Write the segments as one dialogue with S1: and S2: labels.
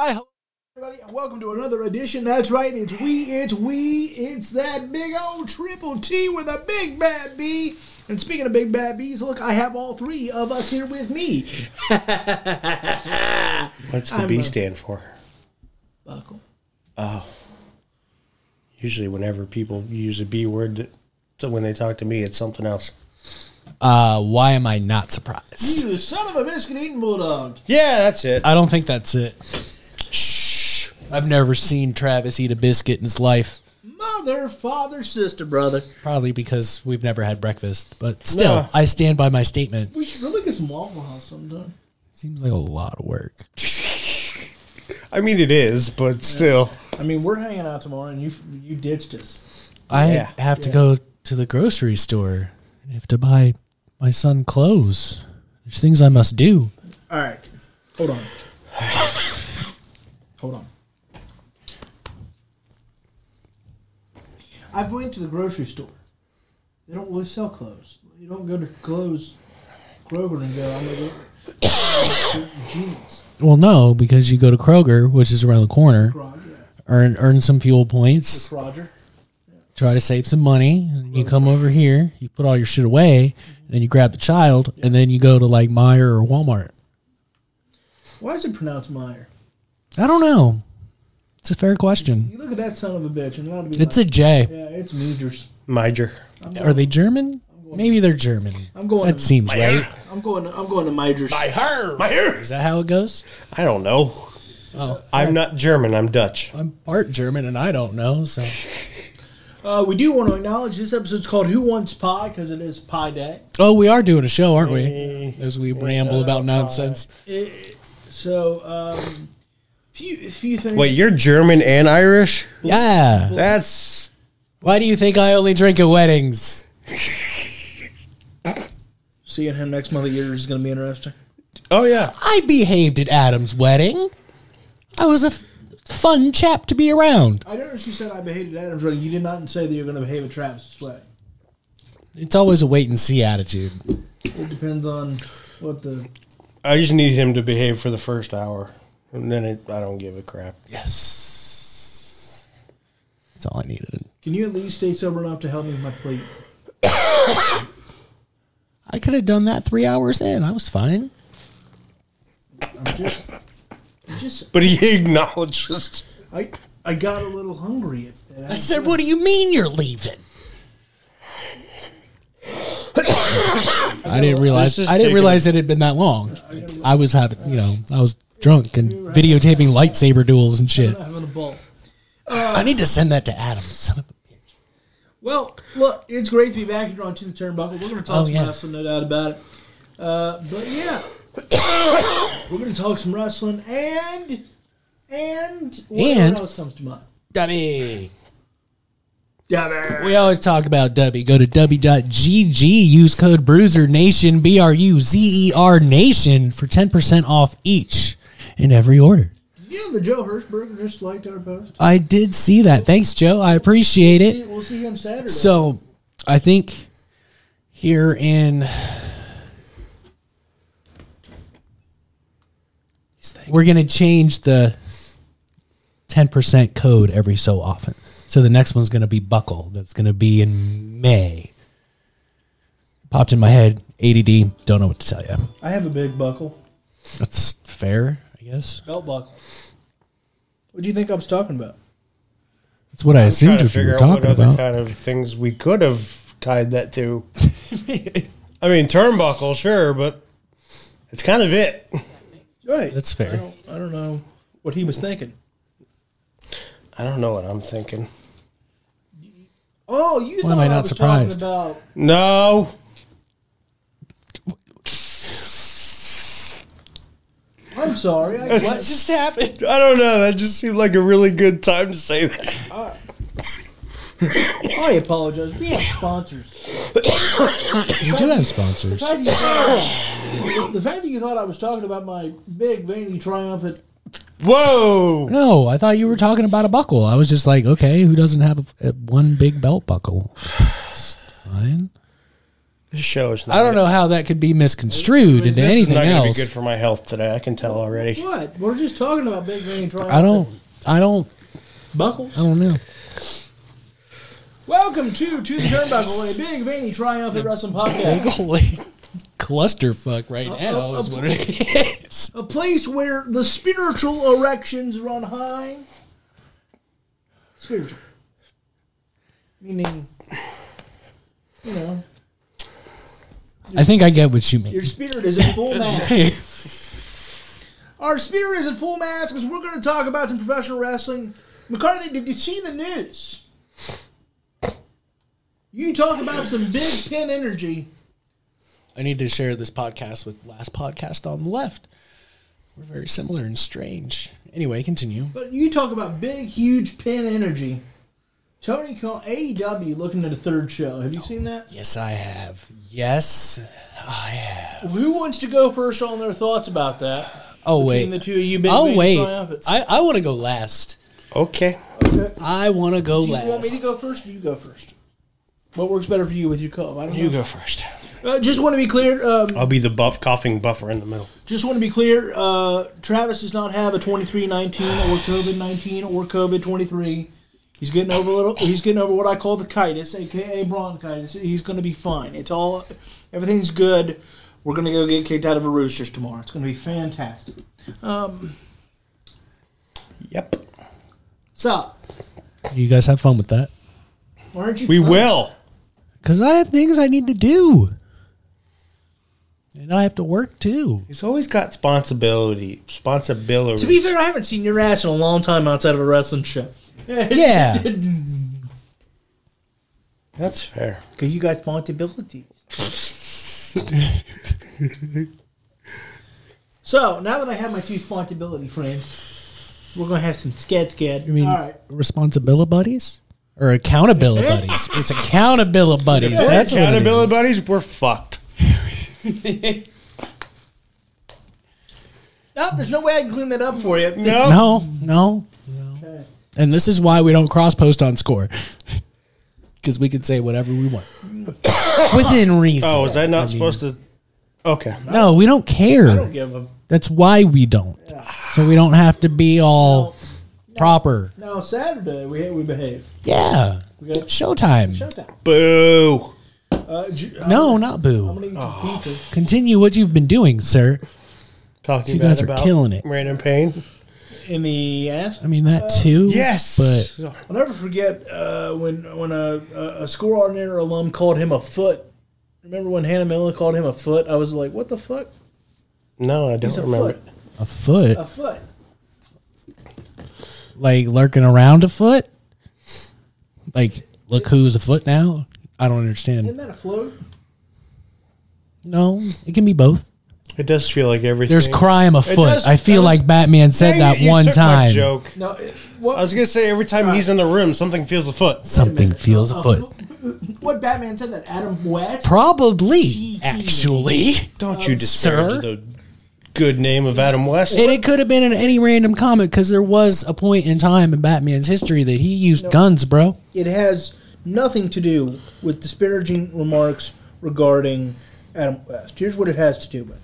S1: Hi, hello, everybody, and welcome to another edition. That's right, it's we, it's we, it's that big old triple T with a big bad B. And speaking of big bad B's, look, I have all three of us here with me.
S2: What's the
S1: I'm
S2: B
S1: a-
S2: stand for?
S1: Buckle. Oh.
S2: Usually, whenever people use a B word, that- so when they talk to me, it's something else.
S3: Uh, why am I not surprised?
S1: You son of a biscuit eating bulldog.
S2: Yeah, that's it.
S3: I don't think that's it. Shh. I've never seen Travis eat a biscuit in his life.
S1: Mother, father, sister, brother.
S3: Probably because we've never had breakfast. But still,
S2: No.
S3: I stand by my statement.
S1: We should really get some Waffle House sometime.
S3: Seems like a lot of work.
S2: I mean, it is, but still.
S1: I mean, we're hanging out tomorrow, and you you ditched us.
S3: I
S2: Yeah.
S3: have to go to the grocery store and have to buy my son clothes. There's things I must do.
S1: All right, hold on, hold on. I've went to the grocery store. They don't really sell clothes. You don't go to clothes Kroger and go, I'm gonna get jeans.
S3: Well, no, because you go to Kroger, which is around the corner,
S1: Krog, yeah.
S3: earn earn some fuel points,
S1: Roger.
S3: try to save some money. And you come over here, you put all your shit away, and then you grab the child, and then you go to like Meijer or Walmart.
S1: Why is it pronounced Meijer?
S3: I don't know. It's a fair question.
S1: You look at that son of a bitch, and it ought to be.
S3: It's a
S1: like,
S3: J.
S1: yeah, it's Meejers.
S2: Major.
S3: Are they German? Maybe they're German.
S1: I'm going.
S3: That
S1: to,
S3: seems right.
S1: I'm going. I'm going to Meijers.
S2: her. My hair.
S3: Is that how it goes?
S2: I don't know.
S3: Oh,
S2: I'm not German. I'm Dutch.
S3: I'm part German and I don't know. So
S1: Uh, we do want to acknowledge this episode's called "Who Wants Pie" because it is Pie Day.
S3: Oh, we are doing a show, aren't we? As we ramble about nonsense.
S1: So, um, few few things.
S2: Wait, you're German and Irish?
S3: Yeah.
S2: That's.
S3: Why do you think I only drink at weddings?
S1: seeing him next month of year is going to be interesting.
S2: Oh, yeah.
S3: I behaved at Adam's wedding. I was a f- fun chap to be around.
S1: I noticed you said I behaved at Adam's wedding. You did not say that you're going to behave at Travis's wedding.
S3: It's always a wait and see attitude.
S1: It depends on what the.
S2: I just need him to behave for the first hour. And then it, I don't give a crap.
S3: Yes. That's all I needed.
S1: Can you at least stay sober enough to help me with my plate?
S3: I could have done that three hours in. I was fine.
S1: I'm just. I'm just.
S2: But he acknowledges.
S1: I I got a little hungry. At, at
S3: I said, "What do you mean you're leaving?" I didn't realize. I didn't realize it had been that long. I was having, you know, I was drunk and videotaping lightsaber duels and shit.
S1: having a ball.
S3: I need to send that to Adam. Son of a bitch.
S1: Well, look, it's great to be back here on To the Turnbuckle. We're going to talk
S3: Oh,
S1: some
S3: yeah.
S1: wrestling, no doubt about it. Uh, but yeah, we're going to talk some wrestling and and whatever
S3: And-
S1: else comes to mind.
S3: Dubby.
S1: Yeah,
S3: We always talk about Dubby. Go to W.GG. Use code Bruzer Nation B R U Z E R Nation for ten percent off each in every order.
S1: Know the Joe Hirschberger just liked our post.
S3: I did see that. Thanks, Joe. I appreciate it.
S1: We'll see him Saturday.
S3: So, I think here in we're going to change the 10% code every so often. So the next one's going to be buckle. That's going to be in May. Popped in my head. ADD. Don't know what to tell you.
S1: I have a big buckle,
S3: That's fair, guess.
S1: belt buckle. What do you think I was talking about?
S3: That's what I
S2: Trying
S3: assumed
S2: to
S3: if you
S2: figure
S3: were
S2: out what
S3: talking
S2: other
S3: about.
S2: kind of things we could have tied that to. I mean, turnbuckle, sure, but it's kind of it.
S1: Right.
S3: That's
S1: I
S3: fair.
S1: don't, I don't know what he was thinking.
S2: I don't know what I'm thinking.
S1: Oh, you
S3: Why
S1: thought
S3: am I
S1: I
S3: not
S1: was
S3: surprised?
S1: talking about
S2: No.
S1: I'm sorry. I,
S2: What
S1: just happened?
S2: I don't know. That just seemed like a really good time to say that.
S1: Uh, I apologize. We have sponsors.
S3: We do have sponsors.
S1: The fact, that you thought, the fact that you thought I was talking about my big veiny triumphant.
S2: Whoa.
S3: No, I thought you were talking about a buckle. I was just like, okay, who doesn't have a, a one big belt buckle? It's fine.
S2: This show is not.
S3: I don't know how that could be misconstrued into
S2: This is
S3: anything
S2: not going to be
S3: else.
S2: good for my health today. I can tell already.
S1: What? We're just talking about Big Veiny Triumph.
S3: I don't. I don't.
S1: Buckles.
S3: I don't know.
S1: Welcome to To the Turnbuckle, a Big Veiny Triumphant Wrestling Podcast.
S3: Holy clusterfuck right now is what it is.
S1: A place where the spiritual erections run high. Spiritual. Meaning, you know,
S3: I think I get what you mean.
S1: your spirit is in full mass. Our spirit is in full mass because we're going to talk about some professional wrestling. McCarthy, did you see the news? You talk about some big pin energy.
S3: I need to share this podcast with last podcast on the left. We're very similar and strange. Anyway, continue.
S1: But you talk about big, huge pin energy. Tony Khan, AEW looking at a third show. Have you seen that?
S3: Yes, I have. Yes, I have.
S1: Who wants to go first on their thoughts about that?
S3: Oh
S1: Between
S3: wait.
S1: the two of you, big
S3: Oh
S1: Veiny
S3: wait.
S1: triumphants.
S3: I, I want to go last.
S2: Okay. Okay.
S3: I want to go
S1: Do you
S3: last.
S1: want me to go first? Or you go first. What works better for you with your cup? I don't
S2: You
S1: know.
S2: go first.
S1: Uh, just want to be clear. Um,
S2: I'll be the buff coughing buffer in the middle.
S1: just want to be clear. Uh, Travis does not have a twenty three nineteen or COVID nineteen or COVID twenty three. He's getting over a little. He's getting over what I call the chitis, aka bronchitis. He's going to be fine. It's all. Everything's good. We're going to go get kicked out of a roosters tomorrow. It's going to be fantastic.
S2: Um, Yep.
S1: So,
S3: You guys have fun with that.
S1: why aren't you?
S2: We
S1: fun?
S2: will.
S3: Because I have things I need to do. And I have to work too.
S2: He's always got responsibility. Responsibility.
S1: To be fair, I haven't seen your ass in a long time outside of a wrestling show.
S3: Yeah.
S2: That's fair.
S1: Because you got responsibility. so, now that I have my two responsibility friends, we're going to have some scat scat.
S3: I mean,
S1: All right.
S3: responsibility buddies? Or accountability buddies? It's accountability buddies. That's what
S2: Accountability
S3: is.
S2: buddies, we're fucked.
S1: Oh, there's no way I can clean that up for you.
S2: No.
S3: No, no.
S1: Okay.
S3: And this is why we don't cross post on score. Because we can say whatever we want. Within reason.
S2: Oh, is that not supposed to? Okay.
S3: No, we don't care.
S1: I don't give a.
S3: That's why we don't. So we don't have to be all proper.
S1: No, Saturday we we behave.
S3: Yeah.
S1: We got
S3: Showtime.
S1: showtime.
S2: Boo.
S1: Uh, Ju-
S3: No, not
S1: I'm
S3: boo.
S1: gonna eat some pizza.
S3: Continue what you've been doing, sir.
S2: Talking
S3: You guys
S2: bad
S3: are
S2: about
S3: killing it.
S2: Random pain.
S1: In the ass.
S3: I mean that too.
S2: Yes.
S3: But
S1: I'll never forget uh, when when a, a, a score ordinator alum called him a foot. Remember when Hannah Miller called him a foot? I was like, what the fuck?
S2: no, I don't
S1: He's a
S2: remember.
S1: foot.
S3: a foot,
S1: A foot.
S3: like lurking around a foot. Like, look who's a foot now. I don't understand.
S1: Isn't that a float?
S3: No, it can be both.
S2: It does feel like everything.
S3: There's crime afoot.
S2: does-
S3: I feel
S2: that was-
S3: like Batman said
S2: Dang
S3: that
S2: it, you
S3: one
S2: took my
S3: time.
S2: joke.
S1: No. It, what,
S2: I was gonna say every time he's in the room, something feels afoot.
S3: Something feels
S1: uh,
S3: afoot.
S1: what Batman said that Adam West?
S3: Probably, actually.
S2: Don't you
S3: sir?
S2: disparage the good name of Adam West?
S3: And it could have been in any random comic because there was a point in time in Batman's history that he used guns, bro.
S1: It has nothing to do with disparaging remarks regarding Adam West. Here's what it has to do with.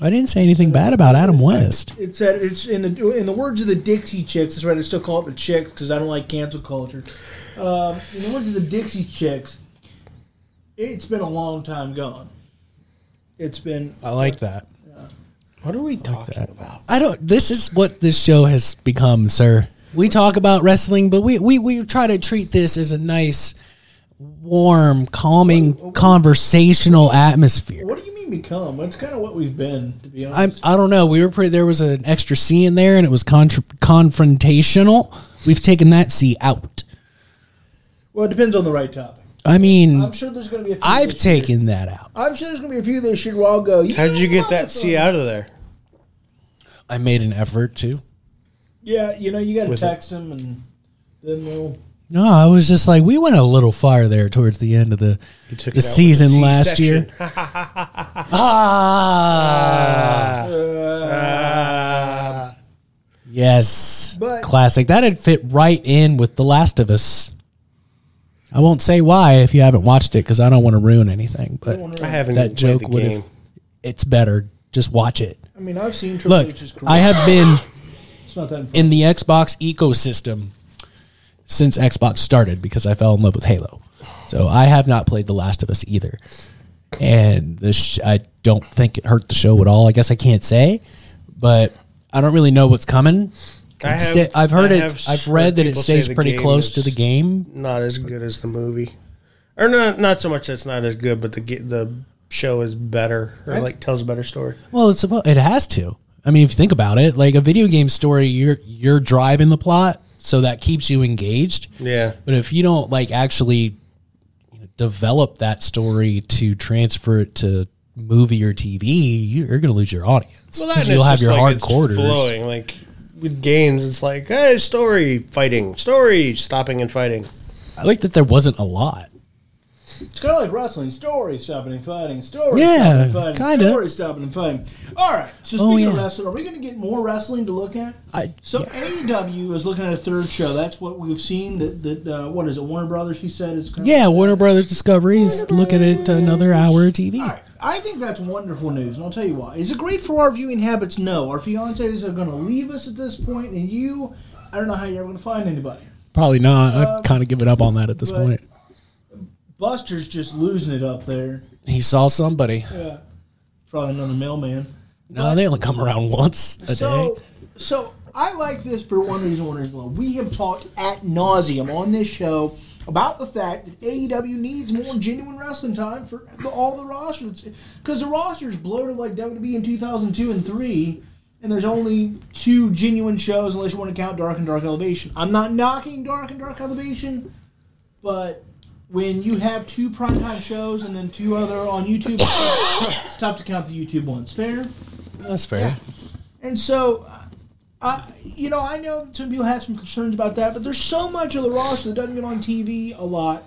S3: I didn't say anything bad about Adam West.
S1: It said it's in the in the words of the Dixie Chicks. That's right. I still call it the Chicks because I don't like cancel culture. Um, in the words of the Dixie Chicks, it's been a long time gone. It's been
S3: I like that.
S2: What are we talking about?
S3: I don't. This is what this show has become, sir. We talk about wrestling, but we we, we try to treat this as a nice, warm, calming, conversational atmosphere.
S1: What do you mean become? That's kind of what we've been, to be honest.
S3: I don't know. We were pretty. There was an extra C in there, and it was contra- confrontational. We've taken that C out.
S1: well, it depends on the right topic.
S3: I mean,
S1: I'm sure there's going to be a few.
S3: I've
S1: this year.
S3: taken that out.
S1: I'm sure there's going to be a few this year where I'll go.
S2: How'd you get that C out of there?
S3: I made an effort to.
S1: Yeah, you know, you got to
S2: Was it-
S1: text them and then they'll.
S3: No, I was just like we went a little far there towards the end of the the
S2: it out with
S3: season last year. ah,
S2: Ah.
S3: yes,
S1: But-
S3: classic. That'd fit right in with The Last of Us. I won't say why if you haven't watched it because I don't want to ruin anything. But
S2: I haven't
S3: that
S2: even played
S3: joke
S2: the
S3: would
S2: game.
S3: have. It's better. Just watch it.
S1: I mean, I've seen Triple
S3: Look,
S1: H's career.
S3: I have been
S1: it's not that.
S3: in the Xbox ecosystem since Xbox started because I fell in love with Halo. So I have not played The Last of Us either, and this sh- I don't think it hurt the show at all. I guess I can't say, but I don't really know what's coming.
S2: I have-
S3: Instead- I've heard
S2: I
S3: it.
S2: have
S3: I've read that it stays pretty close to the game.
S2: Not as good as the movie, or not not so much that's not as good, but the the show is better or like tells a better story.
S3: Well, it's about, it has to. I mean, if you think about it, like a video game story, you're you're driving the plot, so that keeps you engaged.
S2: Yeah,
S3: But if you don't like actually you know, develop that story to transfer it to movie or TV, you're going to lose your audience.
S2: well, that
S3: you'll have your
S2: like
S3: hard quarters.
S2: flowing like. With games, it's like, hey, story, fighting, story, stopping and fighting.
S3: I like that there wasn't a lot.
S1: It's kind of like wrestling. Story, stopping and fighting. Story,
S3: Yeah,
S1: stopping and fighting.
S3: kinda.
S1: Story, stopping and fighting. All right. So
S3: Oh,
S1: speaking of
S3: yeah.
S1: wrestling, are we going to get more wrestling to look at?
S3: I,
S1: So AEW is looking at a third show. That's what we've seen. That that uh, what is it? Warner Brothers. She said is coming.
S3: yeah, Warner Brothers Discovery is looking at another hour of TV.
S1: All right. I think that's wonderful news, and I'll tell you why. Is it great for our viewing habits? No. Our fiancés are going to leave us at this point, and you, I don't know how you're ever going to find anybody.
S3: Probably not. I've kind of given up on that at this point.
S1: Buster's just losing it up there.
S3: He saw somebody.
S1: Yeah. Probably another mailman.
S3: No, they only come around once a
S1: So,
S3: day.
S1: so I like this for one reason, one reason alone. We have talked at nauseum on this show about the fact that AEW needs more genuine wrestling time for all the rosters because the rosters bloated like WWE in 2002 and three, and there's only two genuine shows unless you want to count Dark and Dark Elevation. I'm not knocking Dark and Dark Elevation, but when you have two primetime shows and then two other on YouTube, it's tough to count the YouTube ones. Fair.
S3: That's fair.
S1: And so, uh, you know, I know that some people have some concerns about that, but there's so much of the roster that doesn't get on TV a lot.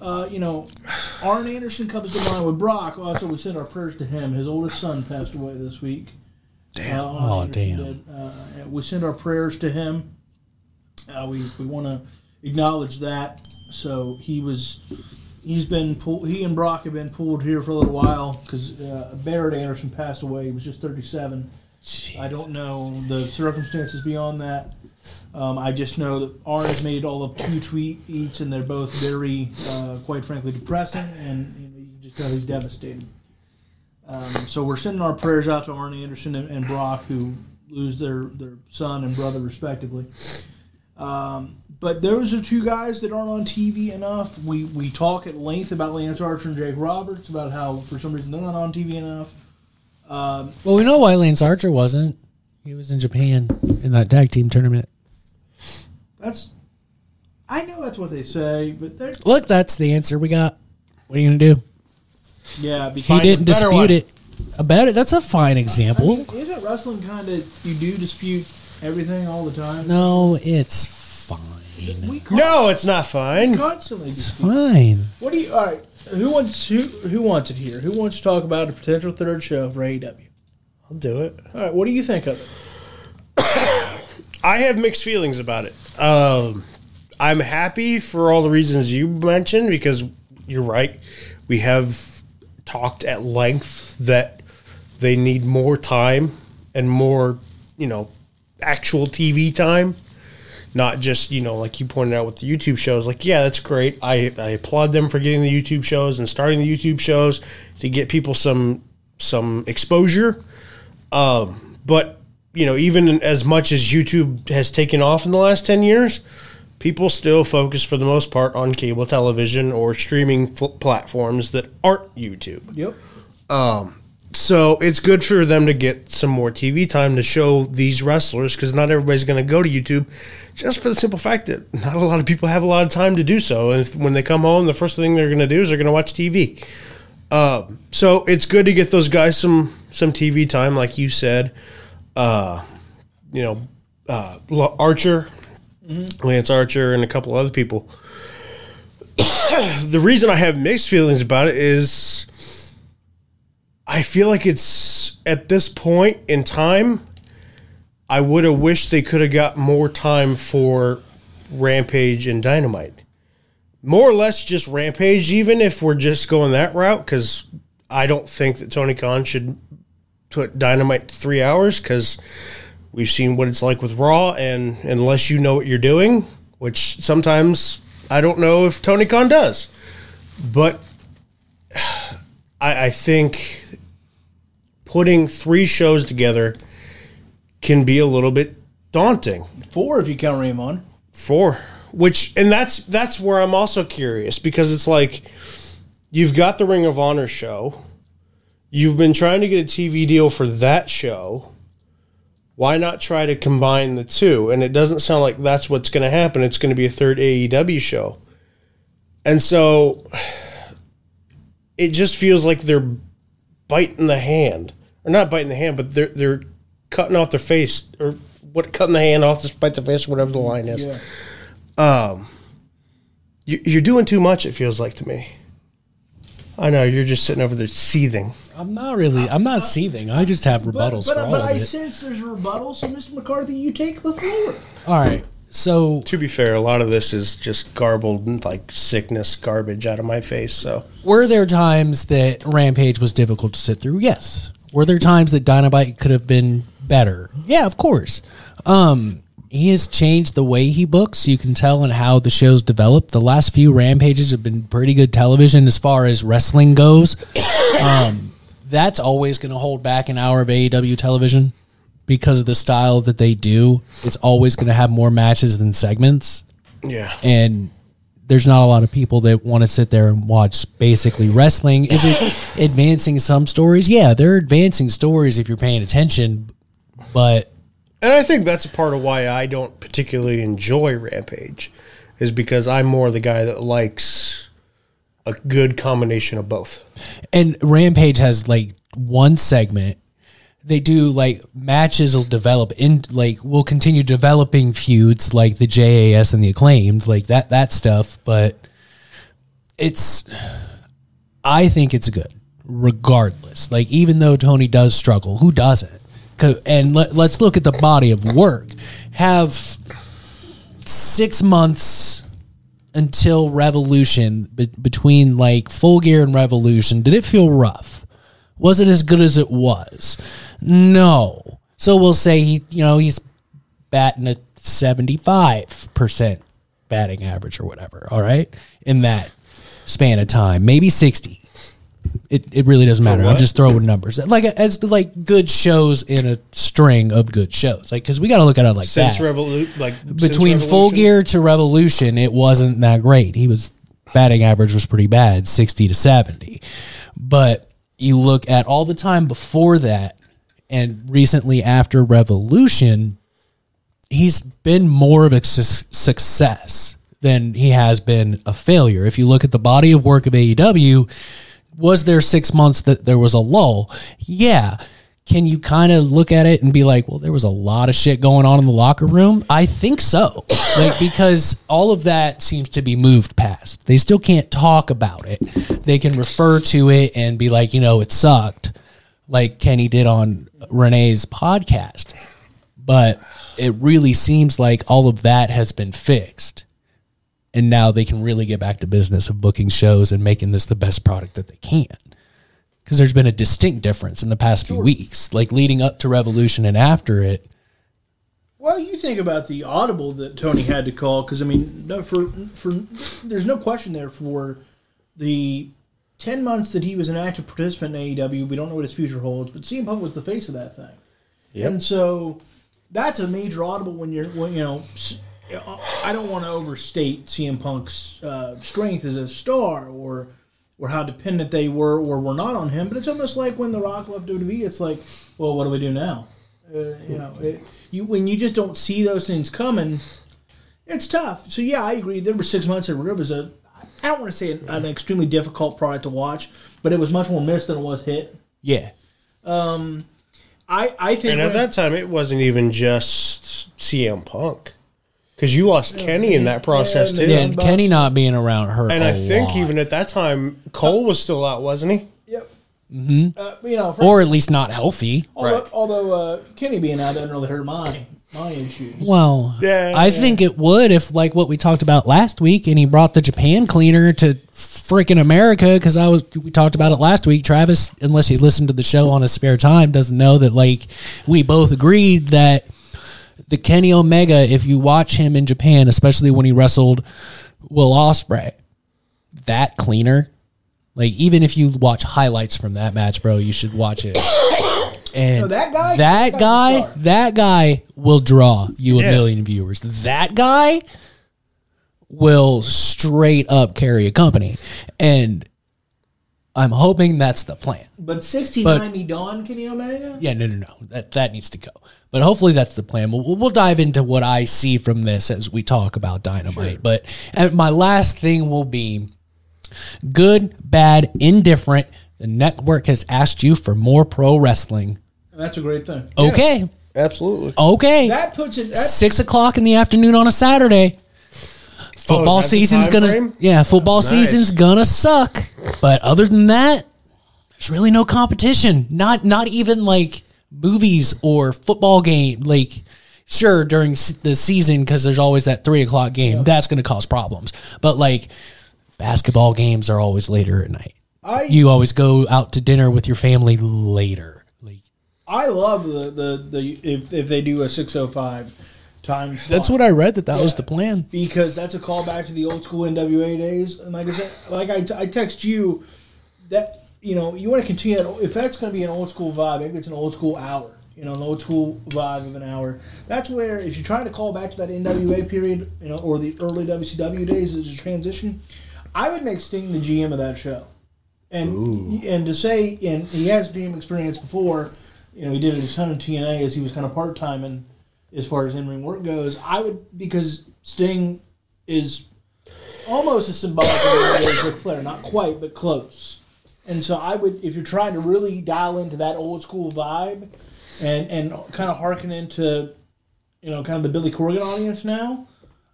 S1: Uh, you know, Arn Anderson comes to mind with Brock. Also, we send our prayers to him. His oldest son passed away this week. Damn.
S3: Oh, damn.
S1: Uh, we send our prayers to him. Uh, we we want to acknowledge that. So he was. He's been pulled. He and Brock have been pulled here for a little while because uh, Barrett Anderson passed away. He was just 37. I don't know the circumstances beyond that. Um, I just know that Arn has made all of two tweets, and they're both very, uh, quite frankly, depressing, and you, know, you just know he's devastated. Um, so we're sending our prayers out to Arn Anderson and, and Brock, who lose their, their son and brother respectively. Um, but those are two guys that aren't on TV enough. We we talk at length about Lance Archer and Jake Roberts about how for some reason they're not on TV enough. Um,
S3: Well, we know why Lance Archer wasn't. He was in Japan in that tag team tournament.
S1: that's I know that's what they say, but
S3: Look, that's the answer we got. What are you gonna do?
S1: yeah. Because
S3: He didn't dispute
S2: one.
S3: it. About it. That's a fine
S1: I mean,
S3: example.
S1: isn't wrestling kind of you do dispute everything all the time?
S3: No, it's fine.
S1: We
S2: No, it's not fine.
S1: constantly
S3: It's
S1: dispute.
S3: fine.
S1: What do you? All right, who wants who who wants it here? Who wants to talk about a potential third show for AEW?
S2: I'll do it.
S1: All right, what do you think of it?
S2: I have mixed feelings about it. Um, I'm happy for all the reasons you mentioned because you're right. We have talked at length that they need more time and more, you know, actual TV time, not just you know like you pointed out with the YouTube shows. Like, yeah, that's great. I I applaud them for getting the YouTube shows and starting the YouTube shows to get people some some exposure. Um, but you know, even as much as YouTube has taken off in the last ten years, people still focus for the most part on cable television or streaming fl- platforms that aren't YouTube.
S1: Yep.
S2: So it's good for them to get some more TV time to show these wrestlers because not everybody's going to go to YouTube just for the simple fact that not a lot of people have a lot of time to do so. And if, when they come home, the first thing they're going to do is they're going to watch TV. Um, so it's good to get those guys some some TV time, like you said. Uh, you know, uh, Archer, Lance Archer, and a couple other people. the reason I have mixed feelings about it is I feel like it's at this point in time, I would have wished they could have got more time for Rampage and Dynamite. More or less just Rampage, even if we're just going that route, because I don't think that Tony Khan should put Dynamite to three hours, because we've seen what it's like with Raw, and unless you know what you're doing, which sometimes I don't know if Tony Khan does, but I, I think putting three shows together can be a little bit daunting.
S1: Four if you count Raymond.
S2: Four. Which and that's that's where I'm also curious because it's like you've got the Ring of Honor show. You've been trying to get a TV deal for that show. Why not try to combine the two? And it doesn't sound like that's what's going to happen. It's going to be a third AEW show. And so it just feels like they're biting the hand. Or not biting the hand, but they're they're cutting off their face or what cutting the hand off to bite the face, or whatever the line is
S1: Yeah.
S2: Um, you- you're doing too much. It feels like to me. I know you're just sitting over there seething.
S3: I'm not really. I'm not seething. I just have rebuttals
S1: but,
S3: for all
S1: but
S3: of
S1: I
S3: it.
S1: sense there's a rebuttal, so Mr. McCarthy, you take the floor.
S3: All right. So
S2: To be fair, a lot of this is just garbled like sickness, garbage out of my face. So
S3: were there times that Rampage was difficult to sit through? Yes. Were there times that Dynamite could have been better? Yeah, of course. Um, he has changed the way he books. You can tell in how the show's developed. The last few Rampages have been pretty good television as far as wrestling goes. Um, that's always going to hold back an hour of AEW television because of the style that they do. It's always going to have more matches than segments
S2: yeah,
S3: and there's not a lot of people that want to sit there and watch basically wrestling. Is it advancing some stories? Yeah, they're advancing stories if you're paying attention, but
S2: and I think that's a part of why I don't particularly enjoy Rampage, is because I'm more the guy that likes a good combination of both.
S3: and Rampage has like one segment. They do like matches will develop in like we'll continue developing feuds like the JAS and the acclaimed like that that stuff, but it's I think it's good regardless. Like even though Tony does struggle, who doesn't? And let, let's look at the body of work. Have six months until Revolution, be- between like Full Gear and Revolution, did it feel rough? Was it as good as it was? No. So we'll say he, you know, he's batting a seventy-five percent batting average or whatever. All right, in that span of time, maybe sixty. It, it really doesn't matter. I'm just throwing numbers like as like good shows in a string of good shows. Like because we got to look at it like
S2: Since
S3: that
S2: Revolut, like since
S3: between full gear to revolution it wasn't that great he was batting average was pretty bad 60 to 70 but you look at all the time before that and recently after revolution he's been more of a su- success than he has been a failure if you look at the body of work of AEW was there 6 months that there was a lull yeah can you kind of look at it and be like, well, there was a lot of shit going on in the locker room? I think so. Like, because all of that seems to be moved past. They still can't talk about it. They can refer to it and be like, you know, it sucked, like Kenny did on Renee's podcast. But it really seems like all of that has been fixed. And now they can really get back to business of booking shows and making this the best product that they can because there's been a distinct difference in the past few weeks, like leading up to Revolution and after it.
S1: Well, you think about the audible that Tony had to call because I mean, no, for for there's no question there for the ten months that he was an active participant in AEW. We don't know what his future holds, but CM Punk was the face of that thing,
S2: Yep.
S1: and so that's a major audible when you're when you know. I don't want to overstate CM Punk's uh, strength as a star or or how dependent they were or were not on him, but it's almost like when The Rock left WWE. It's like, well, what do we do now? Uh, you know, it, you when you just don't see those things coming, it's tough. So yeah, I agree. There were six months where it was a, I don't want to say an, an extremely difficult product to watch, but it was much more missed than it was hit.
S3: Yeah.
S1: Um, I I think
S2: And at
S1: when-
S2: that time, it wasn't even just CM Punk, because you lost Kenny in that process
S1: yeah,
S2: too.
S3: Yeah,
S1: Yeah,
S3: and Kenny not being around hurt.
S2: And
S3: I
S2: I think even at that time, Cole was still out, wasn't he?
S1: Yep. Uh, you know,
S3: or at least not healthy.
S1: although,
S2: Right.
S1: although uh, Kenny being out doesn't really hurt my my issues.
S3: Well,
S2: Yeah,
S3: I
S2: yeah.
S3: think it would if, like what we talked about last week, and he brought the Japan cleaner to freaking America because I was we talked about it last week. Travis, unless he listened to the show on his spare time, doesn't know that like we both agreed that the Kenny Omega, if you watch him in Japan, especially when he wrestled Will Ospreay, that cleaner, like even if you watch highlights from that match, bro, you should watch it. And
S1: No, that guy-
S3: that
S1: that guy's a
S3: guy, that guy will draw you a million viewers. That guy will straight up carry a company, and I'm hoping that's the plan.
S1: But 6090 Dawn Kenny Omega?
S3: Yeah, no, no, no. That that needs to go. But hopefully that's the plan. We'll, we'll dive into what I see from this as we talk about Dynamite. But uh, my last thing will be good, bad, indifferent. The network has asked you for more pro wrestling.
S1: That's a great thing.
S3: Okay,
S2: Absolutely.
S3: okay.
S1: That puts it. That,
S3: Six o'clock in the afternoon on a Saturday.
S2: Oh, football Oh,
S3: season's gonna
S2: frame?
S3: yeah, football
S2: Nice.
S3: season's gonna suck. But other than that, there's really no competition. Not not even like movies or football game. Like sure during the season because there's always that three o'clock game. That's gonna cause problems. But like basketball games are always later at night.
S1: I
S3: You always go out to dinner with your family later. Like
S1: I love the the, the if if they do a 605 time.
S3: that's what I read that that was the plan.
S1: because that's a callback to the old school NWA days. And like I said, like I, I text you that you know you want to continue that. If that's going to be an old school vibe, maybe it's an old school hour. You know, an old school vibe of an hour. That's where if you're trying to call back to that NWA period, you know, or the early WCW days as a transition, I would make Sting the GM of that show. And and to say, and he has GM experience before. You know, he did a ton of TNA as he was kind of part time and as far as in ring work goes. I would because Sting is almost as symbolic as Ric Flair, not quite, but close. And so I would, if you're trying to really dial into that old school vibe, and and kind of harken into, you know, kind of the Billy Corgan audience now,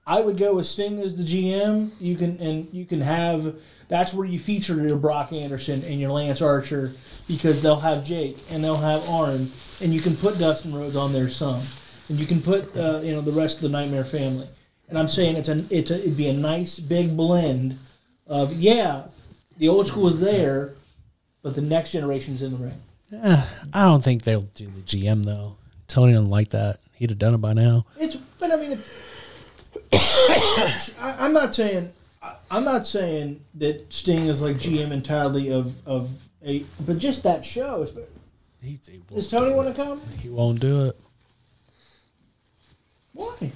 S1: I would go with Sting as the GM. You can and you can have that's where you feature your Brock Anderson and your Lance Archer because they'll have Jake and they'll have Arn, and you can put Dustin Rhodes on there some, and you can put uh, you know the rest of the Nightmare family. And I'm saying it's a it's a, it'd be a nice big blend of yeah, the old school is there, but the next generation's in the ring.
S3: I don't think they'll do the GM though. Tony didn't like that. He'd have done it by now.
S1: It's, but I mean, it, I, I'm not saying, I'm not saying that Sting is like GM entirely of of a, but just that show. is-
S3: He,
S1: Does Tony want to come?
S3: he won't do it
S1: Why?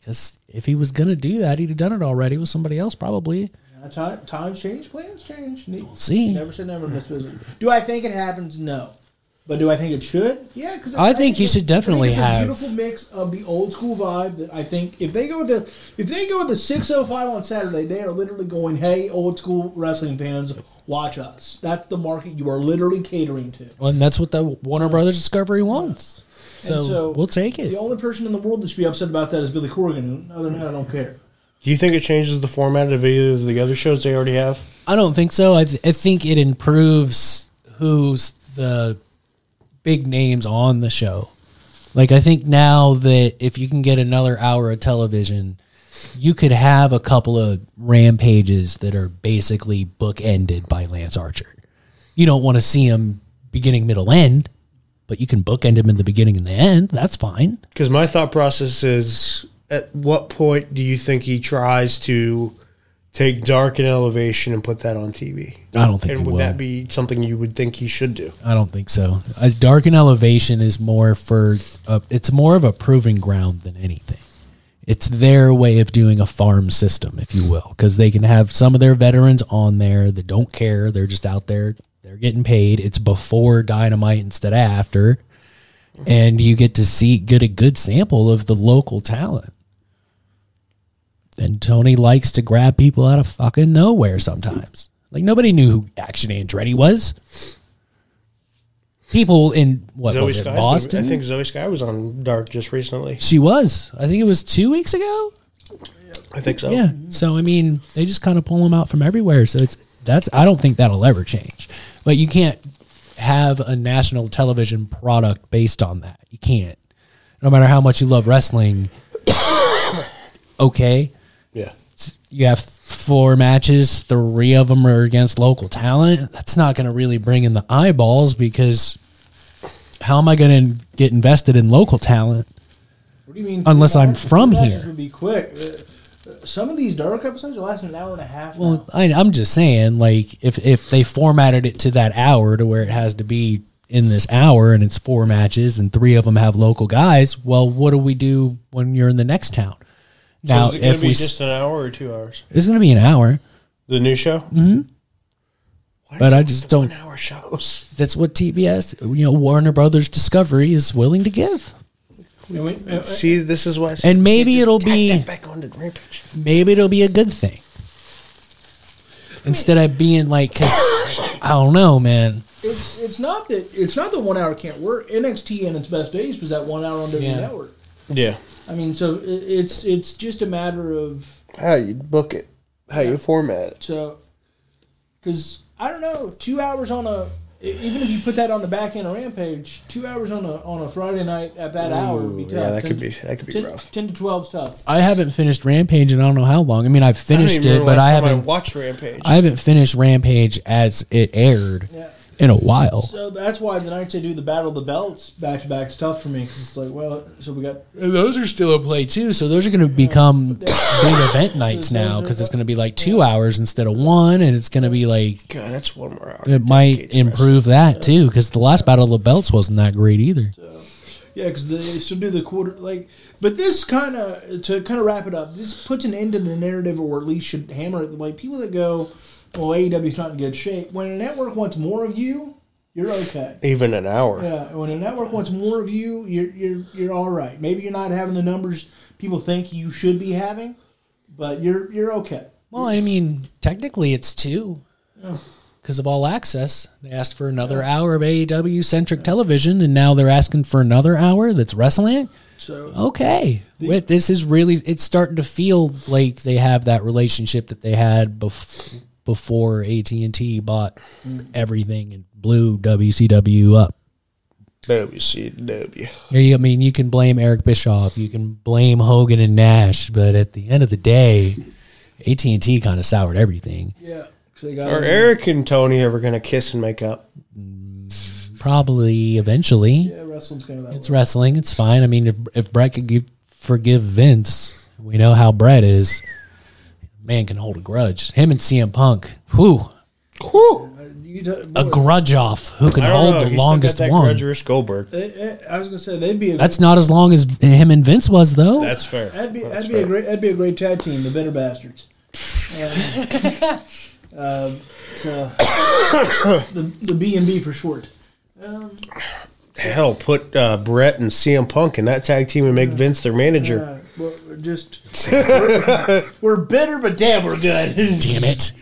S3: because if he was gonna do that, he'd have done it already with somebody else probably.
S1: Uh, Time, times change, plans change. Ne-
S3: see.
S1: Never say never. in this business. Do I think it happens? No. But do I think it should? Yeah, because
S3: I think you should definitely
S1: it's
S3: have-
S1: a beautiful mix of the old school vibe that I think if they go with the if they go with the six oh five on Saturday, they are literally going, "Hey, old school wrestling fans, watch us." That's the market you are literally catering to.
S3: Well, and that's what the Warner Brothers Discovery wants. So,
S1: so
S3: we'll take it.
S1: The only person in the world that should be upset about that is Billy Corgan. Other than that, I don't care.
S2: Do you think it changes the format of either of the other shows they already have?
S3: I don't think so. I, th- I think it improves who's the big names on the show. Like I think now that if you can get another hour of television, you could have a couple of rampages that are basically bookended by Lance Archer. You don't want to see him beginning, middle, end, but you can bookend him in the beginning and the end. That's fine.
S2: Because my thought process is at what point do you think he tries to take Dark and Elevation and put that on TV?
S3: I don't think
S2: And would
S3: will.
S2: that be something you would think he should do?
S3: I don't think so. A dark and elevation is more for uh, it's more of a proving ground than anything. It's their way of doing a farm system, if you will, because they can have some of their veterans on there that don't care. They're just out there. They're getting paid. It's before dynamite instead of after, and you get to see get a good sample of the local talent. And Tony likes to grab people out of fucking nowhere sometimes. Like nobody knew who Action Andretti was. People in what
S2: Zoe
S3: was it. Boston?
S2: I think Zoe Sky was on Dark just recently.
S3: she was. I think it was two weeks ago.
S2: I think so.
S3: Yeah. So I mean, they just kind of pull them out from everywhere. So it's that's. I don't think that'll ever change. But you can't have a national television product based on that. You can't. No matter how much you love wrestling, okay. You have four matches, three of them are against local talent. That's not going to really bring in the eyeballs because how am I going to get invested in local talent?
S1: What do you mean?
S3: Unless I'm
S1: matches?
S3: from here.
S1: Would be quick. Uh, uh, Some of these dark episodes are lasting an hour and a half.
S3: Well,
S1: now.
S3: I, I'm just saying, like, if if they formatted it to that hour to where it has to be in this hour and it's four matches and three of them have local guys, well, what do we do when you're in the next town? Now,
S2: so is it
S3: if
S2: be
S3: we
S2: just an hour or two hours?
S3: it's going to be an hour,
S2: The new show? Mm-hmm.
S3: but I just don't.
S2: One hour shows.
S3: That's what TBS, you know, Warner Brothers Discovery is willing to give.
S1: And we- uh,
S2: See, this is why.
S3: And maybe it'll be-
S2: back onto Rampage.
S3: maybe it'll be a good thing instead of being like because i don't know man
S1: it's, it's not that it's not that one hour can't work. NXT in its best days was that one hour on WWE
S3: Yeah.
S1: Network.
S2: Yeah.
S1: I mean, so it's it's just a matter of
S2: How you book it? How you format it?
S1: so because I don't know, two hours on a even if you put that on the back end of Rampage, two hours on a on a Friday night at that hour would be tough.
S2: yeah, that
S1: 10
S2: could be- that could be
S1: 10
S2: rough.
S1: Ten to twelve stuff.
S3: i haven't finished rampage and i don't know how long i mean i've finished
S2: I
S3: it but i haven't
S2: I watched Rampage.
S3: i haven't finished rampage as it aired
S1: Yeah.
S3: In a while
S1: So that's why the nights they do the Battle of the Belts back to back is tough for me because it's like, well, so we got
S3: And those are still in play too so those are going to become big event nights now because it's going to be like two hours instead of one and it's going to be like
S2: God, that's one more hour.
S3: it might improve that too because the last battle of the belts wasn't that great either
S1: Yeah, because they still do the quarter like, but this kind of to kind of wrap it up. This puts an end to the narrative, or at least should hammer it. Like people that go, "Well, AEW's not in good shape." When a network wants more of you, you're okay.
S2: Even an hour.
S1: Yeah, when a network wants more of you, you're you're you're all right. Maybe you're not having the numbers people think you should be having, but you're you're okay.
S3: Well, I mean, technically it's two. Because of all access. They asked for another hour of AEW centric television, and now they're asking for another hour that's wrestling.
S1: So
S3: Okay. Wait, this is really, it's starting to feel like they have that relationship that they had bef- before AT&T bought mm. everything and blew WCW up.
S2: WCW.
S3: Yeah, I mean, you can blame Eric Bischoff, you can blame Hogan and Nash, but at the end of the day, AT&T kind of soured everything.
S1: yeah, so they
S2: Are Eric and Tony ever going to kiss and make up?
S3: Mm, probably eventually.
S1: yeah, wrestling's kind of that.
S3: It's wrestling. It's fine. I mean, if, if Bret could give, forgive Vince, we know how Bret is. Man can hold a grudge. Him and CM Punk, whew,
S2: Whew.
S1: way. You t-
S3: a
S1: boy,
S3: grudge off. Who can
S2: I don't
S3: hold
S2: know.
S3: the
S2: He's still
S3: longest
S2: got that
S3: one?
S2: grudge versus Goldberg.
S1: eh, eh, I was gonna say they'd be a
S3: That's not as long as him and Vince was, though.
S2: That's fair.
S1: That'd be
S2: That's
S1: that'd be a
S2: fair.
S1: great that'd be a great tag team, the Bitter Bastards. Um, um, so the the B and B for short.
S2: Hell, put uh, Bret and CM Punk in that tag team and make Vince their manager.
S1: We're just we're, we're bitter, but damn, we're good.
S3: Damn it.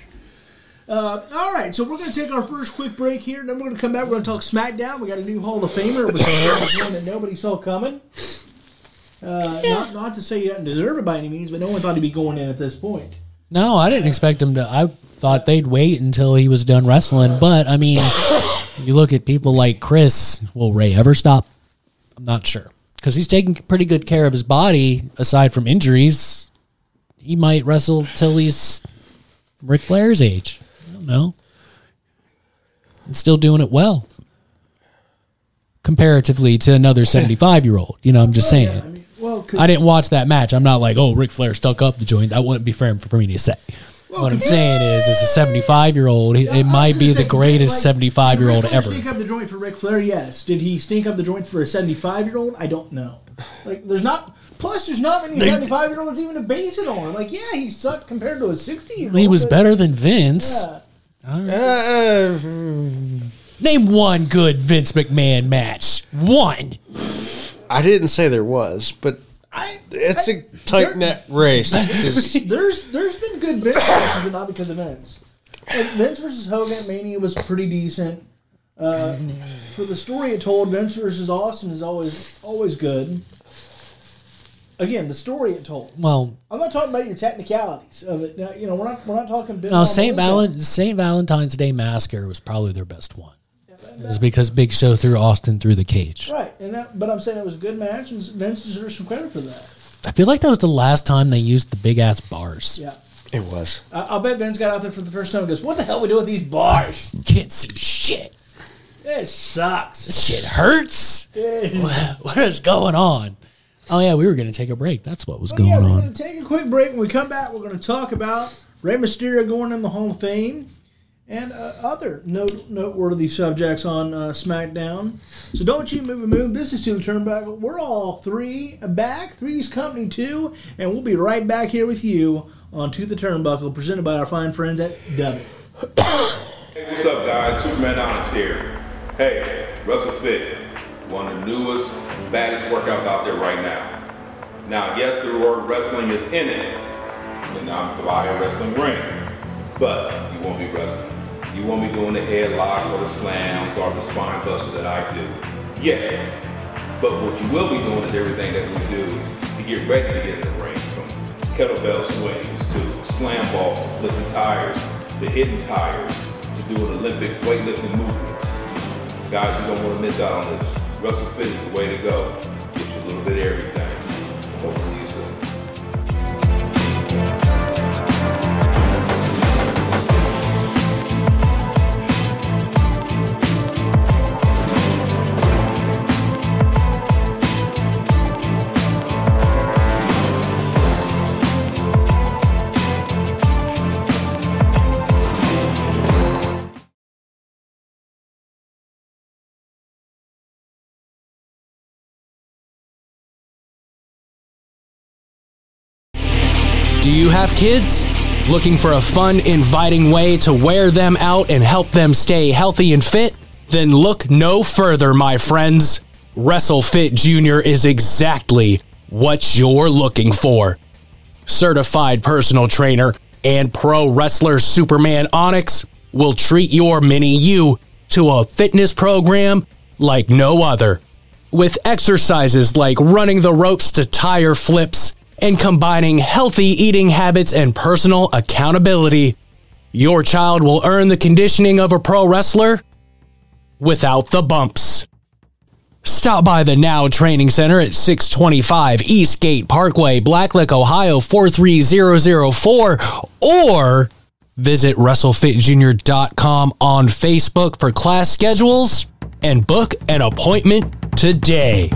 S1: Uh, all right, so we're going to take our first quick break here. And then we're going to come back. We're going to talk SmackDown. We got a new Hall of Famer. It was one that nobody saw coming. Uh, not, not to say he doesn't deserve it by any means, but no one thought he'd be going in at this point.
S3: No, I didn't expect him to. I thought they'd wait until he was done wrestling. But, I mean, you look at people like Chris. Will Rey ever stop? I'm not sure. Because he's taking pretty good care of his body aside from injuries. He might wrestle till he's Ric Flair's age. I don't know. And still doing it well. Comparatively to another 75 year old. You know, I'm just saying.
S1: I mean, well,
S3: I didn't watch that match. I'm not like, oh, Ric Flair stuck up the joint. That wouldn't be fair for me to say. What I'm saying is, as a 75 year old, it
S1: I was
S3: might be
S1: gonna
S3: the
S1: say,
S3: greatest
S1: like,
S3: 75 year old ever.
S1: did Ric
S3: ever.
S1: Stink up the joint for Ric Flair, yes. Did he stink up the joint for a seventy-five-year-old? I don't know. Like, there's not. Plus, there's not many seventy-five-year-olds even to base it on. Like, yeah, he sucked compared to a sixty-year-old.
S3: He was
S1: but-
S3: better than Vince.
S1: Yeah.
S2: Uh,
S3: Name one good Vince McMahon match. One.
S2: I didn't say there was, but
S1: I,
S2: it's
S1: I-
S2: a tight net race.
S1: There's there's been good Vince matches, but not because of Vince. Like Vince versus Hogan at Mania was pretty decent. Uh, for the story it told, Vince versus Austin is always always good. Again, the story it told.
S3: Well,
S1: I'm not talking about your technicalities of it. Now, you know, we're not we're not talking.
S3: no, St. Valen- St. Valentine's Day Massacre was probably their best one. It was because Big Show threw Austin through the cage.
S1: Right, and that, but I'm saying it was a good match, and Vince deserves some credit for that.
S3: I feel like that was the last time they used the big ass bars.
S1: Yeah,
S2: It was.
S1: I, I'll bet Vince got out there for the first time and goes, "What the hell we do with these bars?
S3: You can't see shit.
S1: It sucks."
S3: This shit hurts. what is going on? Oh yeah, we were gonna take a break. That's what was
S1: But
S3: going
S1: yeah, we're
S3: on.
S1: going to take a quick break. When we come back, we're going to talk about Rey Mysterio going in the Hall of Fame and uh, other note, noteworthy subjects on uh, SmackDown. So don't you move a move. This is To the Turnbuckle. We're all three back. Three's Company two, and we'll be right back here with you on To the Turnbuckle, presented by our fine friends at W.
S4: Hey, what's up, guys? Superman Onyx here. Hey, WrestleFit, one of the newest, baddest workouts out there right now. Now, yes, the word wrestling is in it, and I'm providing a wrestling ring, but you won't be wrestling. You won't be doing the headlocks or the slams or the spine busters that I do. Yeah, but what you will be doing is everything that we do to get ready to get in the ring, from kettlebell swings to slam balls to flipping tires to hitting tires to doing Olympic weightlifting movements. Guys, you don't want to miss out on this. Russell Fit is the way to go. Gives you a little bit of everything. Hope to see
S5: Do you have kids? Looking for a fun, inviting way to wear them out and help them stay healthy and fit? Then look no further, my friends. WrestleFit Jr. is exactly what you're looking for. Certified personal trainer and pro wrestler Superman Onyx will treat your mini you to a fitness program like no other with exercises like running the ropes to tire flips and combining healthy eating habits and personal accountability, your child will earn the conditioning of a pro wrestler without the bumps. Stop by the Now Training Center at 625 Eastgate Parkway, Blacklick, Ohio 43004, or visit WrestleFitJr.com on Facebook for class schedules and book an appointment today.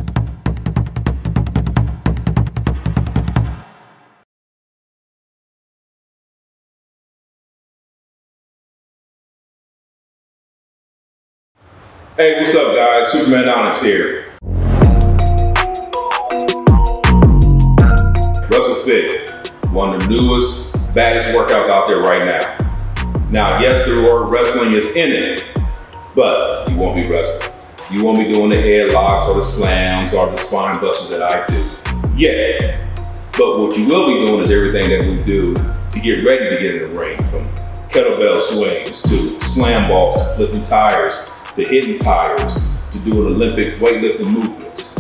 S4: Hey, what's up, guys? Superman Onyx here. Russell Fit, one of the newest, baddest workouts out there right now. Now, yes, the word wrestling is in it, but you won't be wrestling. You won't be doing the headlocks or the slams or the spine busters that I do. Yeah, but what you will be doing is everything that we do to get ready to get in the ring, from kettlebell swings to slam balls to flipping tires to hidden tires to do an Olympic weightlifting movements.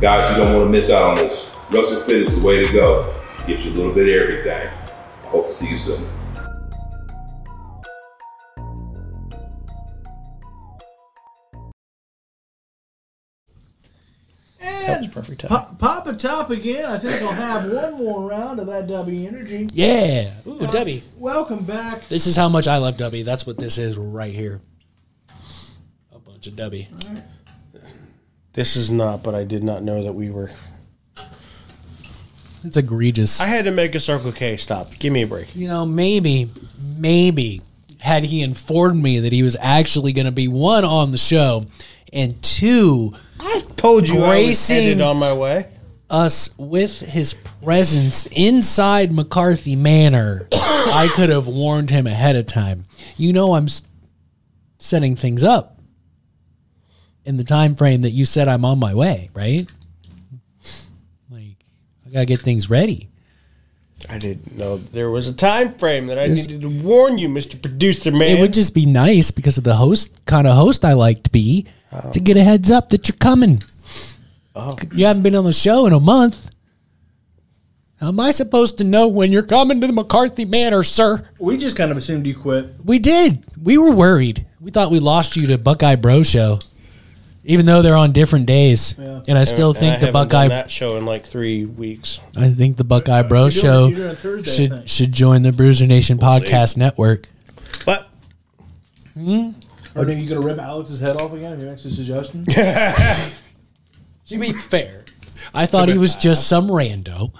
S4: Guys, you don't want to miss out on this. WrestleFit is the way to go. Gives you a little bit of everything. I hope to see you soon.
S2: That was perfect time.
S1: Pop, pop a top again. I think I'll have one more round of that W Energy.
S3: Yeah. Ooh, uh, Dubby.
S1: Welcome back.
S3: This is how much I love Dubby. That's what this is right here. A bunch of
S2: This is not, but I did not know that we were.
S3: It's egregious.
S2: I had to make a Circle K stop. Give me a break.
S3: you know, maybe, maybe had he informed me that he was actually going to be one on the show and two
S2: I told you I was headed on my way.
S3: us with his presence inside McCarthy Manor, I could have warned him ahead of time. You know, I'm setting things up in the time frame that you said I'm on my way, right? Like, I gotta get things ready.
S2: I didn't know there was a time frame that I needed to warn you, Mister Producer Man.
S3: It would just be nice because of the host kind of host I like to be to get a heads up that you're coming. Oh. You haven't been on the show in a month. How am I supposed to know when you're coming to the McCarthy Manor, sir?
S1: We just kind of assumed you quit.
S3: We did. We were worried. We thought we lost you to Buckeye Bro Show, even though they're on different days.
S1: Yeah.
S3: And I still
S2: And
S3: think
S2: I
S3: the
S2: haven't done
S3: Buckeye.
S2: that show in like three weeks.
S3: I think the Buckeye Bro
S1: doing-
S3: Show
S1: you're doing it Thursday,
S3: should should join the Bruzer Nation
S2: see.
S3: podcast network.
S2: But
S1: Or are you going to rip Alex's head off again? Your next suggestion?
S3: To be fair, I thought he was just some rando.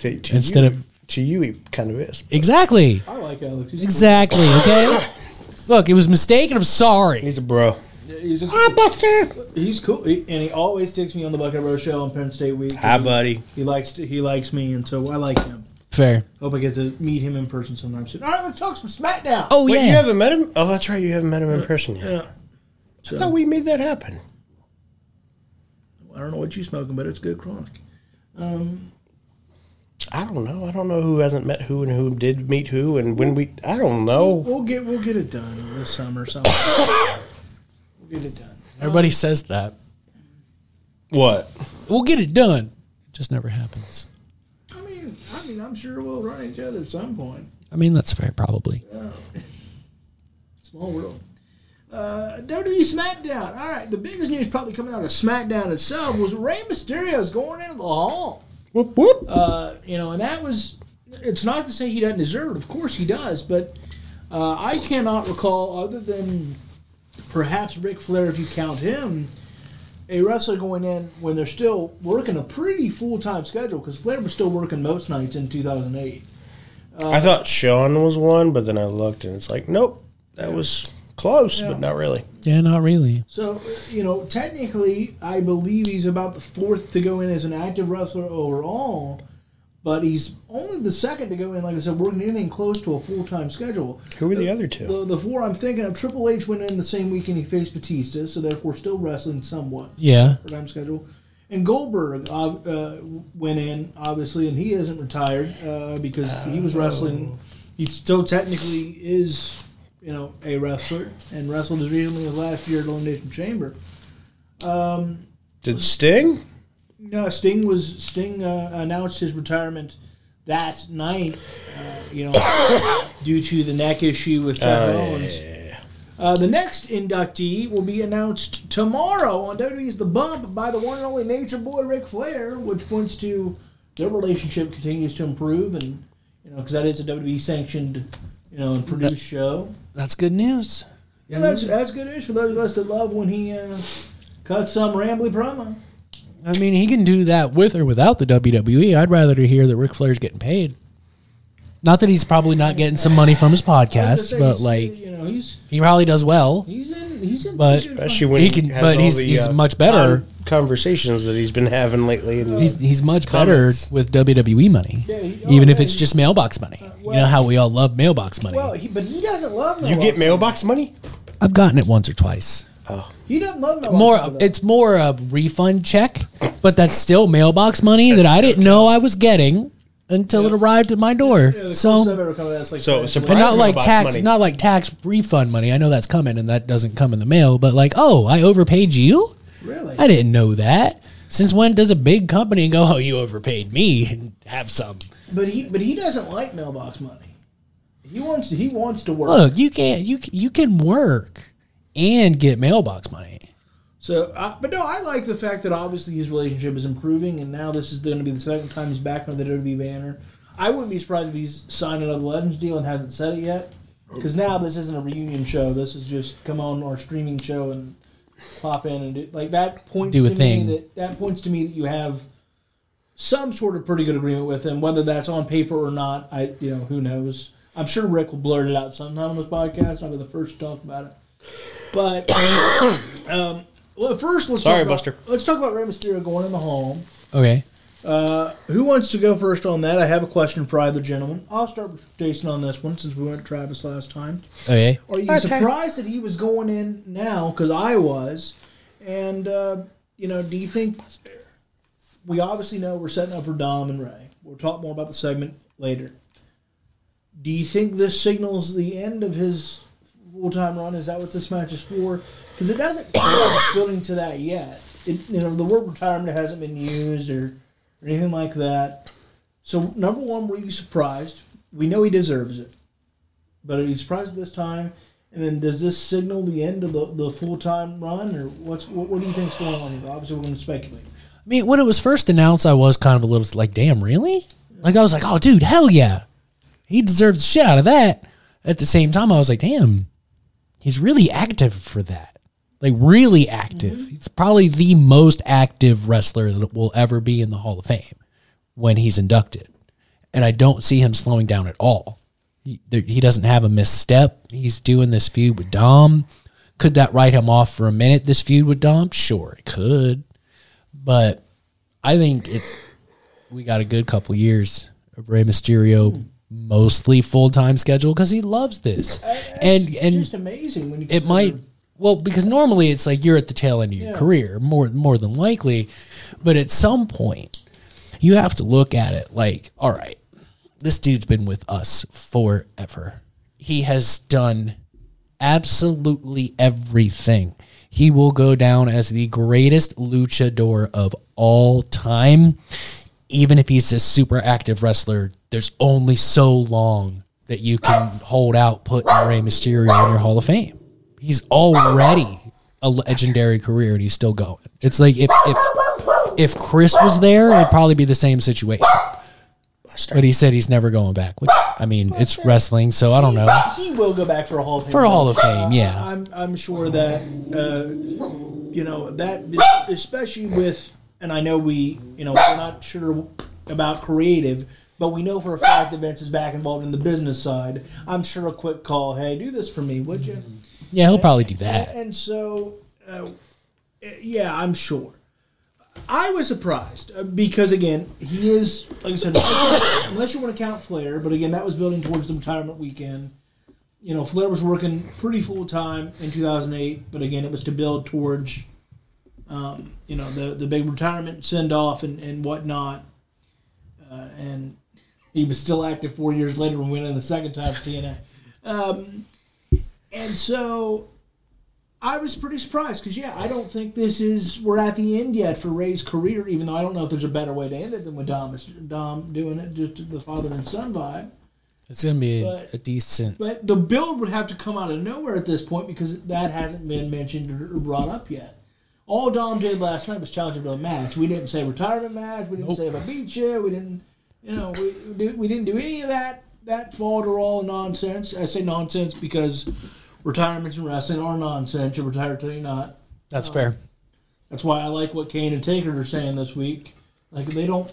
S2: to, to
S3: Instead
S2: you,
S3: of-
S2: to you, he kind of is.
S3: Exactly.
S1: I like Alex. He's
S3: Exactly. Okay. Look, it was a mistake, and I'm sorry.
S2: He's a bro.
S1: Cool. He's, a,
S3: Buster.
S1: he's cool, He- and he always takes me on the Buckeye Bro Show on Penn State Week.
S2: Hi,
S1: He-
S2: buddy.
S1: He likes to, he likes me, and so I like him.
S3: Fair.
S1: Hope I get to meet him in person sometime soon. All right, let's talk some SmackDown.
S3: Oh
S2: Wait,
S3: yeah.
S2: you haven't met him? Oh, that's right. You haven't met him in uh, person yet.
S1: yeah.
S2: I thought we made that happen.
S1: I don't know what you're smoking, but it's good chronic.
S2: Um, I don't know. I don't know who hasn't met who and who did meet who and when we. I don't know.
S1: We'll get we'll get it done this summer. Something. we'll get it done.
S3: Everybody says that.
S2: What?
S3: We'll get it done. It just never happens.
S1: I mean, I mean, I'm sure we'll run each other at some point.
S3: I mean, that's fair, probably.
S1: Small world. Uh, WWE SmackDown. All right, the biggest news probably coming out of SmackDown itself was Rey Mysterio's going into the Hall.
S2: Whoop whoop.
S1: Uh, you know, and that was. It's not to say he doesn't deserve it. Of course he does, but uh, I cannot recall other than perhaps Ric Flair, if you count him, a wrestler going in when they're still working a pretty full time schedule because Flair was still working most nights in 2008.
S2: I uh, thought Shawn was one, but then I looked and it's like, nope, that was close,
S1: Yeah.
S2: but not really.
S3: Yeah, not really.
S1: So, you know, technically, I believe he's about the fourth to go in as an active wrestler overall, but he's only the second to go in, like I said, working anything close to a full time schedule.
S2: Who are the other two?
S1: The, the four I'm thinking of, Triple H went in the same weekend he faced Batista, so therefore still wrestling somewhat
S3: Yeah.
S1: for time schedule. And Goldberg uh, uh, went in, obviously, and he isn't retired uh, because he was wrestling. He still technically is, you know, a wrestler and wrestled as recently as last year at Elimination Chamber.
S2: Did Sting?
S1: No, Sting was Sting uh, announced his retirement that night, uh, you know, due to the neck issue with Seth Rollins. Uh, the next inductee will be announced tomorrow on WWE's The Bump by the one and only Nature Boy Ric Flair, which points to their relationship continues to improve, and you know, because that is a WWE sanctioned, you know, and produced show.
S3: That's good news.
S1: Yeah, that's that's good news for those of us that love when he uh, cuts some rambly promo.
S3: I mean, he can do that with or without the WWE. I'd rather to hear that Ric Flair's getting paid. Not that he's probably not getting some money from his
S1: I was gonna
S3: podcast,
S1: say,
S3: but like
S1: you know, he's
S3: he probably does well.
S1: he's in he's in
S3: But-
S2: Especially when
S3: He
S2: he,
S3: can-
S2: has
S3: but he's-
S2: the,
S3: he's
S2: uh,
S3: much better.
S2: conversations that he's been having lately. And
S3: He's he's much
S2: Comments.
S3: better with WWE money,
S1: Yeah, he-
S3: even
S1: oh,
S3: if it's
S1: he-
S3: just mailbox money. you know how we all love mailbox money.
S1: Well, he, but he doesn't love
S2: you get mailbox money?
S3: I've gotten it once or twice.
S1: He doesn't love mailbox
S3: More,
S1: though.
S3: it's more a refund check, but that's still mailbox money that I didn't know I was getting until it arrived at my door.
S1: Yeah, the closest I've
S3: so,
S1: ever come to that's like
S2: So, surprise-
S3: and not like
S2: mailbox
S3: tax,
S2: money.
S3: not like tax refund money. I know that's coming, and that doesn't come in the mail. But like, oh, I overpaid you.
S1: really.
S3: I didn't know that. Since when does a big company go, oh, you overpaid me and have some?
S1: But he but he doesn't like mailbox money. He wants to, he wants to work.
S3: Look, you can't you you can work and get mailbox money.
S1: So, uh, but no, I like the fact that obviously his relationship is improving, and now this is going to be the second time he's back under the WWE banner. I wouldn't be surprised if he's signed another Legends deal and hasn't said it yet, because now this isn't a reunion show. This is just come on our streaming show and pop in and do like that points
S3: Do a
S1: to
S3: thing.
S1: me that that points to me that you have some sort of pretty good agreement with him, whether that's on paper or not. I you know who knows. I'm sure Rick will blurt it out sometime on this podcast. I'll be the first to talk about it. But um, well, first let's
S2: Sorry,
S1: talk about,
S2: Buster.
S1: Let's talk about Rey Mysterio going in the home.
S3: Okay.
S1: Who wants to go first on that? I have a question for either gentleman. I'll start with Jason on this one since we went to Travis last time.
S3: Okay.
S1: Are you surprised that he was going in now? Because I was. And, uh, you know, do you think. We obviously know we're setting up for Dom and Rey. We'll talk more about the segment later. Do you think this signals the end of his full time run? Is that what this match is for? Because it doesn't feel building to that yet. It, you know, the word retirement hasn't been used or or anything like that. So number one, were you surprised? We know he deserves it, but are you surprised this time? And then does this signal the end of the, the full time run, or what's what, what do you think's going on here? Obviously, we're going to speculate.
S3: I mean, when it was first announced, I was kind of a little like, damn, really? Like, I was like, oh, dude, hell yeah. He deserves the shit out of that. At the same time, I was like, damn, he's really active for that. Like, really active. Mm-hmm. He's probably the most active wrestler that will ever be in the Hall of Fame when he's inducted. And I don't see him slowing down at all. He, there, he doesn't have a misstep. He's doing this feud with Dom. Could that write him off for a minute, this feud with Dom? Sure, it could. But I think it's we got a good couple years of Rey Mysterio hmm. Mostly full time schedule because he loves this, and and
S1: Just amazing when you
S3: it might well because normally it's like you're at the tail end of your
S1: Yeah.
S3: career more more than likely, but at some point you have to look at it like all right, this dude's been with us forever. He has done absolutely everything. He will go down as the greatest luchador of all time. Even if he's a super active wrestler, there's only so long that you can hold out putting Rey Mysterio in your Hall of Fame. He's already a legendary career and he's still going. It's like if if if Chris was there, it'd probably be the same situation. But he said he's never going back, which I mean, it's wrestling, so I don't know.
S1: He will go back for a Hall of Fame.
S3: For a Hall of Fame, yeah.
S1: I'm I'm sure that uh, you know that especially with and I know we you know we're not sure about creative, but we know for a fact that Vince is back involved in the business side. I'm sure a quick call, hey, do this for me, would you?
S3: Yeah, he'll probably do that.
S1: And, and so, uh, yeah, I'm sure. I was surprised uh, because again, he is like I said, unless you, unless you want to count Flair, but again, that was building towards the retirement weekend. You know, Flair was working pretty full time in 2008, but again, it was to build towards, um, you know, the the big retirement send off and and whatnot. Uh, and he was still active four years later when winning the second time for TNA. Um, and so I was pretty surprised because yeah, I don't think this is we're at the end yet for Rey's career. Even though I don't know if there's a better way to end it than with Dom Dom doing it, just the father and son vibe.
S3: It's gonna be a,
S1: But-
S3: a decent.
S1: But the build would have to come out of nowhere at this point because that hasn't been mentioned or brought up yet. All Dom did last night was challenge him to a match. We didn't say retirement match. We didn't say if I beat you. We didn't, you know, we, we did- we didn't do any of that that all nonsense. I say nonsense because retirements in wrestling are nonsense. You retire till you're not.
S3: That's fair.
S1: Um, that's why I like what Kane and Taker are saying this week. Like they don't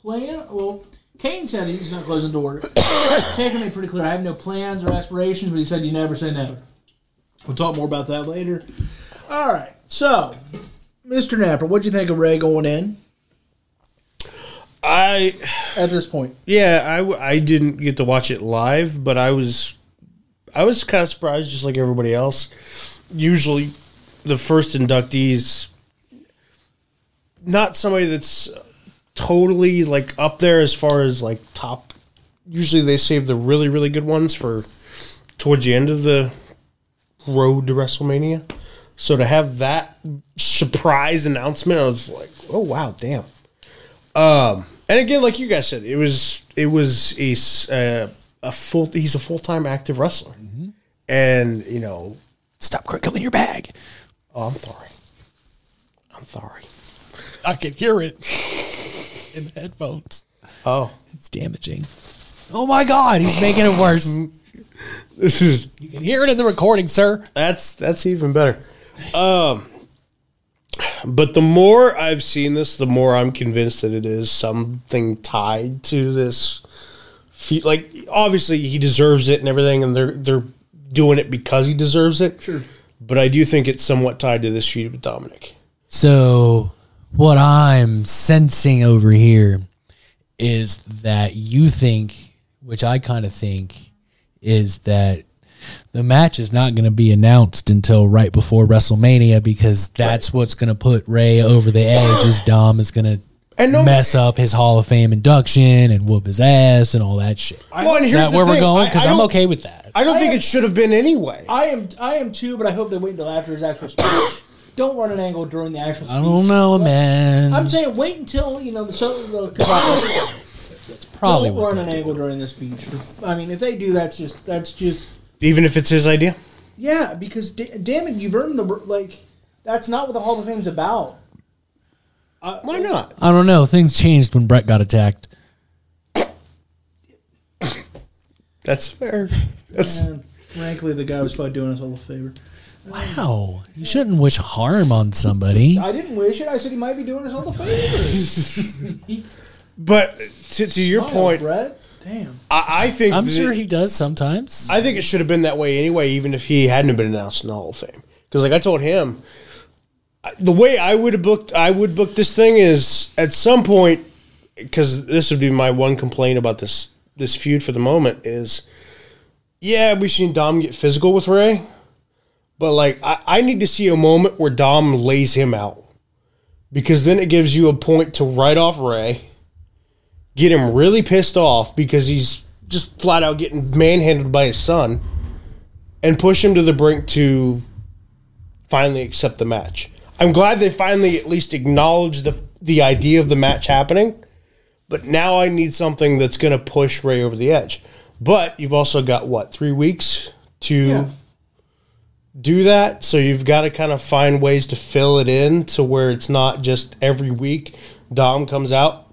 S1: plan. Well, Kane said he's not closing the door. Taker made pretty clear. I have no plans or aspirations, but he said you never say never. We'll talk more about that later. All right. So, Mr. Napper, what'd you think of Rey going in
S2: I
S1: at this point?
S2: yeah, I, I didn't get to watch it live, but I was I was kind of surprised, just like everybody else. Usually, the first inductees, not somebody that's totally like up there as far as like top. Usually, they save the really really good ones for towards the end of the road to WrestleMania. So to have that surprise announcement, I was like, "Oh wow, damn!" Um, and again, like you guys said, it was it was a uh, a full. He's a full time active wrestler, and you know,
S3: Stop crinkling your bag.
S2: oh, I'm sorry, I'm sorry.
S3: I can hear it in the headphones.
S2: Oh,
S3: It's damaging. Oh my god, he's making it worse.
S2: this is
S3: You can hear it in the recording, sir.
S2: that's that's even better. Um, but the more I've seen this, the more I'm convinced that it is something tied to this. Fe- like obviously he deserves it and everything, and they're they're doing it because he deserves it.
S1: Sure.
S2: But I do think it's somewhat tied to this feud with Dominic.
S3: So, what I'm sensing over here is that you think, which I kind of think, is that the match is not going to be announced until right before WrestleMania because that's what's going to put Rey over the edge. As Dom is going to
S2: And no-
S3: mess up his Hall of Fame induction and whoop his ass and all that shit.
S2: Well, and
S3: Is
S2: here's
S3: that
S2: the
S3: where we're going? Because
S2: I
S3: I'm okay with that.
S2: I don't
S1: I
S2: think
S1: am-
S2: it should have been anyway.
S1: I am I am too, but I hope they wait until after his actual speech Don't run an angle during the actual.
S3: I don't know, man.
S1: I'm saying wait until you know the so the
S3: Probably
S1: don't run an angle during the speech. I mean, if they do, that's just that's just
S2: Even if it's his idea.
S1: yeah. Because da- damn it, you've earned the like. That's not what the Hall of Fame's about.
S2: Uh, why not?
S3: I don't know. Things changed when Bret got attacked.
S2: That's fair. That's
S1: And frankly, the guy was probably doing us all a favor.
S3: Wow, you shouldn't wish harm on somebody.
S1: I didn't wish it. I said he might be doing us all a favor.
S2: but to, to your
S1: Oh,
S2: point,
S1: Bret. Damn.
S2: I, I think
S3: I'm
S2: that-
S3: sure he does sometimes.
S2: I think it should have been that way anyway, even if he hadn't been announced in the Hall of Fame. Because, like I told him, the way I would have booked, I would book this thing is at some point. Because this would be my one complaint about this this feud for the moment is, yeah, we've seen Dom get physical with Rey, but like I, I need to see a moment where Dom lays him out, because then it gives you a point to write off Rey, get him really pissed off because he's just flat out getting manhandled by his son and push him to the brink to finally accept the match. I'm glad they finally at least acknowledged the the idea of the match happening, but now I need something that's going to push Rey over the edge. But you've also got what three weeks to
S1: Yeah.
S2: do that, so you've got to kind of find ways to fill it in to where it's not just every week Dom comes out,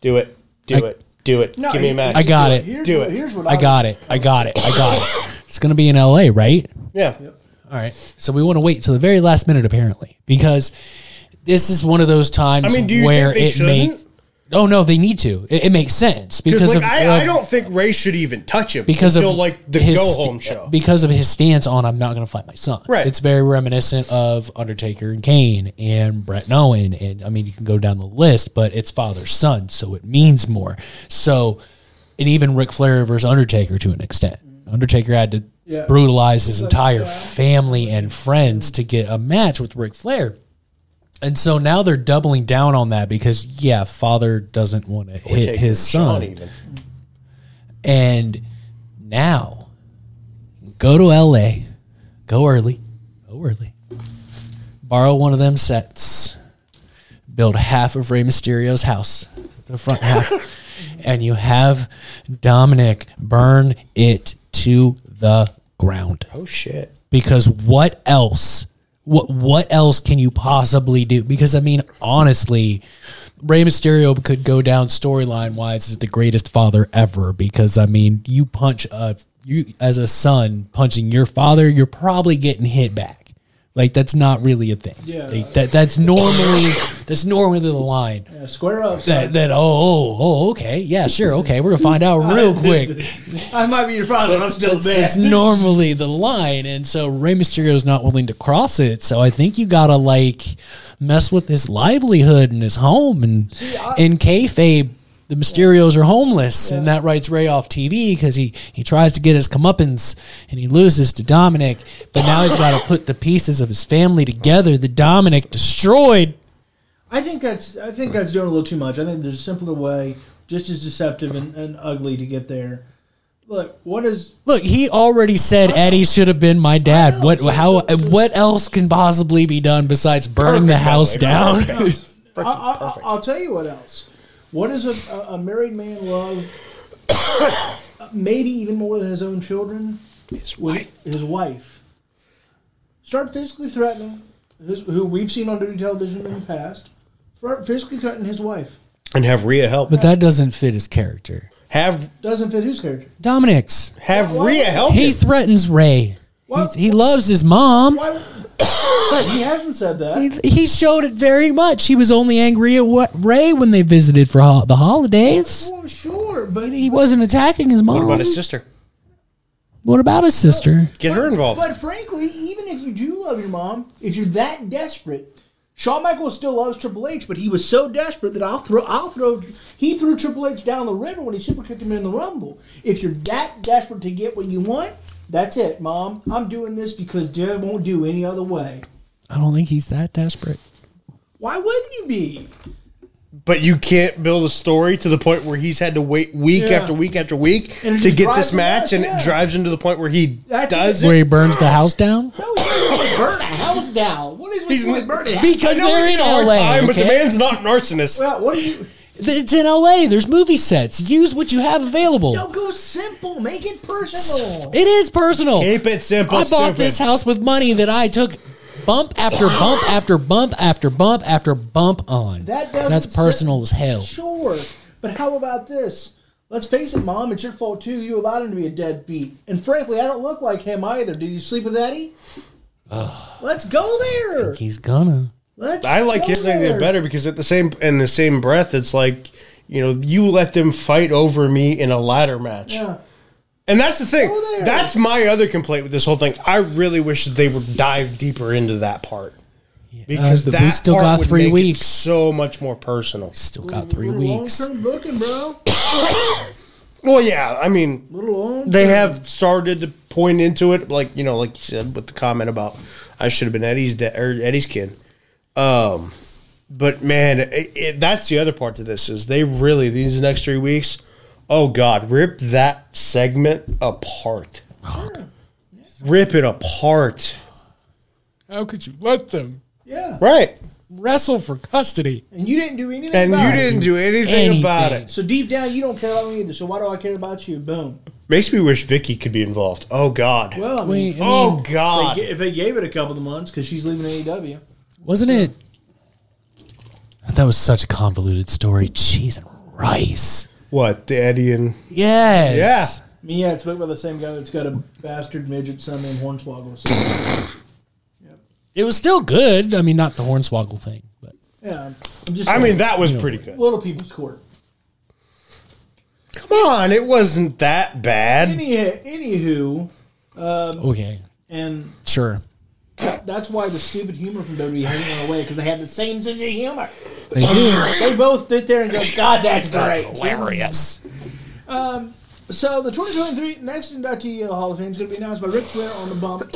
S2: do it, do
S3: I-
S2: it, do it,
S1: No,
S2: give me a match.
S3: I got it.
S1: Here's
S2: Do it.
S1: Here's what
S3: I got it. I got it. I got it. It's going to be in LA, right?
S2: Yeah.
S3: All right. So we want to wait till the very last minute, apparently, because this is one of those times
S2: I mean, do you
S3: where
S2: think they
S3: it
S2: shouldn't?
S3: makes. Oh no, they need to. It, it makes sense because
S2: Because like
S3: of,
S2: I, I don't think Rey should even touch him
S3: because
S2: until
S3: of
S2: like the
S3: his
S2: go home show.
S3: Because of his stance on I'm not going to fight my son.
S2: Right.
S3: It's very reminiscent of Undertaker and Kane and Bret and Owen, and I mean you can go down the list, but it's father son, so it means more. So, and even Ric Flair versus Undertaker to an extent. Undertaker had to
S1: Yeah.
S3: brutalize his entire family and friends to get a match with Ric Flair. And so now they're doubling down on that because yeah, father doesn't want to hit his son.
S2: even.
S3: And now, go to LA, go early, go early, borrow one of them sets, build half of Rey Mysterio's house, the front half, and you have Dominic burn it to the ground.
S2: Oh shit.
S3: Because what else? What what else can you possibly do? Because I mean, honestly, Rey Mysterio could go down storyline wise as the greatest father ever. Because I mean, you punch a you as a son punching your father, you're probably getting hit back. Like that's not really a thing.
S1: Yeah.
S3: Like, that that's normally that's normally the line.
S1: Yeah, square up.
S3: That that oh oh oh okay yeah sure okay we're gonna find out real quick.
S1: I might be your father. but I'm still
S3: That's,
S1: dead.
S3: that's normally the line, and so Rey Mysterio is not willing to cross it. So I think you gotta like mess with his livelihood and his home, and in kayfabe, the Mysterios are homeless, and that writes Rey off TV because he he tries to get his comeuppance and he loses to Dominic, but now he's got to put the pieces of his family together. The Dominic destroyed.
S1: I think that's I think that's doing a little too much. I think there's a simpler way, just as deceptive and, and ugly to get there. Look, what is
S3: Look, he already said Eddie should have been my dad. What how what else can possibly be done besides burning the house down?
S2: the way.
S1: I, I, I'll tell you what else. What does a, a married man love? maybe even more than his own children.
S2: His wife.
S1: His wife. Start physically threatening, his, who we've seen on duty television in the past. Start physically threatening his wife.
S2: And have Rhea help.
S3: But that doesn't fit his character.
S2: have
S1: Doesn't fit his character.
S3: Dominic's.
S2: have
S1: Why-
S2: Rhea help
S3: He
S2: him.
S3: threatens Rey.
S1: What?
S3: He loves his mom.
S1: Why? he hasn't said that.
S3: He, he showed it very much. He was only angry at what Rey when they visited for ho- the holidays.
S1: Oh, well, sure, but
S3: He wasn't attacking his mom.
S2: What about his sister?
S3: What about his sister?
S2: Get her involved.
S1: But frankly, even if you do love your mom, if you're that desperate, Shawn Michaels still loves Triple H, but he was so desperate that I'll throw, I'll throw. He threw Triple H down the river when he super kicked him in the Rumble. If you're that desperate to get what you want, that's it, Mom. I'm doing this because Dad won't do any other way.
S3: I don't think he's that desperate.
S1: Why wouldn't you be?
S2: But you can't build a story to the point where he's had to wait week
S1: Yeah.
S2: after week after week
S1: And it
S2: to
S1: just
S2: get
S1: drives
S2: this
S1: him
S2: match,
S1: nuts,
S2: and
S1: yeah.
S2: it drives him to the point where he
S1: That's
S2: does
S1: it.
S3: Where he burns the house down?
S1: No, he doesn't burn a house down? What is with
S2: He's-
S1: Floyd Birdie?
S3: Because
S2: I know
S3: they're
S2: we
S3: in
S2: get a hard
S3: LA.
S2: time, but the
S3: okay?
S2: man's not an arsonist.
S1: well, what do you?
S3: It's in LA. There's movie sets. Use what you have available.
S1: No, go simple. Make it personal.
S3: It is personal.
S2: Keep it simple.
S3: I bought
S2: stupid.
S3: this house with money that I took bump after bump after bump after bump after bump on.
S1: That doesn't
S3: That's personal
S1: sit-
S3: as hell.
S1: Sure, but how about this? Let's face it, Mom. It's your fault too. You allowed him to be a deadbeat, and frankly, I don't look like him either. Did you sleep with Eddie? Let's go there.
S3: He's gonna.
S1: Let's.
S2: I like
S1: go
S2: his idea better because at the same in the same breath, it's like you know you let them fight over me in a ladder match,
S1: Yeah.
S2: and that's the thing. That's my other complaint with this whole thing. I really wish that they would dive deeper into that part because uh,
S3: but we
S2: that
S3: still
S2: part
S3: got
S2: would
S3: three
S2: make it
S3: weeks.
S2: so much more personal.
S3: Still got three
S1: Little
S3: weeks.
S1: Long-term booking, bro.
S2: Well, yeah, I mean
S1: Little
S2: they have started to point into it, like you know, like you said with the comment about I should have been Eddie's da- or Eddie's kid. Um, but man, it, it, that's the other part to this is they really these next three weeks. Oh God, rip that segment apart. Rip it apart.
S3: How could you let them
S1: Yeah,
S2: Right,
S3: wrestle for custody?
S1: and you didn't do anything.
S2: and
S1: about
S2: you
S1: it.
S2: didn't do anything, about it.
S1: So deep down, you don't care about me either. So why do I care about you? Boom.
S2: Makes me wish Vickie could be involved. Oh God.
S1: Well, I mean,
S3: Wait, I
S2: oh
S3: mean,
S1: if
S2: God.
S1: if they gave it a couple of months because she's leaving AEW.
S3: Wasn't it? That was such a convoluted story. Cheese and rice.
S2: What the Eddie and
S3: Yes.
S2: Yeah.
S1: I mean, yeah, it's made by the same guy that's got a bastard midget son named Hornswoggle. So,
S3: It was still good. I mean, not the hornswoggle thing, but
S1: yeah, I'm just.
S2: I mean that was pretty good.
S1: little people's court.
S2: Come on, it wasn't that bad.
S1: Any, anywho, um,
S3: okay,
S1: and
S3: sure.
S1: That's why the stupid humor from WWE hasn't gone away because they have the same sense of humor.
S3: They do.
S1: They both sit there and go, "God, that's great."
S3: hilarious.
S1: So the 2023 next inductee uh, Hall of Fame is going to be announced by Ric Flair on the bump.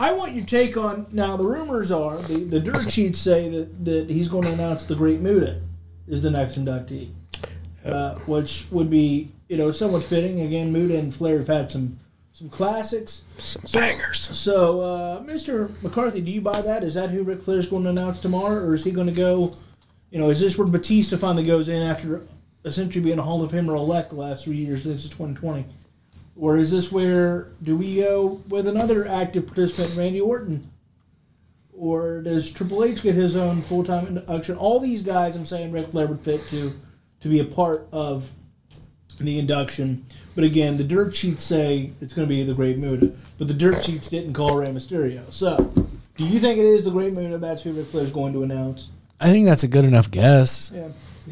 S1: I want your take on now. The rumors are the, the dirt sheets say that, that he's going to announce the Great Muta is the next inductee, uh, which would be you know somewhat fitting. Again, Muta and Flair have had some some classics.
S2: Some bangers.
S1: So, uh, Mr. McCarthy, do you buy that? Is that who Ric Flair's going to announce tomorrow, or is he going to go? You know, is this where Batista finally goes in after essentially being a Hall of Famer elect the last three years? This is 2020, or is this where do we go with another active participant, Randy Orton, or does Triple H get his own full time induction? All these guys, I'm saying, Ric Flair would fit to to be a part of the induction. But again, the dirt sheets say it's going to be the Great Muta, but the dirt sheets didn't call Rey Mysterio. So, do you think it is the Great Muta? That's who Ric Flair's going to announce.
S3: I think that's a good enough guess.
S1: Yeah.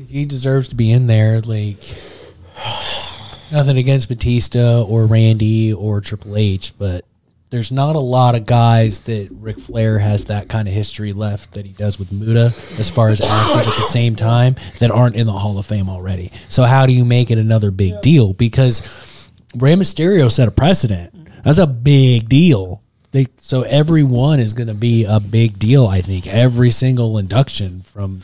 S3: He deserves to be in there. Like nothing against Batista or Randy or Triple H, but there's not a lot of guys that Ric Flair has that kind of history left that he does with Muta as far as active at the same time that aren't in the Hall of Fame already. So how do you make it another big deal? Because Rey Mysterio set a precedent. That's a big deal. They, so every one is going to be a big deal. I think every single induction from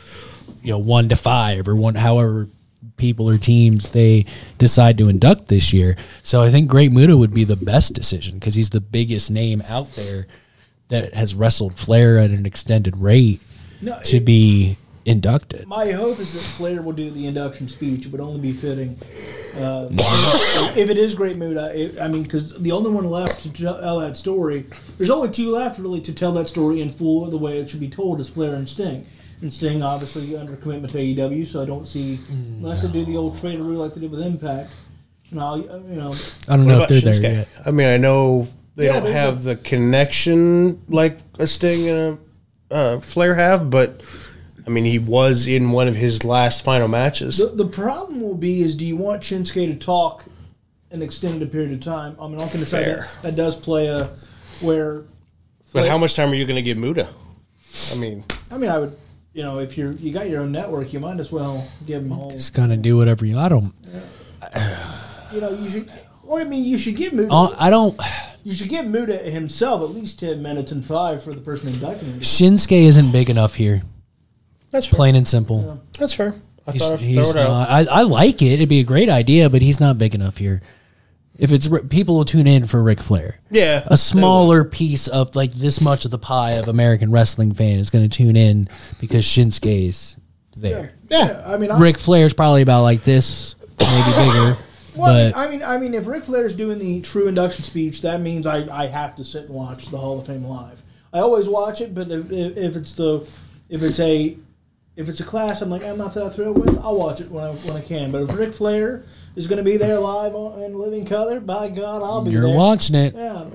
S3: you know one to five or one however people or teams they decide to induct this year. So I think Great Muta would be the best decision because he's the biggest name out there that has wrestled Flair at an extended rate
S1: No,
S3: to
S1: it-
S3: be inducted.
S1: My hope is that Flair will do the induction speech. It would only be fitting. Uh, if it is Great Muta, it, I mean, because the only one left to tell that story, there's only two left really to tell that story in full the way it should be told is Flair and Sting. And Sting obviously under commitment to AEW, so I don't see unless they do the old traderoo like they did with Impact. And I'll, you know,
S3: I don't
S2: What
S3: know if
S2: about
S3: they're there
S2: Shinsuke?
S3: yet.
S2: I mean, I know they
S1: Yeah,
S2: don't
S1: they're
S2: have the connection like a Sting and a uh, Flair have, but I mean, he was in one of his last final matches.
S1: the, the problem will be is do you want Shinsuke to talk an extended period of time? I mean, I'm going to say
S2: Fair.
S1: that, that does play a where.
S2: But how much time are you going to give Muta? I mean,
S1: I mean, I would, you know, if you're you got your own network, you might as well give them whole.
S3: Just kind of do whatever you. I don't.
S1: You know, you should. Well, I mean, you should give Muta.
S3: Uh, I don't.
S1: you should give Muta himself at least ten minutes and five for the person inducting him.
S3: Shinsuke isn't big enough here.
S2: that's fair.
S3: Plain and simple.
S2: That's fair. I
S3: He's,
S2: thought I'd
S3: he's
S2: throw it out.
S3: not. I, I like it. It'd be a great idea, but he's not big enough here. If it's people will tune in for Ric Flair.
S2: Yeah,
S3: A smaller piece of like this much of the pie of American wrestling fan is going to tune in because Shinsuke's there.
S1: Yeah, I mean, I,
S3: Ric Flair's probably about like this, maybe bigger.
S1: well,
S3: but
S1: I mean, I mean, if Ric Flair's doing the true induction speech, that means I, I have to sit and watch the Hall of Fame live. I always watch it, but if, if, if it's the if it's a if it's a class I'm like I'm not that thrilled with, I'll watch it when I when I can. But if Ric Flair is going to be there live on, in living color, by God, I'll be
S3: you're
S1: there.
S3: watching it.
S1: Yeah,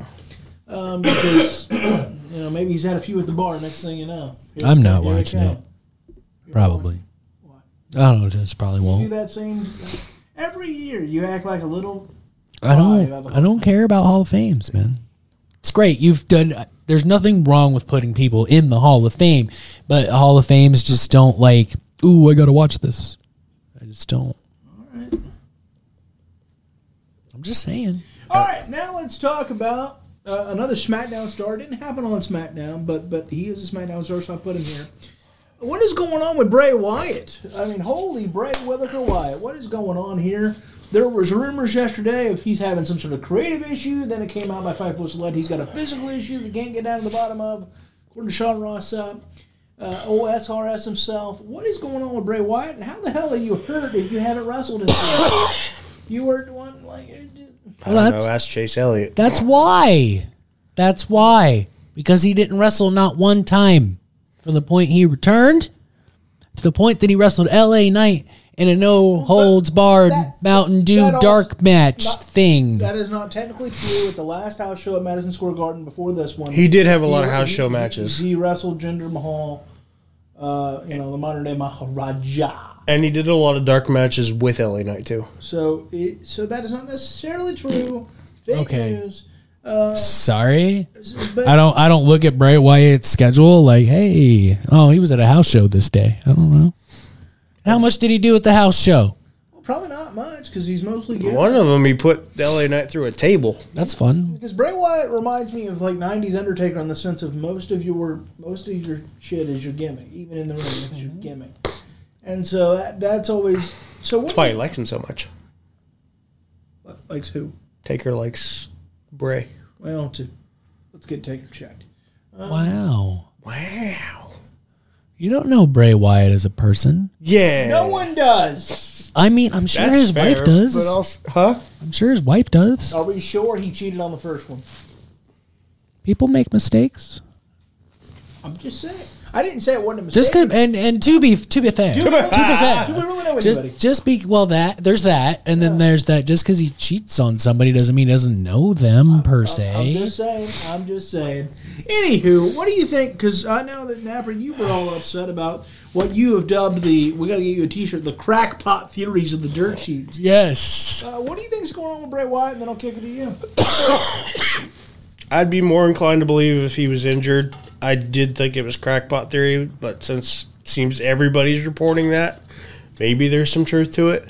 S1: um, because you know maybe he's had a few at the bar. Next thing you know, Here-
S3: I'm not
S1: here
S3: watching it. Probably. I don't know. Just probably won't.
S1: do that same every year. You act like a little.
S3: I don't. I don't care about Hall of Fames, man. It's great. You've done. There's nothing wrong with putting people in the Hall of Fame, but Hall of Fames just don't like. Ooh, I gotta watch this. I just don't. I'm just saying.
S1: All right, now let's talk about uh, another SmackDown star. It didn't happen on SmackDown, but but he is a SmackDown star, so I put him here. What is going on with Bray Wyatt? I mean, holy Bray Whitaker Wyatt! What is going on here? There was rumors yesterday of he's having some sort of creative issue. Then it came out by Fightful Select he's got a physical issue that can't get down to the bottom of. According to Sean Ross Sapp, uh, OSRS himself. What is going on with Bray Wyatt? And how the hell are you hurt if you haven't wrestled in? you were one like.
S2: I
S3: Well,
S2: don't know. Ask Chase Elliott.
S3: That's why. That's why. Because he didn't wrestle not one time. From the point he returned to the point that he wrestled LA Knight in a no holds barred
S1: that-
S3: Mountain Dew
S1: also-
S3: dark match
S1: not-
S3: thing.
S1: That is not technically true. At the last house show at Madison Square Garden before this one,
S2: He did have a lot of house
S1: he-
S2: show
S1: he-
S2: matches.
S1: He, wrestled Jinder Mahal, uh, you know, the modern day Maharaja.
S2: And he did a lot of dark matches with LA Knight too.
S1: So, it, so that is not necessarily true. Fake
S3: Okay.
S1: news.
S3: Uh, Sorry.
S1: But
S3: I don't I don't look at Bray Wyatt's schedule like, hey, oh, he was at a house show this day. I don't know. How much did he do at the house show?
S1: probably not much because he's mostly good.
S2: One of them, he put LA Knight through a table.
S3: That's fun.
S1: Because Bray Wyatt reminds me of like '90s Undertaker in the sense of most of your most of your shit is your gimmick, even in the ring, it's your mm-hmm. gimmick. And so that, that's always so. What
S2: That's why he likes him so much.
S1: likes who?
S2: Taker likes Bray.
S1: Well, to let's get Taker checked.
S3: Um, wow.
S2: Wow.
S3: You don't know Bray Wyatt as a person.
S2: Yeah.
S1: No one does.
S3: I mean, I'm sure
S2: That's
S3: his
S2: fair,
S3: wife does.
S2: But also, huh?
S3: I'm sure his wife does.
S1: Are we sure he cheated on the first one?
S3: People make mistakes.
S1: I'm just saying. I didn't say it wasn't a mistake.
S3: Just 'cause- and and to be to be fair, to be fair,
S1: Do we really know anybody?
S3: just just be well that there's that, and then there's that. Just because he cheats on somebody doesn't mean he doesn't know them per se.
S1: I'm
S3: se.
S1: just saying. I'm just saying. Anywho, what do you think? Because I know that Napper, you were all upset about what you have dubbed the. We got to get you a T-shirt. The crackpot theories of the dirt sheets.
S3: Yes.
S1: Uh, what do you think is going on with Bray Wyatt? And then I'll kick it to you.
S2: I'd be more inclined to believe if he was injured. I did think it was crackpot theory, but since seems everybody's reporting that, maybe there's some truth to it.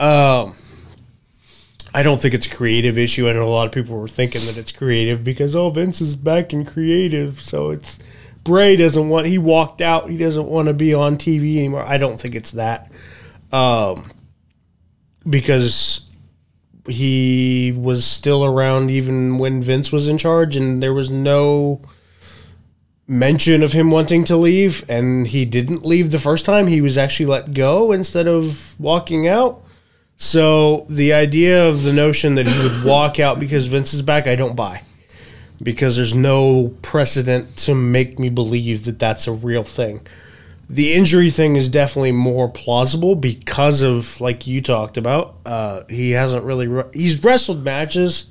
S2: Um, I don't think it's a creative issue. I know a lot of people were thinking that it's creative because oh Vince is back in creative, so it's Bray doesn't want he walked out. He doesn't want to be on TV anymore. I don't think it's that. Um, because he was still around even when Vince was in charge, and there was no mention of him wanting to leave. And he didn't leave the first time; he was actually let go instead of walking out. So the idea of the notion that he would walk out because Vince is back, I don't buy. Because there's no precedent to make me believe that that's a real thing the injury thing is definitely more plausible because of like you talked about. Uh, he hasn't really re- he's wrestled matches,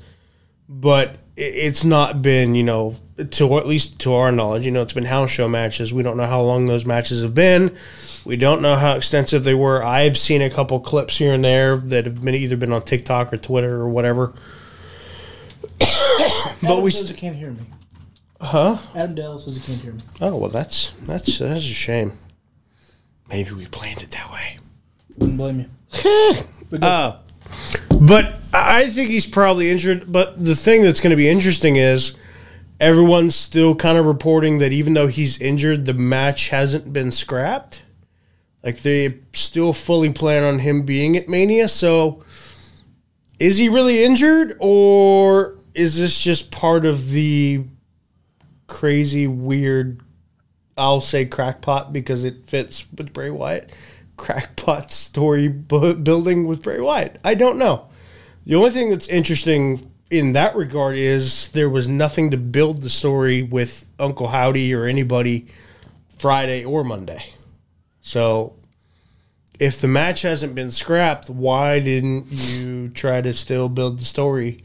S2: but it's not been you know to at least to our knowledge. You know, it's been house show matches. We don't know how long those matches have been. We don't know how extensive they were. I've seen a couple clips here and there that have been either been on TikTok or Twitter or whatever.
S1: but
S2: we st-
S1: can't hear me. Huh? Adam Dale says he can't hear me.
S2: Oh well, that's that's that's a shame. Maybe we planned it that way.
S1: Wouldn't blame you. But go.
S2: Uh, but I I think he's probably injured. But the thing that's going to be interesting is everyone's still kind of reporting that even though he's injured, the match hasn't been scrapped. Like they still fully plan on him being at Mania. So is he really injured or is this just part of the crazy, weird, I'll say crackpot because it fits with Bray Wyatt, crackpot story bu- building with Bray Wyatt? I don't know. The only thing that's interesting in that regard is there was nothing to build the story with Uncle Howdy or anybody Friday or Monday. So if the match hasn't been scrapped, why didn't you try to still build the story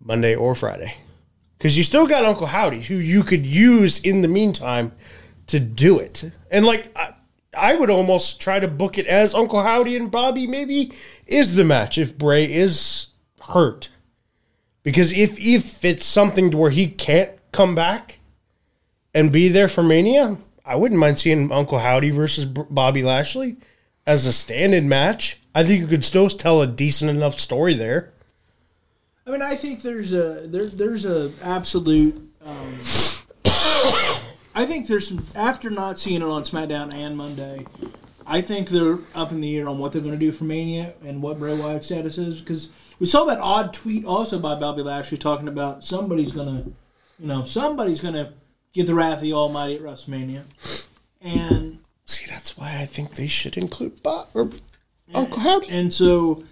S2: Monday or Friday? Because you still got Uncle Howdy, who you could use in the meantime to do it. And like, I, I would almost try to book it as Uncle Howdy and Bobby maybe is the match if Bray is hurt. Because if if it's something where he can't come back and be there for Mania, I wouldn't mind seeing Uncle Howdy versus Bobby Lashley as a stand-in match. I think you could still tell a decent enough story there.
S1: I mean, I think there's a there, there's a absolute. Um, I think there's some after not seeing it on SmackDown and Monday. I think they're up in the air on what they're going to do for Mania and what Bray Wyatt's status is because we saw that odd tweet also by Bobby Lashley talking about somebody's going to, you know, somebody's going to get the wrath of the Almighty at WrestleMania, and
S2: See, that's why I think they should include Bob or Uncle Howdy.
S1: And so,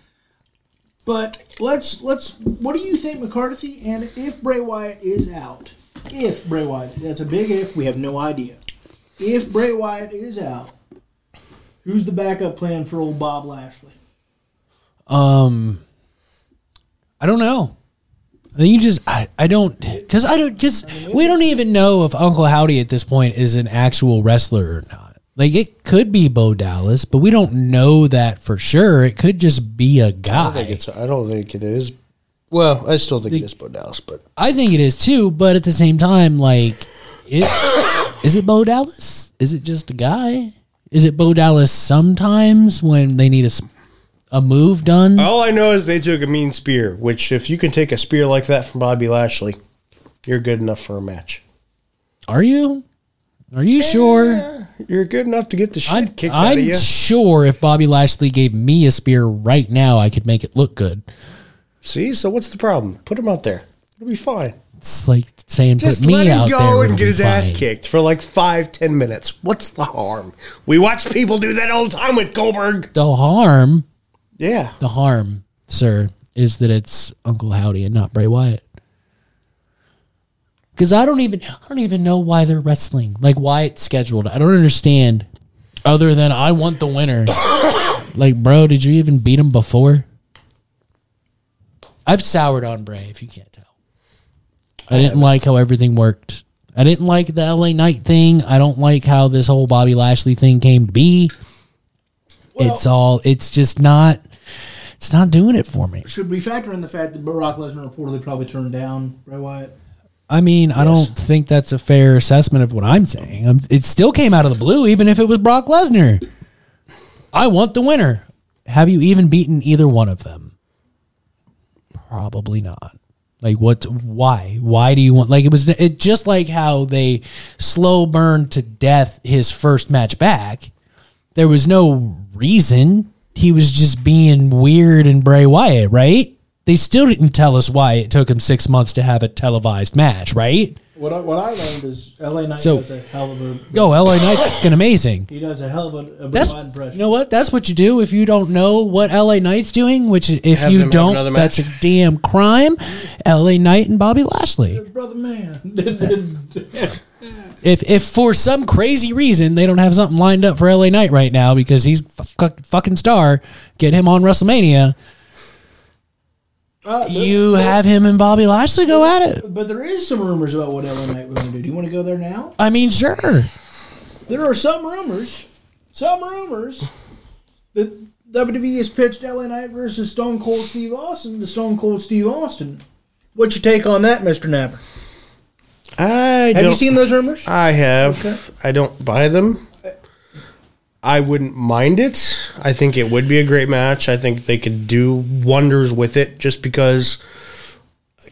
S1: but let's let's. What do you think, McCarthy? And if Bray Wyatt is out, if Bray Wyatt, that's a big if. We have no idea. If Bray Wyatt is out, who's the backup plan for old Bob Lashley?
S3: Um, I don't know. I think you just I, I don't because I don't because we don't even know if Uncle Howdy at this point is an actual wrestler or not. Like it could be Bo Dallas, but we don't know that for sure. It could just be a guy.
S2: don't think it's. I don't think it is. Well, I still think it is Bo Dallas, but
S3: I think it is too, but at the same time, like, it, is it Bo Dallas? Is it just a guy? Is it Bo Dallas sometimes when they need a a move done?
S2: all I know is they took a mean spear. Which, if you can take a spear like that from Bobby Lashley, you're good enough for a match.
S3: Are you? Are you sure?
S2: You're good enough to get the shit
S3: I'm,
S2: kicked
S3: I'm
S2: of you.
S3: sure if Bobby Lashley gave me a spear right now, I could make it look good.
S2: See, so what's the problem? Put him out there. It'll be fine.
S3: It's like saying
S2: Just
S3: put me
S2: let him
S3: out there
S2: go
S3: would
S2: and get his ass
S3: fine.
S2: kicked for like five, ten minutes. What's the harm? We watch people do that all the time with Goldberg.
S3: The harm,
S2: Yeah.
S3: the harm, sir, is that it's Uncle Howdy and not Bray Wyatt. Because I don't even I don't even know why they're wrestling. Like why it's scheduled. I don't understand. Other than I want the winner. like, bro, did you even beat him before? I've soured on Bray, if you can't tell. I didn't like how everything worked. I didn't like the LA Knight thing. I don't like how this whole Bobby Lashley thing came to be. it's all it's just not it's not doing it for me.
S1: Should we factor in the fact that Brock Lesnar reportedly probably turned down Bray Wyatt?
S3: I mean, I don't think that's a fair assessment of what I'm saying. Um it still came out of the blue, even if it was Brock Lesnar. I want the winner. Have you even beaten either one of them? Probably not. Like what? Why? Why do you want? Like it was it just like how they slow burned to death his first match back. There was no reason. He was just being weird and Bray Wyatt, right? They still didn't tell us why it took him six months to have a televised match, right?
S1: What I, what I learned is LA Knight
S3: So-
S1: does a hell of a
S3: Yo, LA Knight's fucking amazing.
S1: he does a hell of a, a Bray
S3: That's
S1: Wyatt impression.
S3: you know what? That's what you do if you don't know what LA Knight's doing. Which if
S2: Have them
S3: you
S2: have
S3: don't,
S2: another
S3: that's a damn crime. LA Knight and Bobby Lashley.
S1: brother man.
S3: If if for some crazy reason they don't have something lined up for LA Knight right now because he's a fuck- fucking star, get him on WrestleMania.
S1: Uh, but-
S3: You have him and Bobby Lashley go at it.
S1: But there is some rumors about what LA Knight was going to do. Do you want to go there now?
S3: I mean, sure.
S1: There are some rumors, some rumors that WWE has pitched LA Knight versus Stone Cold Steve Austin to Stone Cold Steve Austin. What's your take on that, Mister Napper?
S2: I
S1: Have you seen those rumors?
S2: I have.
S1: Okay.
S2: I don't buy them. I wouldn't mind it. I think it would be a great match. I think they could do wonders with it just because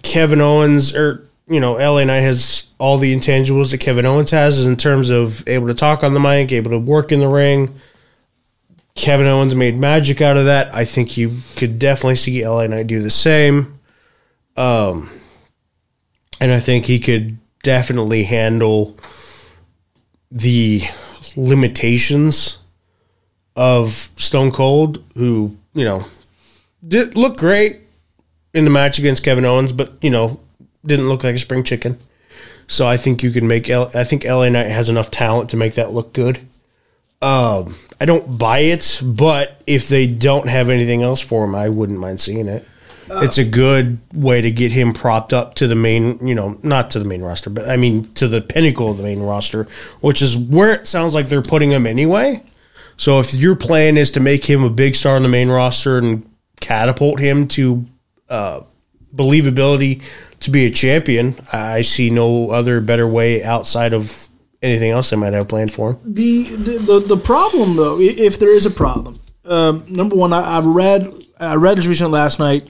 S2: Kevin Owens or you know, LA Knight has all the intangibles that Kevin Owens has is in terms of able to talk on the mic, able to work in the ring. Kevin Owens made magic out of that. I think you could definitely see LA Knight do the same. Um, and I think he could definitely handle the limitations of Stone Cold, who, you know, did look great in the match against Kevin Owens, but, you know, didn't look like a spring chicken. So I think you can make, L- I think LA Knight has enough talent to make that look good. Um, I don't buy it, but if they don't have anything else for him, I wouldn't mind seeing it. It's a good way to get him propped up to the main, you know, not to the main roster, but I mean to the pinnacle of the main roster, which is where it sounds like they're putting him anyway. So if your plan is to make him a big star on the main roster and catapult him to uh, believability to be a champion, I see no other better way outside of anything else they might have planned for him.
S1: The, the the the problem though, if there is a problem, um, number one, I, I've read I read as recent last night,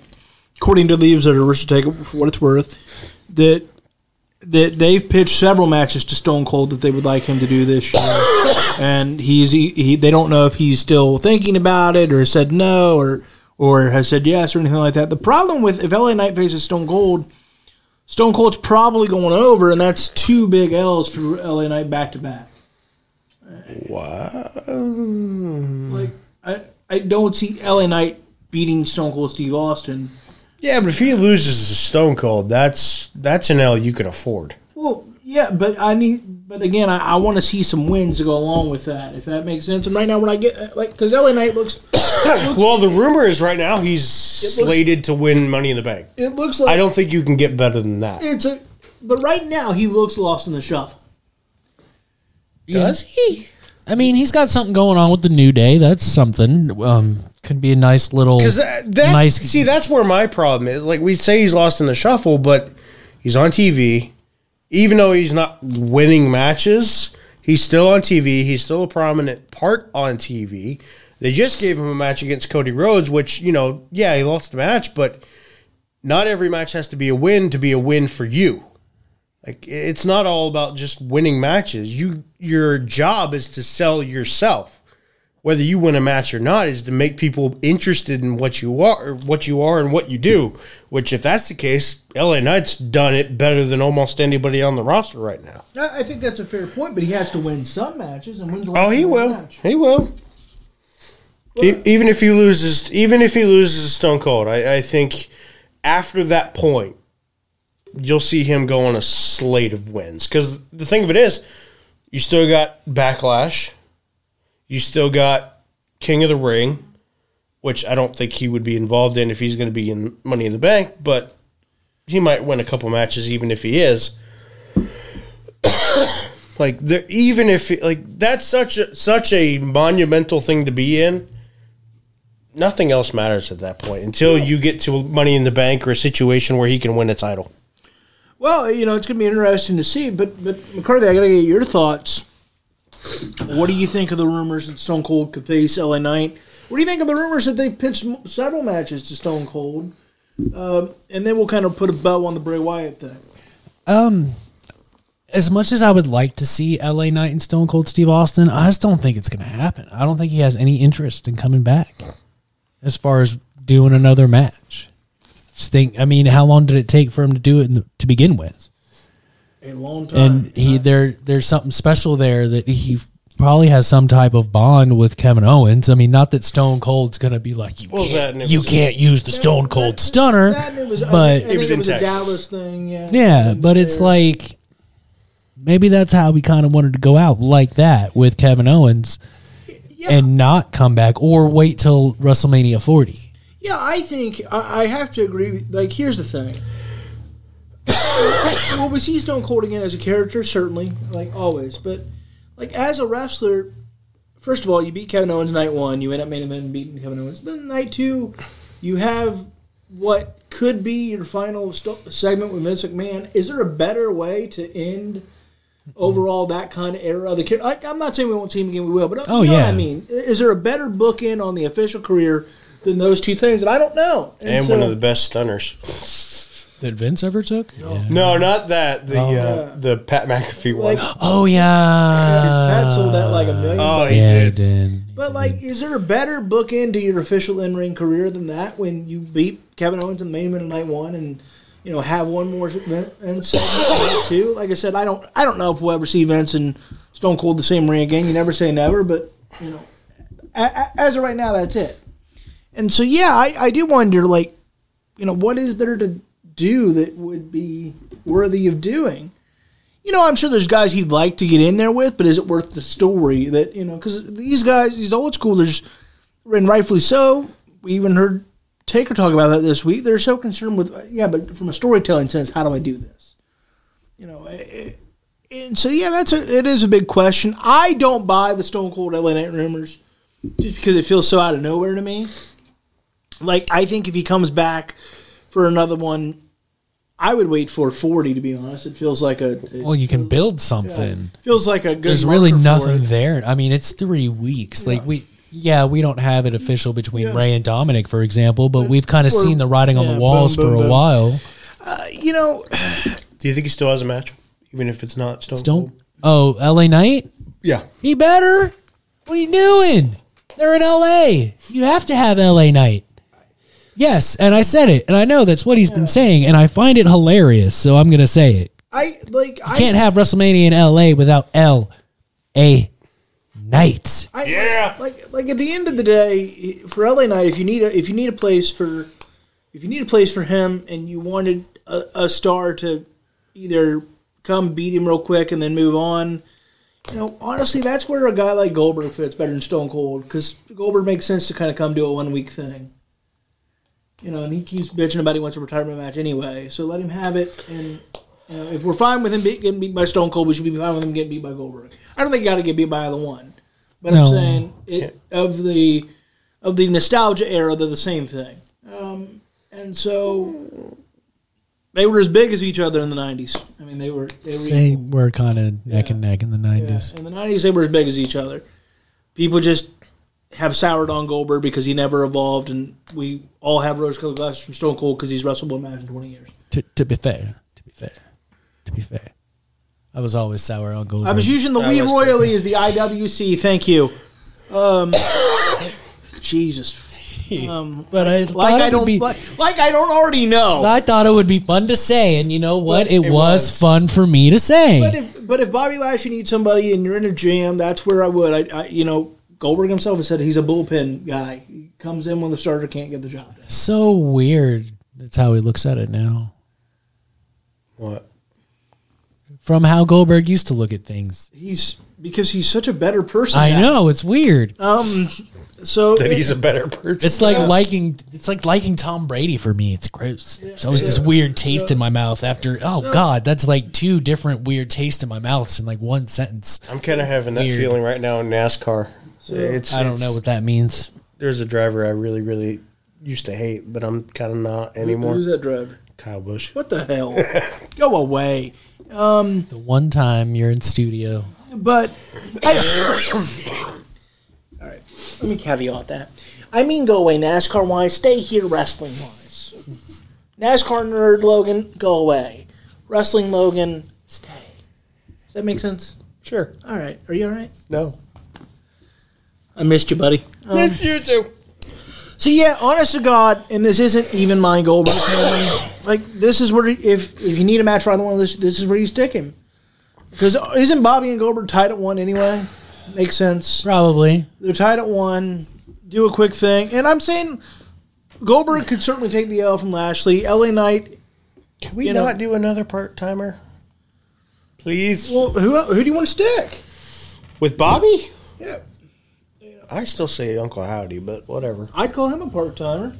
S1: according to leaves that are Richard take it for what it's worth, that that they've pitched several matches to Stone Cold that they would like him to do this year, and he's he, he they don't know if he's still thinking about it or said no or or has said yes or anything like that. The problem with if LA Knight faces Stone Cold. Stone Cold's probably going over, and that's two big L's for LA Knight back to back. Wow! Like I, I don't see LA Knight beating Stone Cold Steve Austin.
S2: Yeah, but if he loses to Stone Cold, that's that's an L you can afford.
S1: Well, yeah, but I need, but again, I, I want to see some wins to go along with that, if that makes sense. And right now, when I get like, because LA Knight looks,
S2: Well, the rumor is right now he's
S1: looks-
S2: slated to win Money in the Bank.
S1: it looks like
S2: I don't think you can get better than that.
S1: it's a, but right now he looks lost in the shuffle.
S2: Does he?
S3: I mean, he's got something going on with the New Day. That's something. Um, could be a nice little.
S2: Because that, that's
S3: nice.
S2: see, that's where my problem is. Like we say, he's lost in the shuffle, but he's on TV. Even though he's not winning matches, he's still on TV. He's still a prominent part on TV. They just gave him a match against Cody Rhodes, which you know, yeah, he lost the match, but not every match has to be a win to be a win for you. Like it's not all about just winning matches. You your job is to sell yourself. Whether you win a match or not is to make people interested in what you are, what you are, and what you do. Which, if that's the case, LA Knight's done it better than almost anybody on the roster right now.
S1: I think that's a fair point, but he has to win some matches and win. the
S2: Oh, he will.
S1: match.
S2: He will. Even if he loses, even if he loses Stone Cold, I, I think after that point, you'll see him go on a slate of wins. Because the thing of it is, you still got Backlash, you still got King of the Ring, which I don't think he would be involved in if he's going to be in Money in the Bank, but he might win a couple matches even if he is. like there, even if like that's such a such a monumental thing to be in nothing else matters at that point until you get to money in the bank or a situation where he can win a title
S1: Well, you know, it's going to be interesting to see. But but McCarthy, I got to get your thoughts. What do you think of the rumors that Stone Cold could face LA Knight? What do you think of the rumors that they pitched several matches to Stone Cold? Um, and then we'll kind of put a bow on the Bray Wyatt thing.
S3: Um, as much as I would like to see LA Knight and Stone Cold Steve Austin, I just don't think it's going to happen. I don't think he has any interest in coming back as far as doing another match. Just think, I mean, how long did it take for him to do it the, to begin with?
S1: A long time.
S3: And he there, there's something special there that he probably has some type of bond with Kevin Owens. I mean, not that Stone Cold's going to be like you
S2: Well, that
S3: can't,
S2: and it
S3: you can't use the Stone Cold Stunner,
S1: That and it was, I
S3: but
S1: think- I think
S2: was
S1: it
S2: in
S1: was a Dallas thing. Yeah.
S3: Yeah, but it's like maybe that's how we kind of wanted to go out like that with Kevin Owens
S1: Yeah.
S3: and not come back or wait till WrestleMania 40.
S1: Yeah, I think I, I have to agree. Like, here's the thing. Well, we see Stone Cold again as a character, certainly, like always. But like as a wrestler, first of all, you beat Kevin Owens night one. You end up main event beating Kevin Owens. Then night two, you have what could be your final st- segment with Vince McMahon. Is there a better way to end? Overall, that kind of era. of The char- I, I'm not saying we won't see him again. We will, but uh,
S3: Oh,
S1: you know what
S3: yeah.
S1: I mean, is there a better bookend on the official career than those two things? And I don't know.
S2: and
S1: so-
S2: one of the best stunners
S3: that Vince ever took. Yeah.
S2: No, not that. The uh, the Pat McAfee one.
S1: Like,
S3: Oh yeah.
S1: Pat sold that like a million.
S2: oh,
S1: bucks.
S3: yeah, he
S2: did.
S3: did.
S1: But like, is there a better bookend to your official in ring career than that? When you beat Kevin Owens in the main event of night one, and you know have one more event and segment night two. Like I said, I don't, I don't know if we'll ever see Vince and Stone Cold the same ring again. You never say never, but you know, a, a, as of right now, that's it. And so, yeah, I, I do wonder, like, you know, what is there to do that would be worthy of doing? You know, I'm sure there's guys he'd like to get in there with, but is it worth the story that you know? Because these guys, these old schoolers, and rightfully so. We even heard Taker talk about that this week. They're so concerned with yeah, but from a storytelling sense, how do I do this? You know, eh, eh, and so yeah, that's a it is a big question. I don't buy the Stone Cold LA Knight rumors just because it feels so out of nowhere to me. Like I think if he comes back for another one, I would wait for forty. To be honest, it feels like a
S3: Well, you can build something.
S1: feels like a good.
S3: There's really
S1: marker for
S3: nothing
S1: it.
S3: there. I mean, it's three weeks. Like we, yeah, we don't have it official between Rey and Dominik, for example, but we've kind of seen the writing on the walls
S1: boom, boom,
S3: for a
S1: boom.
S3: while.
S1: Uh, you know,
S2: Do you think he still has a match, even if it's not Stone
S3: Don't.
S2: Cold?
S3: Oh, L.A. Knight.
S2: Yeah.
S3: He better. What are you doing? They're in L.A. You have to have L.A. Knight. Yes, and I said it, and I know that's what he's been saying, and I find it hilarious, so I'm gonna say it.
S1: I like. I
S3: Can't have WrestleMania in L.A. without L.A. Knight.
S1: I,
S2: Yeah.
S1: Like, like at the end of the day, for LA Knight, if you need a if you need a place for if you need a place for him, and you wanted a, a star to either come beat him real quick and then move on, you know, honestly, that's where a guy like Goldberg fits better than Stone Cold because Goldberg makes sense to kind of come do a one week thing. You know, and he keeps bitching about he wants a retirement match anyway, so let him have it. And you know, if we're fine with him be- getting beat by Stone Cold, we should be fine with him getting beat by Goldberg. I don't think you got to get beat by either one. But
S3: No.
S1: I'm saying it of the of the nostalgia era, they're the same thing. Um, and so they were as big as each other in the '90s. I mean, they were they were
S3: They were kind of neck and neck in the
S1: Yeah.
S3: 90s.
S1: In the '90s, they were as big as each other. People just have soured on Goldberg because he never evolved, and we all have rose-colored glasses from Stone Cold because he's wrestled one match in 20 years.
S3: To, to be fair, to be fair, to be fair. I was always sour on Goldberg.
S1: I was using the
S2: I
S1: we royally as the IWC. Thank you. Um, Jesus. Um,
S3: but I
S1: like I don't
S3: be.
S1: like, like I don't already know.
S3: I thought it would be fun to say, and you know what? It,
S2: It
S3: was,
S2: was.
S3: fun for me to say.
S1: But if but if Bobby Lashley needs somebody and you're in a jam, that's where I would. I, I you know Goldberg himself has said he's a bullpen guy. He comes in when the starter can't get the job done.
S3: so weird. That's how he looks at it now.
S2: What?
S3: From how Goldberg used to look at things.
S1: He's because he's such a better person.
S3: I
S1: now.
S3: know it's weird.
S1: Um. So
S2: That he's a better person.
S3: It's like liking it's like liking Tom Brady for me. It's gross. It's always this weird taste in my mouth after oh god, that's like two different weird tastes in my mouth in like one sentence.
S2: I'm kind of having that
S3: Weird.
S2: feeling right now in NASCAR. It's,
S3: I don't
S2: it's-
S3: know what that means.
S2: There's a driver I really, really used to hate, but I'm kind of not anymore.
S1: who's that driver?
S2: Kyle Busch.
S1: What the hell? Go away.
S3: Um, the one time you're in studio.
S1: But I, all right, let me caveat that. I mean, go away NASCAR wise. Stay here wrestling wise. NASCAR nerd Logan, go away. Wrestling Logan, stay. Does that make sense?
S2: Sure.
S1: All right. Are you all right?
S2: No.
S1: I missed you, buddy. Um,
S2: Miss you too.
S1: So yeah, honest to God, and this isn't even my Goldberg family. Like this is where if if you need a match for either one of this, this is where you stick him. Because isn't Bobby and Goldberg tied at one anyway? Makes sense.
S3: Probably.
S1: They're tied at one. Do a quick thing, and I'm saying Goldberg could certainly take the L from Lashley. LA Knight.
S2: Can we
S1: You know-
S2: not do another part timer? Please.
S1: Well, who who do you want to stick?
S2: With Bobby?
S1: Yeah,
S2: I still say Uncle Howdy, but whatever.
S1: I'd call him a part timer.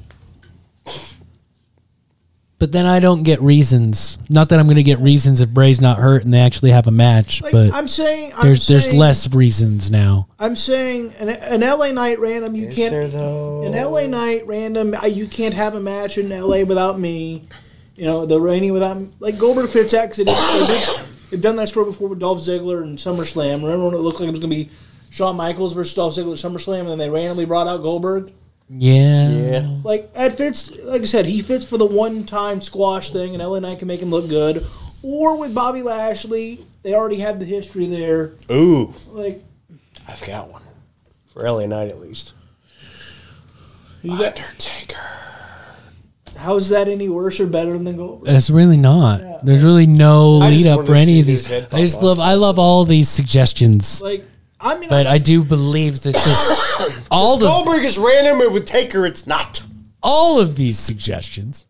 S3: But then I don't get reasons. Not that I'm going to get reasons if Bray's not hurt and they actually have a match,
S1: Like
S3: but
S1: I'm saying, I'm
S3: there's there's less reasons now.
S1: I'm saying an, an LA Knight random. You
S2: Is
S1: can't.
S2: there though?
S1: An LA Knight random, you can't have a match in LA without me. You know, the rainy without me. Like Goldberg fits that because they they did, they've done that story before with Dolph Ziggler and SummerSlam. Remember when it looked like it was going to be Shawn Michaels versus Dolph Ziggler at SummerSlam and then they randomly brought out Goldberg?
S3: Yeah. Yeah.
S1: Like that fits. Like I said, he fits for the one-time squash thing, and LA Knight can make him look good. Or with Bobby Lashley, they already have the history there.
S2: Ooh,
S1: Like
S2: I've got one for LA Knight at least.
S1: you got,
S2: Undertaker.
S1: how is that any worse or better than Goldberg?
S3: It's really not. There's really no
S2: I just
S3: lead up
S2: wanted
S3: for any
S2: see
S3: of
S2: his
S3: these.
S2: head
S3: I just
S2: pop
S3: love. I love all these suggestions,
S1: Like I mean,
S3: but I do believe that this, all the
S2: Goldberg is random, and with Taker, it's not.
S3: all of these suggestions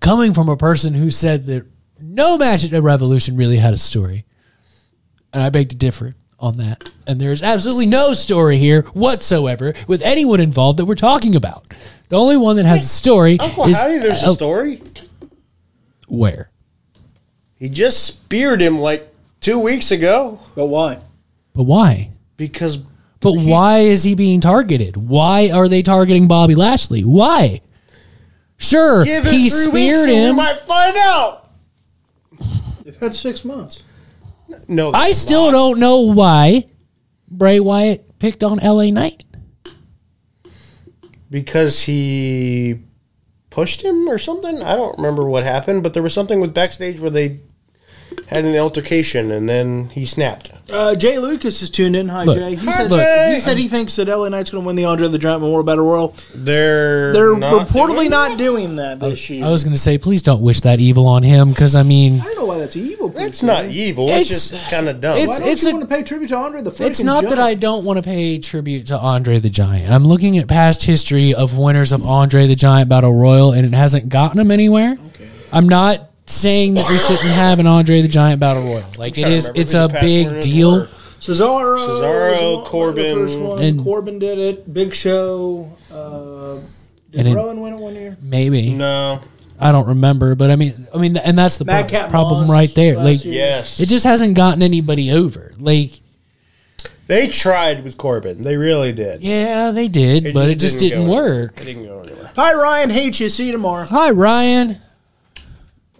S3: coming from a person who said that no match at Revolution really had a story. And I beg to differ on that. And there's absolutely no story here whatsoever with anyone involved that we're talking about. The only one that has a story
S2: Uncle
S3: is
S2: Howdy, there's a story.
S3: where
S2: He just speared him like two weeks ago
S1: but why?
S3: But why?
S2: because
S3: But why is he being targeted? Why are they targeting Bobby Lashley? Why? Sure,
S2: give him
S3: he
S2: three weeks
S3: speared
S2: and we
S3: him.
S2: might find out.
S1: They've had six months.
S2: No,
S3: I
S2: that's
S3: still
S2: not.
S3: don't know why Bray Wyatt picked on LA Knight.
S2: because he pushed him or something. I don't remember what happened, but there was something with backstage where they had an altercation and then he snapped.
S1: Uh, Jay Lucas is tuned in. Hi,
S3: Look.
S1: Jay. He
S2: Hi,
S1: said,
S2: Jay.
S1: he said he thinks that LA Knight's going to win the Andre the Giant Memorial Battle Royal.
S2: They're
S1: They're
S2: not
S1: reportedly
S2: doing
S1: not
S2: that?
S1: doing that this year.
S3: I was going to say, please don't wish that evil on him because I mean,
S1: I don't know why that's evil. per
S2: That's
S1: se.
S2: not evil. It's,
S3: It's-
S2: just kind of dumb.
S1: Why
S3: it's-
S1: don't
S3: it's
S1: you
S3: a-
S1: want to pay tribute to Andre the freaking
S3: it's not that
S1: Giant?
S3: I don't want to pay tribute to Andre the Giant. I'm looking at past history of winners of Andre the Giant Battle Royal, and it hasn't gotten him anywhere.
S1: Okay.
S3: I'm not saying that we shouldn't have an Andre the Giant Battle Royal. Like it
S2: trying to
S3: is,
S2: remember
S3: it's a big deal.
S2: were.
S1: Cesaro,
S2: Cesaro,
S1: was one-
S2: Corbin,
S1: the first one.
S3: and-
S1: Corbin did it. Big Show. Uh, did
S3: And it-
S1: Rowan win it one year?
S3: Maybe
S2: no.
S3: I don't remember, but I mean, I mean, and that's the pro-
S1: Madcap
S3: problem right there. Like,
S1: year.
S2: Yes.
S3: it just hasn't gotten anybody over. Like,
S2: they tried with Corbin. They really did.
S3: yeah, they did, but it just didn't,
S2: go
S3: work.
S2: It didn't go anywhere.
S1: Hi, Ryan. Hate you. See you tomorrow.
S3: Hi, Ryan.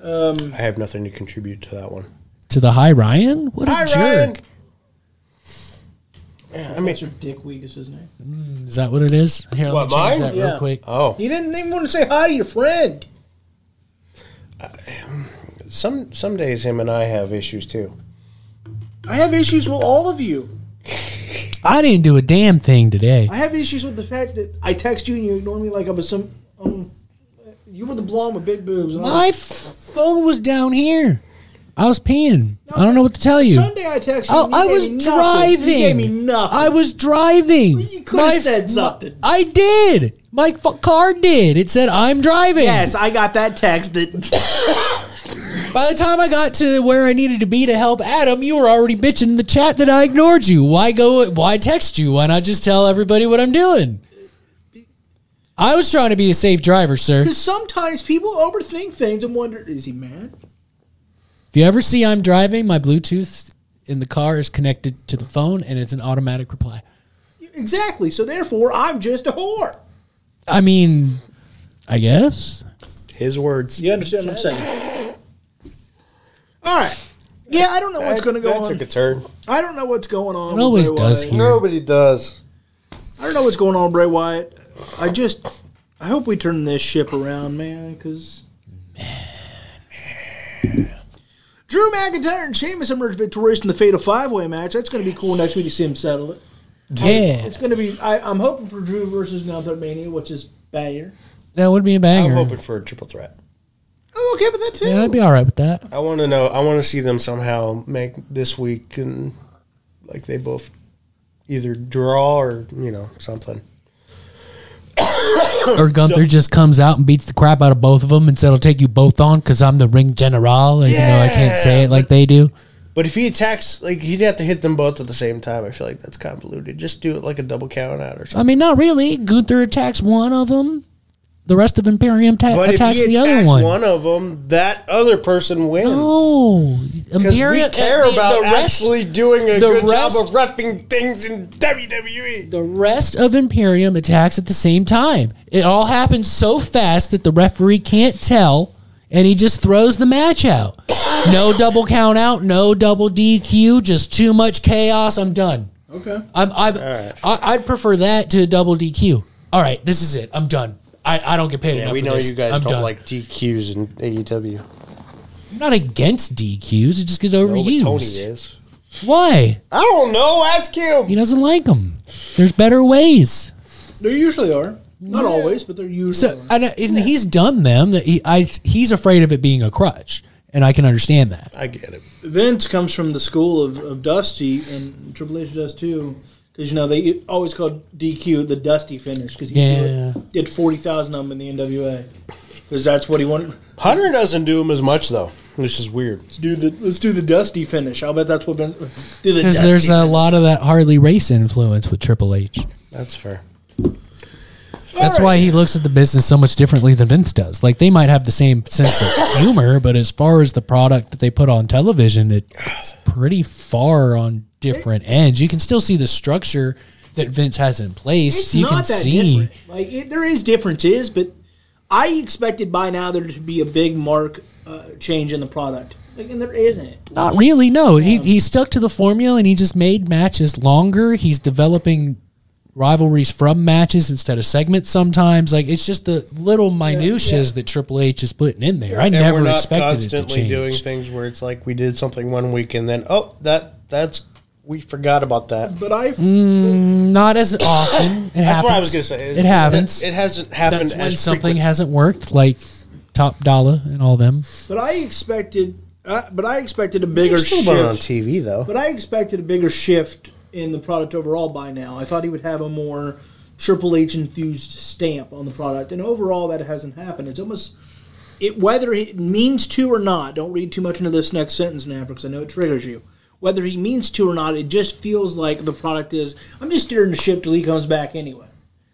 S1: Um,
S2: I have nothing to contribute to that one.
S3: To the hi, Ryan. What a
S2: Hi,
S3: jerk!
S2: Ryan. Yeah, I mean,
S1: Mr. Dickweed is his name.
S3: Is that what it is? Here, let
S2: What,
S3: me change
S2: mine?
S3: that
S1: Yeah.
S3: real quick.
S2: oh,
S1: He didn't even want to say hi to your friend.
S2: some some days him and I have issues too.
S1: I have issues with all of you.
S3: I didn't do a damn thing today.
S1: I have issues with the fact that I text you and you ignore me like I was some. Um, you were the blonde with big boobs. and I
S3: My f- phone was down here. I was peeing. I don't know what to tell you.
S1: Sunday I texted you.
S3: Oh,
S1: you
S3: I was
S1: nothing. You gave me
S3: driving.
S1: nothing.
S3: I was driving.
S1: you could have
S3: My-
S1: said
S3: my-
S1: something.
S3: I did. My f- car did. It said I'm driving.
S1: Yes, I got that text. That
S3: By the time I got to where I needed to be to help Adam, you were already bitching in the chat that I ignored you. Why go? Why text you? Why not just tell everybody what I'm doing? I was trying to be a safe driver, sir.
S1: because sometimes people overthink things and wonder: Is he mad?
S3: If you ever see I'm driving, my Bluetooth in the car is connected to the phone, and it's an automatic reply.
S1: Exactly. So therefore, I'm just a whore.
S3: I mean, I guess.
S2: His words.
S1: You understand what I'm saying? All right. Yeah, I don't know what's going to go
S2: that
S1: on.
S2: took a turn.
S1: I don't know what's going on.
S3: It
S1: with
S3: always
S1: Bray
S3: does
S1: Wyatt.
S3: here.
S2: Nobody does.
S1: I don't know what's going on with Bray Wyatt. I just, I hope we turn this ship around, man, because. Drew McIntyre and Sheamus emerged victorious in the Fatal Five Way match. That's going to be cool next week to see him settle it.
S3: Yeah,
S1: It's going to be. I, I'm hoping for Drew versus Gunther at Mania, which is banger.
S3: that would be a banger.
S2: I'm hoping for a triple threat.
S1: I'm okay with that too.
S3: Yeah, I'd be all right with that.
S2: I want to know. I want to see them somehow make this week and like they both either draw or you know something.
S3: Or Gunther just comes out and beats the crap out of both of them and said, "I'll take you both on because I'm the ring general." And, you know, I can't say it like they do.
S2: But if he attacks, like he'd have to hit them both at the same time. I feel like that's convoluted. Just do it like a double count out or something.
S3: I mean, not really. Gunther attacks one of them. The rest of Imperium ta-
S2: But if
S3: attacks
S2: he
S3: the
S2: attacks
S3: other one.
S2: of them, that other person wins.
S3: No,
S2: Because we
S3: Imperium
S2: care
S3: uh, the-
S2: about
S3: the rest-
S2: actually doing a
S3: the
S2: good
S3: rest-
S2: job of roughing things in. WWE.
S3: The rest of Imperium attacks at the same time. It all happens so fast that the referee can't tell, and he just throws the match out. No double count out, no double DQ, just too much chaos. I'm done.
S1: Okay.
S3: I'm, I've,
S2: right.
S3: I, I'd prefer that to a double DQ. all right, this is it. I'm done. I, I don't get paid
S2: Yeah,
S3: enough
S2: we
S3: for
S2: know
S3: this.
S2: you guys
S3: I'm
S2: don't
S3: done.
S2: like DQs in AEW.
S3: I'm not against DQs. It just gets
S2: No, but
S3: overused.
S2: Tony is.
S3: Why?
S2: I don't know. Ask him.
S3: He doesn't like them. There's better ways.
S1: There usually are. Not always, but there usually
S3: So
S1: are.
S3: and, uh, and he's done them. That he, I he's afraid of it being a crutch, and I can understand that.
S2: I get it.
S1: Vince comes from the school of, of Dusty, and Triple H does too. Because you know they always called DQ the Dusty finish because he
S3: Yeah.
S1: did, did forty thousand of them in the NWA because that's what he wanted.
S2: Hunter doesn't do them as much though. This is weird.
S1: Let's do the let's do the Dusty finish. I'll bet that's what Vince do the
S3: Because
S1: Dusty
S3: there's a lot of that Harley race influence with Triple H.
S2: That's fair.
S3: That's why he looks at the business so much differently than Vince does. Like they might have the same sense of humor, but as far as the product that they put on television, it's pretty far on different ends. You can still see the structure that Vince has in place.
S1: It's
S3: you
S1: not
S3: can
S1: that
S3: see
S1: different. Like it, there is differences, but I expected by now there to be a big mark uh, change in the product. Like, and there isn't.
S3: Not really. No, he he stuck to the formula and he just made matches longer. He's developing rivalries from matches instead of segments. Sometimes, like it's just the little minutiae that Triple H is putting in there. I
S2: And
S3: never
S2: we're not
S3: expected it to
S2: constantly
S3: change.
S2: doing things where it's like we did something one week and then oh that that's we forgot about that.
S1: But I
S3: Not as often. It
S2: That's
S3: happens.
S2: what I was gonna say.
S3: It happens.
S2: It hasn't happened
S3: That's when
S2: as
S3: something
S2: frequent.
S3: hasn't worked, like Top Dolla and all them.
S1: but I expected. Uh, but I expected a bigger
S2: It's still
S1: shift.
S2: been on TV though.
S1: But I expected a bigger shift in the product overall by now. I thought he would have a more Triple H enthused stamp on the product, and overall that hasn't happened. It's almost it whether it means to or not. Don't read too much into this next sentence now because I know it triggers you. Whether he means to or not, it just feels like the product is. I'm just steering the ship till he comes back anyway.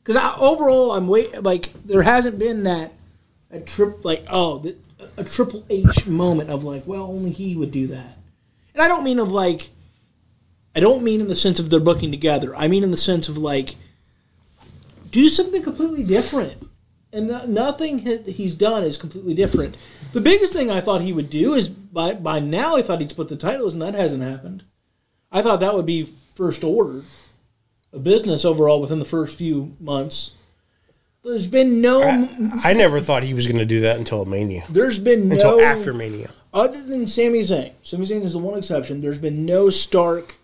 S1: Because overall, I'm wait like there hasn't been that a trip like oh the, a Triple H moment of like well only he would do that, and I don't mean of like I don't mean in the sense of they're booking together. I mean in the sense of like do something completely different. And no- nothing he's done is completely different. The biggest thing I thought he would do is by by now I thought he'd split the titles, and that hasn't happened. I thought that would be first order of business overall within the first few months. There's been no.
S2: I never thought he was going to do that until Mania.
S1: there's been no
S2: Until after Mania.
S1: other than Sami Zayn, Sami Zayn is the one exception. There's been no stark.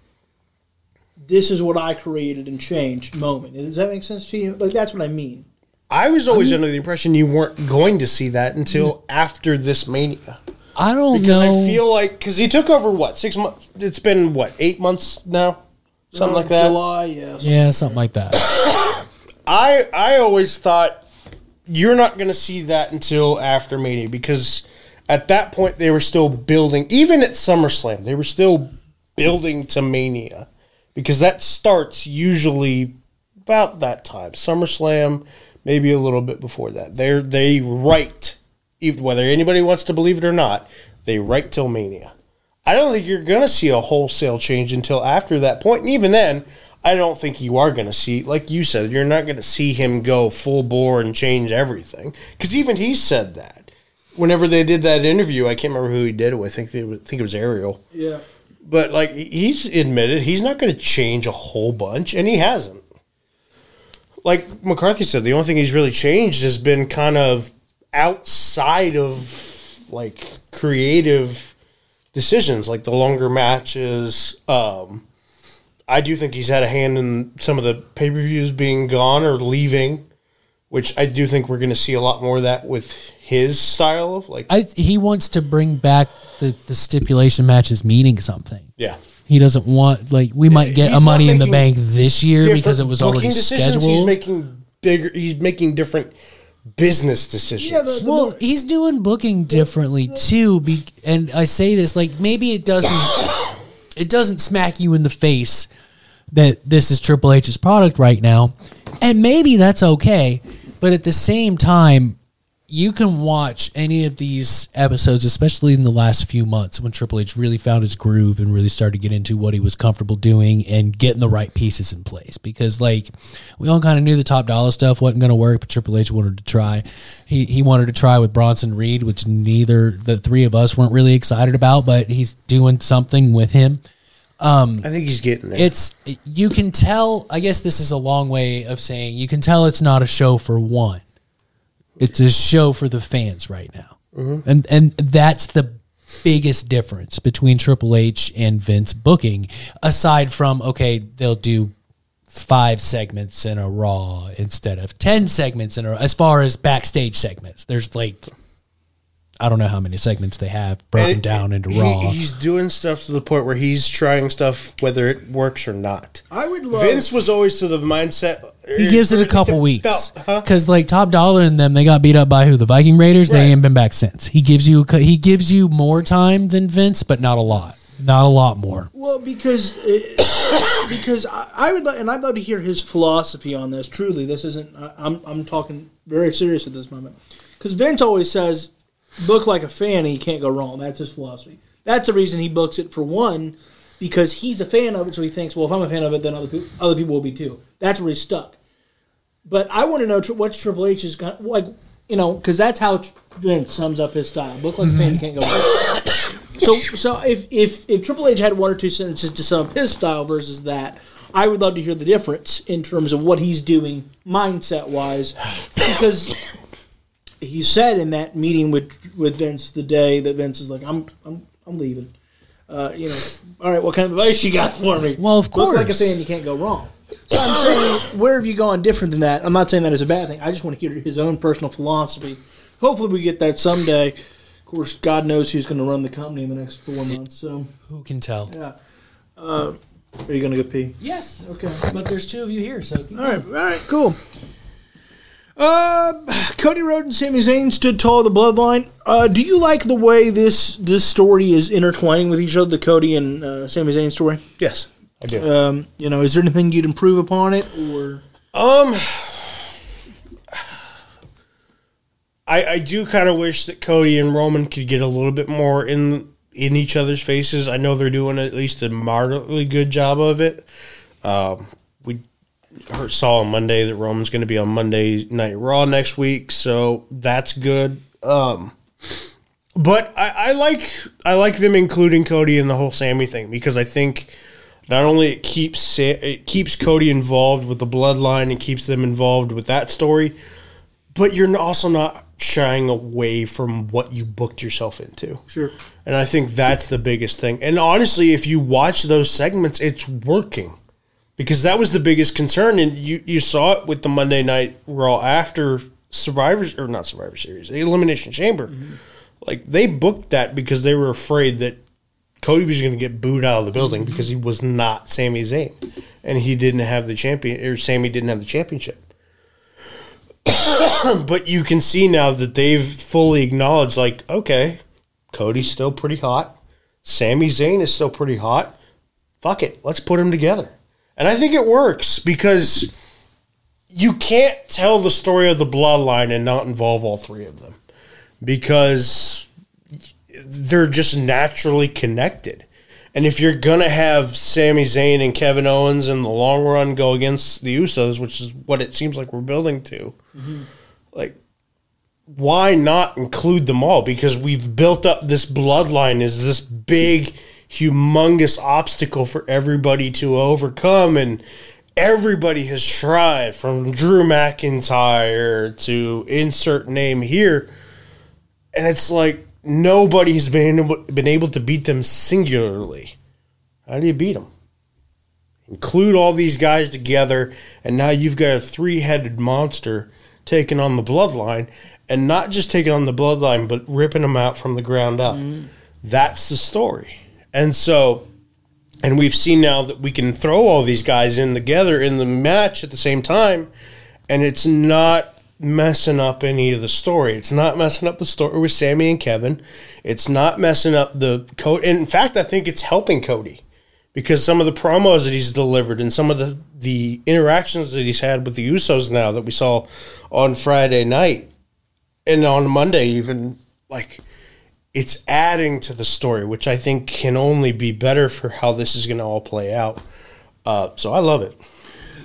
S1: This is what I created and changed moment. Does that make sense to you? Like that's what I mean.
S2: I was always under the impression you weren't going to see that until after this Mania.
S3: I don't
S2: Because
S3: know.
S2: I feel like because he took over what six months? It's been what eight months now, something uh, like that.
S1: July, yes.
S3: yeah, something like that.
S2: I I always thought you're not going to see that until after Mania because at that point they were still building. Even at SummerSlam, they were still building to Mania because that starts usually about that time. SummerSlam, maybe a little bit before that. They they write even whether anybody wants to believe it or not. They write till Mania. I don't think you're going to see a wholesale change until after that. And even then, I don't think you are going to see, like you said, you're not going to see him go full bore and change everything. Because even he said that. Whenever they did that interview, I can't remember who he did it with. I think, they, I think it was Ariel.
S1: Yeah.
S2: But like he's admitted he's not going to change a whole bunch, and he hasn't. Like McCarthy said, the only thing he's really changed has been kind of outside of like creative decisions, like the longer matches. Um, I do think he's had a hand in some of the pay per views being gone or leaving, which I do think we're going to see a lot more of that with his style of like.
S3: I he wants to bring back the, the stipulation matches meaning something.
S2: yeah.
S3: He doesn't want like we might get
S2: He's
S3: a money in the bank this year because it was
S2: booking
S3: already
S2: decisions,
S3: scheduled.
S2: He's making bigger. He's making different business decisions.
S1: Yeah, the- the-
S3: well, he's doing booking differently too. Be, and I say this like maybe it doesn't it doesn't smack you in the face that this is Triple H's product right now, and maybe that's okay. But at the same time, you can watch any of these episodes, especially in the last few months when Triple H really found his groove and really started to get into what he was comfortable doing and getting the right pieces in place. Because like we all kind of knew the Top Dolla stuff wasn't going to work, but Triple H wanted to try. He he wanted to try with Bronson Reed, which neither the three of us weren't really excited about, but he's doing something with him.
S2: Um, I think he's getting there.
S3: it's you can tell i guess this is a long way of saying you can tell it's not a show for one it's a show for the fans right now. Mm-hmm. And and that's the biggest difference between triple h and vince booking aside from okay they'll do five segments in a raw instead of 10 segments in a as far as backstage segments. There's like i don't know how many segments they have broken
S2: And
S3: down into
S2: he-
S3: raw
S2: he's doing stuff to the point where he's trying stuff whether it works or not.
S1: I would love.
S2: Vince was always to the mindset.
S3: He gives it a couple weeks
S2: felt- huh?
S3: because, like Top Dolla and them, they got beat up by who? The Viking Raiders. They ain't been back since. He gives you he gives you more time than Vince, but not a lot. Not a lot more.
S1: Well, because uh, because I, I would like, and I'd love to hear his philosophy on this. Truly, this isn't. I, I'm I'm talking very serious at this moment. Because Vince always says, "Book like a fan, and you can't go wrong." That's his philosophy. That's the reason he books it for one, because he's a fan of it. So he thinks, well, if I'm a fan of it, then other people, other people will be too. That's where he's stuck. But I want to know what's Triple H's got, like, you know, because that's how Vince sums up his style. Book like a fan, you can't go wrong. Mm-hmm. So, so if if if Triple H had one or two sentences to sum up his style versus that, I would love to hear the difference in terms of what he's doing mindset wise, because he said in that meeting with with Vince the day that Vince is like, I'm I'm I'm leaving. Uh, you know, all right, what kind of advice you got for me?
S3: Well, of
S1: Look like a
S3: course.
S1: fan, you can't go wrong. So I'm saying, where have you gone different than that? I'm not saying that is a bad thing. I just want to hear his own personal philosophy. Hopefully, we get that someday. Of course, God knows who's going to run the company in the next four months. So,
S3: Who can tell?
S1: yeah. Uh, are you going to go pee?
S3: Yes.
S1: Okay.
S3: But there's two of you here, so
S1: All right. All right. Cool. Uh, Cody Rhodes and Sami Zayn stood tall of the bloodline. Uh, do you like the way this this story is intertwining with each other, the Cody and uh, Sami Zayn story?
S2: Yes, I do.
S1: Um, you know, is there anything you'd improve upon it, or
S2: Um, I I do kind of wish that Cody and Roman could get a little bit more in in each other's faces. I know they're doing at least a moderately good job of it. Um, heard, saw on Monday that Roman's going to be on Monday Night Raw next week, so that's good. Um, but I, I like I like them including Cody in the whole Sami thing because I think not only it keeps it keeps Cody involved with the bloodline and keeps them involved with that story, but you're also not shying away from what you booked yourself into.
S1: sure?
S2: And I think that's the biggest thing. And honestly, if you watch those segments, it's working. Because that was the biggest concern. And you, you saw it with the Monday Night Raw after Survivors, or not Survivor Series, the Elimination Chamber. Mm-hmm. Like, they booked that because they were afraid that Cody was going to get booed out of the building mm-hmm. because he was not Sami Zayn. And he didn't have the champion, or Sami didn't have the championship. but you can see now that they've fully acknowledged, like, okay, Cody's still pretty hot. Sami Zayn is still pretty hot. Fuck it, let's put them together. And I think it works because you can't tell the story of the bloodline and not involve all three of them because they're just naturally connected. And if you're gonna have Sami Zayn and Kevin Owens in the long run go against the Usos, which is what it seems like we're building to, mm-hmm. like why not include them all? Because we've built up this bloodline as this big, humongous obstacle for everybody to overcome, and everybody has tried from Drew McIntyre to insert name here, and it's like nobody has been able, been able to beat them singularly. How do you beat them? Include all these guys together, and now you've got a three-headed monster taking on the bloodline, and not just taking on the bloodline, but ripping them out from the ground up. Mm-hmm. That's the story. And so, and we've seen now that we can throw all these guys in together in the match at the same time, and it's not messing up any of the story. It's not messing up the story with Sami and Kevin. It's not messing up the code. In fact, I think it's helping Cody because some of the promos that he's delivered and some of the the interactions that he's had with the Usos now that we saw on Friday night and on Monday even like it's adding to the story, which I think can only be better for how this is going to all play out. Uh, so I love it.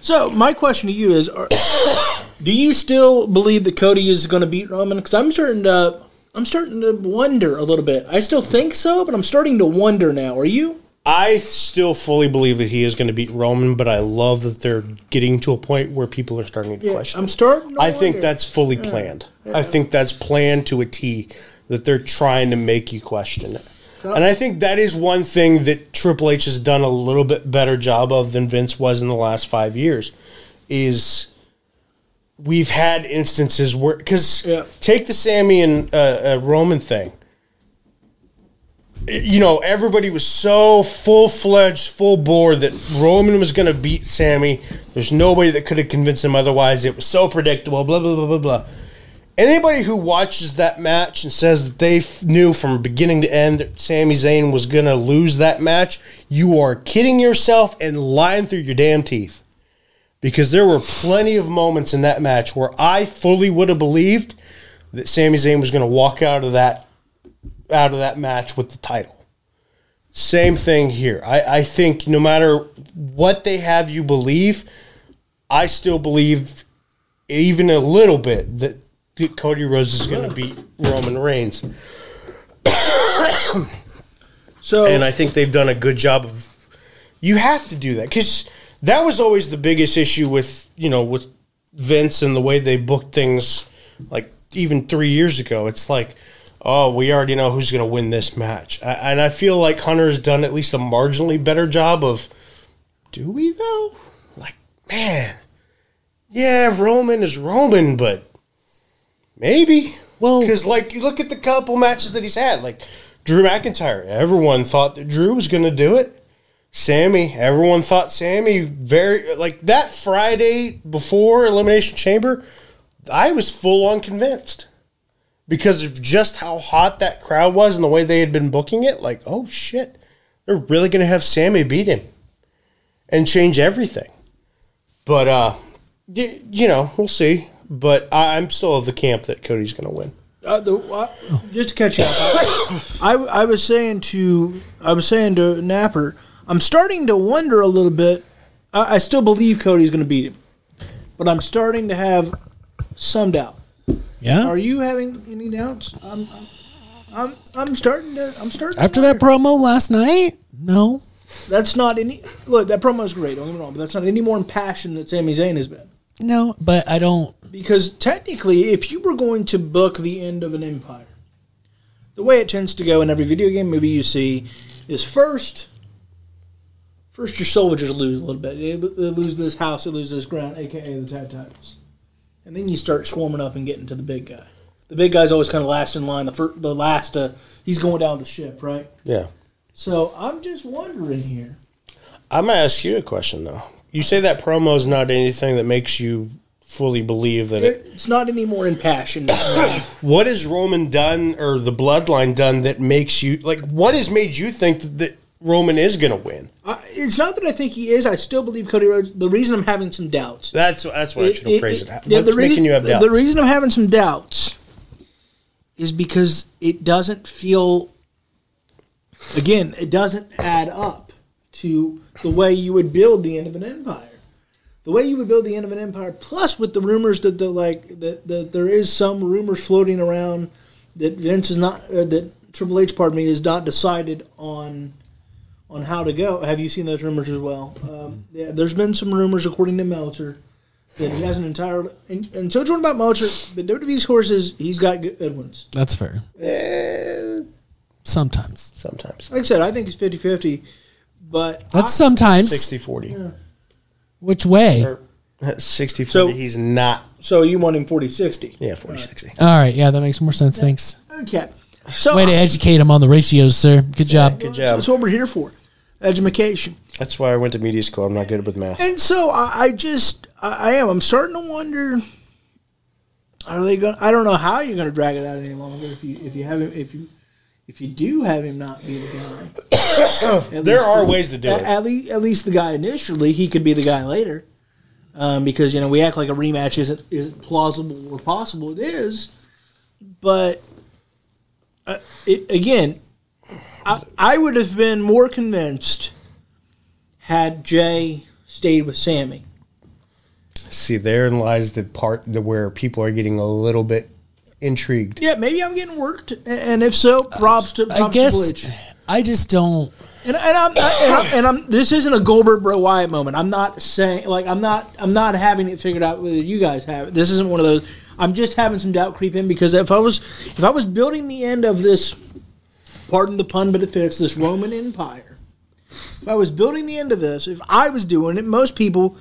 S1: So my question to you is: are, Do you still believe that Cody is going to beat Roman? Because I'm starting to, I'm starting to wonder a little bit. I still think so, but I'm starting to wonder now. Are you?
S2: I still fully believe that he is going to beat Roman, but I love that they're getting to a point where people are starting to
S1: Yeah,
S2: question.
S1: I'm starting. To
S2: I think that's fully planned. I think that's planned to a T that they're trying to make you question it. And I think that is one thing that Triple H has done a little bit better job of than Vince was in the last five years. Is we've had instances where because
S1: Yeah.
S2: take the Sami and uh, uh, Roman thing. You know, everybody was so full fledged, full bore that Roman was going to beat Sami. There's nobody that could have convinced him otherwise. It was so predictable. Blah blah blah blah blah. Anybody who watches that match and says that they f- knew from beginning to end that Sami Zayn was going to lose that match, you are kidding yourself and lying through your damn teeth. Because there were plenty of moments in that match where I fully would have believed that Sami Zayn was going to walk out of that out of that match with the title. Same thing here. I, I think no matter what they have you believe, I still believe even a little bit that Cody Rhodes is going to beat Roman Reigns.
S1: so.
S2: And I think they've done a good job of. You have to do that because that was always the biggest issue with you know with Vince and the way they booked things. Like even three years ago, it's like, oh, we already know who's going to win this match, I, and I feel like Hunter has done at least a marginally better job of. Do we though? Like, man, yeah, Roman is Roman, but maybe.
S3: Well-
S2: because like you look at the couple matches that he's had, like Drew McIntyre. Everyone thought that Drew was going to do it. Sami, everyone thought Sami very like that Friday before Elimination Chamber. I was full on convinced because of just how hot that crowd was and the way they had been booking it. Like, oh shit, they're really going to have Sami beat him and change everything. But uh, y- you know, we'll see. But I- I'm still of the camp that Cody's going to win.
S1: Uh, the, uh, just to catch you up, I, I was saying to I was saying to Napper, I'm starting to wonder a little bit. I, I still believe Cody's going to beat him, but I'm starting to have some doubt.
S3: Yeah.
S1: Are you having any doubts? I'm, I'm, I'm, I'm starting to. I'm starting. to
S3: After that promo last night? No.
S1: that's not any. Look, that promo is great. Don't get me wrong, but that's not any more impassioned than Sami Zayn has been.
S3: No, but I don't.
S1: Because technically, if you were going to book the end of an empire, the way it tends to go in every video game movie you see is first, first your soldiers lose a little bit. They, they lose this house, they lose this ground, aka the tag titles, and then you start swarming up and getting to the big guy. The big guy's always kind of last in line. The first, the last, uh, he's going down the ship, right?
S2: Yeah.
S1: So I'm just wondering here.
S2: I'm gonna ask you a question though. You say that promo is not anything that makes you fully believe that it.
S1: It's not any more impassioned.
S2: What has Roman done or the Bloodline done that makes you like? What has made you think that, that Roman is gonna win?
S1: I, it's not that I think he is. I still believe Cody Rhodes. The reason I'm having some doubts.
S2: That's that's what I should have
S1: It-
S2: phrased
S1: it-
S2: it.
S1: yeah,
S2: What's
S1: the
S2: making
S1: reason-
S2: you have doubts?
S1: The reason I'm having some doubts is because it doesn't feel. Again, it doesn't add up to the way you would build the end of an empire. The way you would build the end of an empire, plus with the rumors that the like that, that there is some rumors floating around that Vince is not uh, that Triple H, pardon me, is not decided on on how to go. Have you seen those rumors as well? Um, yeah, there's been some rumors according to Meltzer that he has an entire and, and so it's one about Meltzer. But WWE's horses, he's got good, good ones.
S3: That's fair. Sometimes.
S2: Sometimes
S1: Like I said, I think he's 50-50, but
S3: That's
S1: I-
S3: sometimes.
S2: 60 40.
S3: Which way?
S2: Or 60 40.
S1: So-
S2: he's not.
S1: so you want him 40-60.
S2: Yeah, 40 60.
S3: All right. Yeah, that makes more sense. Thanks.
S1: Okay. So
S3: Way to educate him on the ratios, sir. Good job.
S2: Good job.
S1: That's what we're here for, education.
S2: That's why I went to media school. I'm not good with math.
S1: And so I, I just I, I am. I'm starting to wonder. Are they going? I don't know how you're going to drag it out any longer if you if you haven't if you if you do have him not be the guy.
S2: There are
S1: the-
S2: ways to do
S1: at,
S2: it.
S1: At least at least the guy initially he could be the guy later, um, because you know we act like a rematch isn't isn't plausible or possible. It is, but uh, it, again, I, I would have been more convinced had Jey stayed with Sami.
S2: See, therein lies the part that where people are getting a little bit intrigued.
S1: Yeah, maybe I'm getting worked, and if so, props to props
S3: I
S1: to
S3: guess
S1: Bleach.
S3: I just don't.
S1: And, and, I'm, I, and, I'm, and I'm this isn't a Goldberg Bray Wyatt moment. I'm not saying like I'm not I'm not having it figured out whether you guys have it. This isn't one of those. I'm just having some doubt creep in because if I was if I was building the end of this, pardon the pun, but it fits this Roman Empire. If I was building the end of this, if I was doing it, most people,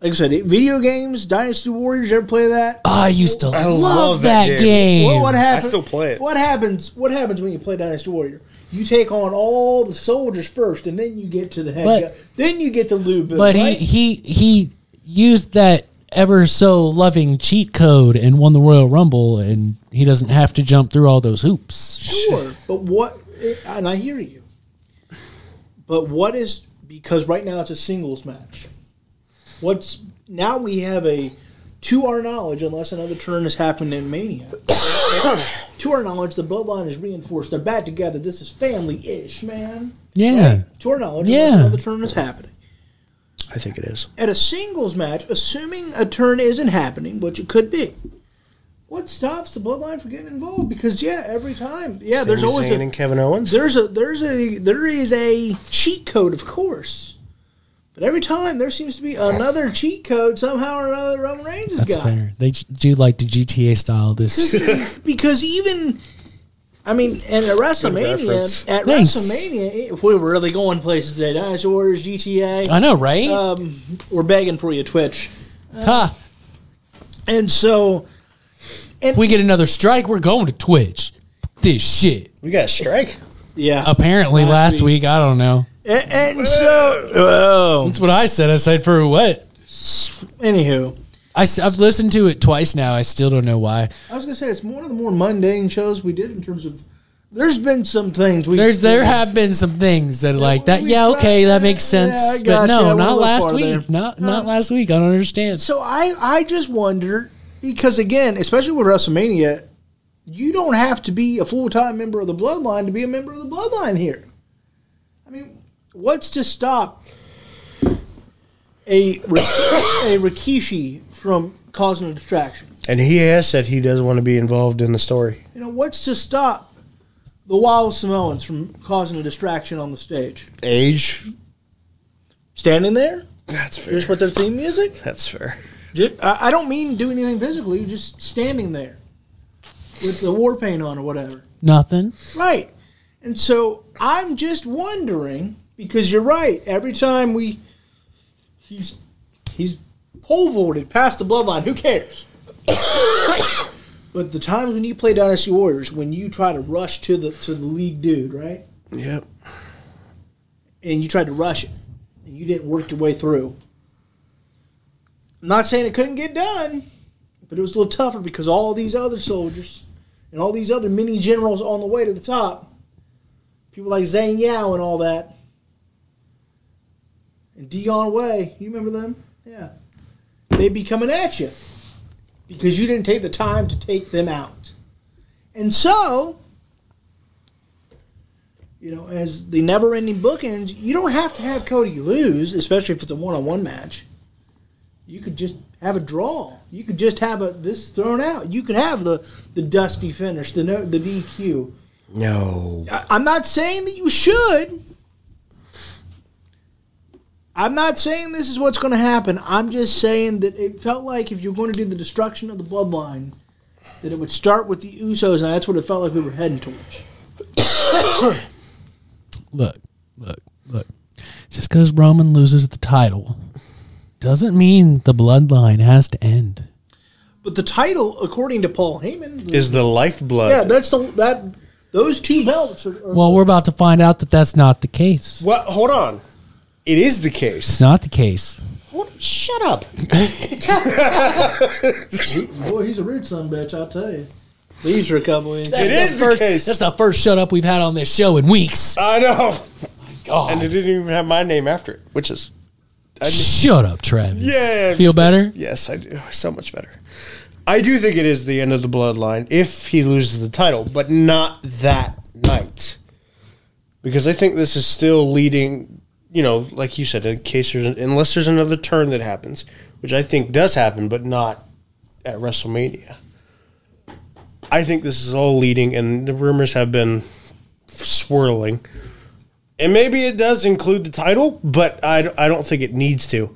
S1: like I said, video games, Dynasty Warriors. You ever play that?
S3: Oh, I used to
S2: I
S3: love,
S2: love
S3: that,
S2: that
S3: game.
S2: game.
S1: What, what happens?
S2: still play it.
S1: What happens? What happens when you play Dynasty Warrior? You take on all the soldiers first, and then you get to the head.
S3: But-
S1: guy. Then you get to Lou.
S3: but
S1: right?
S3: he he he used that ever so loving cheat code and won the Royal Rumble, and he doesn't have to jump through all those hoops.
S1: Sure, but what? And I hear you. But what is because right now it's a singles match. What's now we have a, to our knowledge, unless another turn has happened in Mania. to our knowledge, the bloodline is reinforced. They're back together. This is family-ish, man.
S3: Yeah,
S1: To our knowledge,
S3: Yeah.
S1: unless another turn is happening.
S2: I think it is.
S1: At a singles match, assuming a turn isn't happening, which it could be. What stops the bloodline from getting involved? Because yeah, every time, yeah, there's always
S2: Zayn
S1: a,
S2: and Kevin Owens.
S1: there's a there's a there is a cheat code, of course, but every time there seems to be another cheat code somehow or another. Roman Reigns has
S3: that's
S1: got
S3: fair. They do like the GTA style. This
S1: because even. I mean, and at WrestleMania,
S2: reference.
S1: at
S3: Thanks.
S1: WrestleMania, it- we're really going places today. Dynasty Warriors, GTA.
S3: I know, right?
S1: Um, we're begging for you, Twitch.
S3: ha!
S1: And so,
S3: If we get another strike, we're going to Twitch. This shit.
S2: we got a strike.
S1: yeah.
S3: Apparently,
S1: Last
S3: last,
S1: week.
S3: week. I don't know.
S1: And, and so, oh,
S3: That's what I said. I said for what?
S1: anywho,
S3: I, have listened to it twice now. I still don't know why.
S1: I was gonna say it's one of the more mundane shows we did in terms of. There's been some things we
S3: There's there have been some things that are like that. Yeah, okay, that makes sense.
S1: gotcha.
S3: but no,
S1: We're
S3: not last week.
S1: there.
S3: Not not last week. I don't understand.
S1: So I I just wonder because again, especially with WrestleMania, you don't have to be a full time member of the Bloodline to be a member of the Bloodline here. I mean, what's to stop a a Rikishi from causing a distraction?
S2: And he has said he doesn't want to be involved in the story.
S1: You know, what's to stop the Wild Samoans from causing a distraction on the stage?
S2: Age.
S1: Standing there,
S2: That's fair.
S1: just with their theme music.
S2: That's fair.
S1: Just, I I don't mean do anything physically, just standing there with the war paint on or whatever.
S3: Nothing.
S1: Right. And so I'm just wondering because you're right. Every time we he's he's pole vaulted past the bloodline, who cares? but the times when you play Dynasty Warriors, when you try to rush to the to the lead dude, right?
S2: Yep.
S1: And you tried to rush it, and you didn't work your way through. I'm not saying it couldn't get done, but it was a little tougher because all these other soldiers and all these other mini generals on the way to the top, people like Zhang Liao and all that, and Dian Wei, you remember them? Yeah. They'd be coming at you because you didn't take the time to take them out. And so, you know, as the never ending bookends, you don't have to have Cody lose, especially if it's a one on one match. You could just have a draw. You could just have a this thrown out. You could have the the dusty finish, the no, the DQ.
S2: No.
S1: I, I'm not saying that you should. I'm not saying this is what's going to happen. I'm just saying that it felt like if you're going to do the destruction of the bloodline, that it would start with the Usos, and that's what it felt like we were heading towards.
S3: Look, look, look. Just because Roman loses the title doesn't mean the bloodline has to end.
S1: But the title, according to Paul Heyman,
S2: Is the lifeblood.
S1: yeah, that's the that those two belts are. are
S3: Well, we're about to find out that that's not the case.
S2: What? Hold on. It is the case.
S3: It's not the case.
S2: Hold- shut up.
S1: boy, he's a rude son of a bitch. I'll tell you. Leaves for a couple inches.
S3: That's
S2: It is the
S3: first,
S2: case.
S3: That's the first shut up we've had on this show in weeks.
S2: I know.
S3: God.
S2: And it didn't even have my name after it, which is. I
S3: Shut up, Travis.
S2: Yeah.
S3: Feel
S2: just-
S3: better?
S2: Yes, I do. So much better. I do think it is the end of the bloodline if he loses the title, but not that night. Because I think this is still leading, you know, like you said, in case there's unless there's another turn that happens, which I think does happen, but not at WrestleMania. I think this is all leading, and the rumors have been swirling And maybe it does include the title, but I, I don't think it needs to.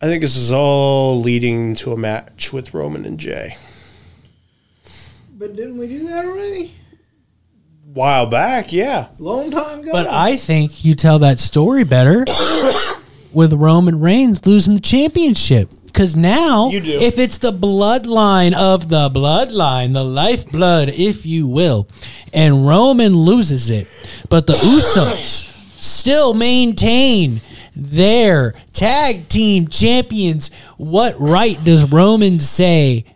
S2: I think this is all leading to a match with Roman and Jey.
S1: But didn't we do that already?
S2: While back, yeah.
S1: Long time ago.
S3: But I think you tell that story better with Roman Reigns losing the championship. Because now,
S2: You do.
S3: if it's the bloodline of the bloodline, the lifeblood, if you will, and Roman loses it, but the Usos still maintain their tag team champions, what right does Roman say?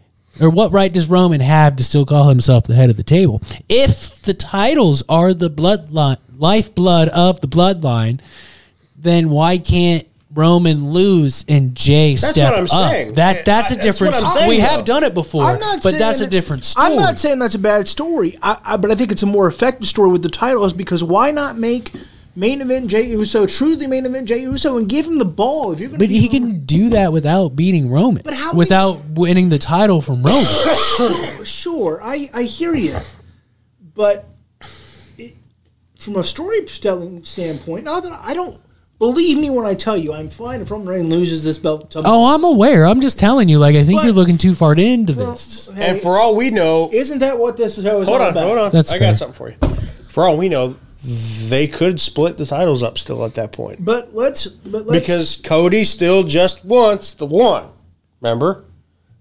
S3: Or what right does Roman have to still call himself the head of the table? If the titles are the bloodline, lifeblood of the bloodline, then why can't Roman lose and Jey
S2: That's
S3: step
S2: what I'm
S3: up?
S2: saying.
S3: That that's a
S2: That's
S3: different.
S2: saying,
S3: we
S2: though.
S3: have done it before,
S1: I'm not
S3: but that's a
S1: that-
S3: different story.
S1: I'm not saying that's a bad story, I, I, but I think it's a more effective story with the titles because why not make main event Jey Uso truly main event Jey Uso and give him the ball if you're going to.
S3: but he can do that without beating Roman,
S1: But how
S3: without winning the title from Roman.
S1: sure, I I hear you, but it, from a storytelling standpoint, not that I don't believe me when I tell you I'm fine if Roman Reigns loses this belt. To
S3: oh, I'm aware. I'm just telling you. Like I think
S1: But-
S3: you're looking too far into
S1: Well,
S3: this.
S1: hey,
S2: And for all we know,
S1: isn't that what this is always
S2: hold
S1: all
S2: on,
S1: about?
S2: hold on.
S3: That's
S2: I
S3: fair.
S2: got something for you. For all we know, they could split the titles up still at that point.
S1: But let's but let's
S2: Because Cody still just wants the one. Remember?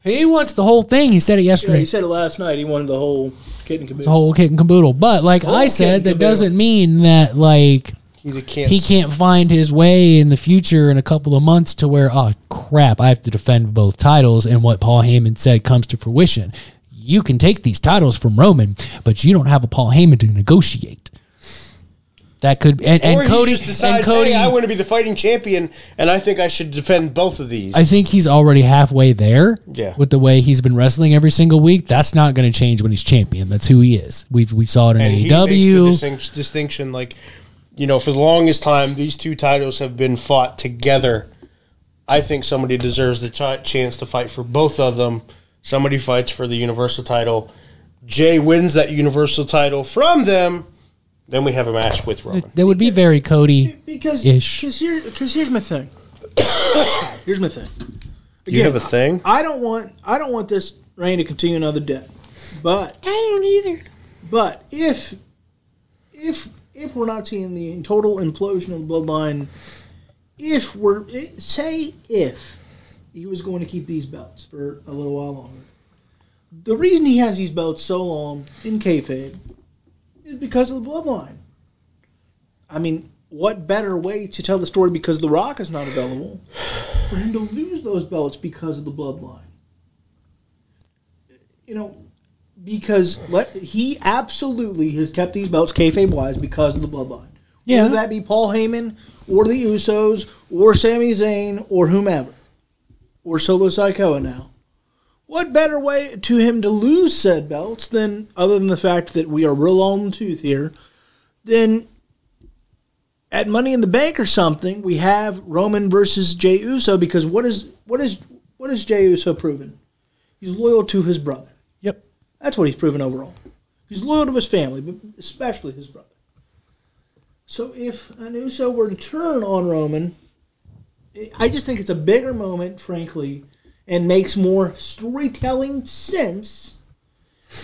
S3: He wants the whole thing. He said it
S1: Yeah,
S3: yesterday.
S1: he said it last night. He wanted the whole kit and caboodle.
S3: the whole kit and caboodle. But like I said, that doesn't mean that like
S2: He can't.
S3: he can't find his way in the future in a couple of months to where oh crap, I have to defend both titles and what Paul Heyman said comes to fruition. You can take these titles from Roman, but you don't have a Paul Heyman to negotiate. That could and, and Cody
S2: decides,
S3: and Cody.
S2: hey, I want to be the fighting champion, and I think I should defend both of these.
S3: I think he's already halfway there.
S2: Yeah.
S3: With the way he's been wrestling every single week, that's not going to change when he's champion. That's who he is. We we saw it in
S2: and
S3: AEW.
S2: distinct- distinction, like you know, for the longest time, these two titles have been fought together. I think somebody deserves the ch- chance to fight for both of them. Somebody fights for the Universal title. Jey wins that Universal title from them. Then we have a match with Roman.
S3: That would be very Cody.
S1: because
S3: Ish.
S1: because here because here's my thing. here's my thing.
S2: You have a thing?
S1: I don't want I don't want this reign to continue another day. But
S3: I don't either.
S1: but if if if we're not seeing the total implosion of the bloodline, if we're eh, say if he was going to keep these belts for a little while longer, the reason he has these belts so long in kayfabe is because of the bloodline. I mean, what better way to tell the story because The Rock is not available for him to lose those belts because of the bloodline? You know, because let, he absolutely has kept these belts kayfabe wise because of the bloodline.
S3: Yeah.
S1: Whether that be Paul Heyman or the Usos or Sami Zayn or whomever or Solo Sikoa now. What better way to him to lose said belts than other than the fact that we are real on the tooth here, than at Money in the Bank or something, we have Roman versus Jey Uso because what is what is what is Jey Uso proven? He's loyal to his brother.
S3: Yep.
S1: That's what he's proven overall. He's loyal to his family, but especially his brother. So if an Uso were to turn on Roman, I just think it's a bigger moment, frankly, and makes more storytelling sense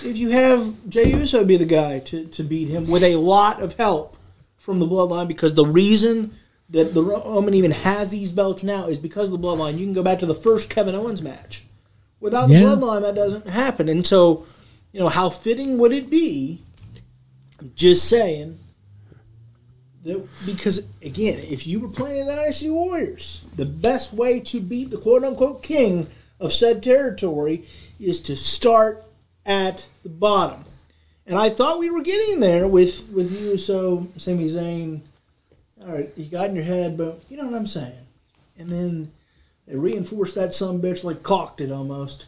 S1: if you have Jey Uso be the guy to, to beat him with a lot of help from the bloodline because the reason that the Roman even has these belts now is because of the bloodline. You can go back to the first Kevin Owens match. Without the
S3: Yeah.
S1: bloodline, that doesn't happen. And so, you know, how fitting would it be? Just saying. Because again, if you were playing the Dynasty Warriors, the best way to beat the quote unquote king of said territory is to start at the bottom. And I thought we were getting there with with you, so Sami Zayn. All right, you got in your head, but you know what I'm saying. And then they reinforced that some bitch like cocked it almost,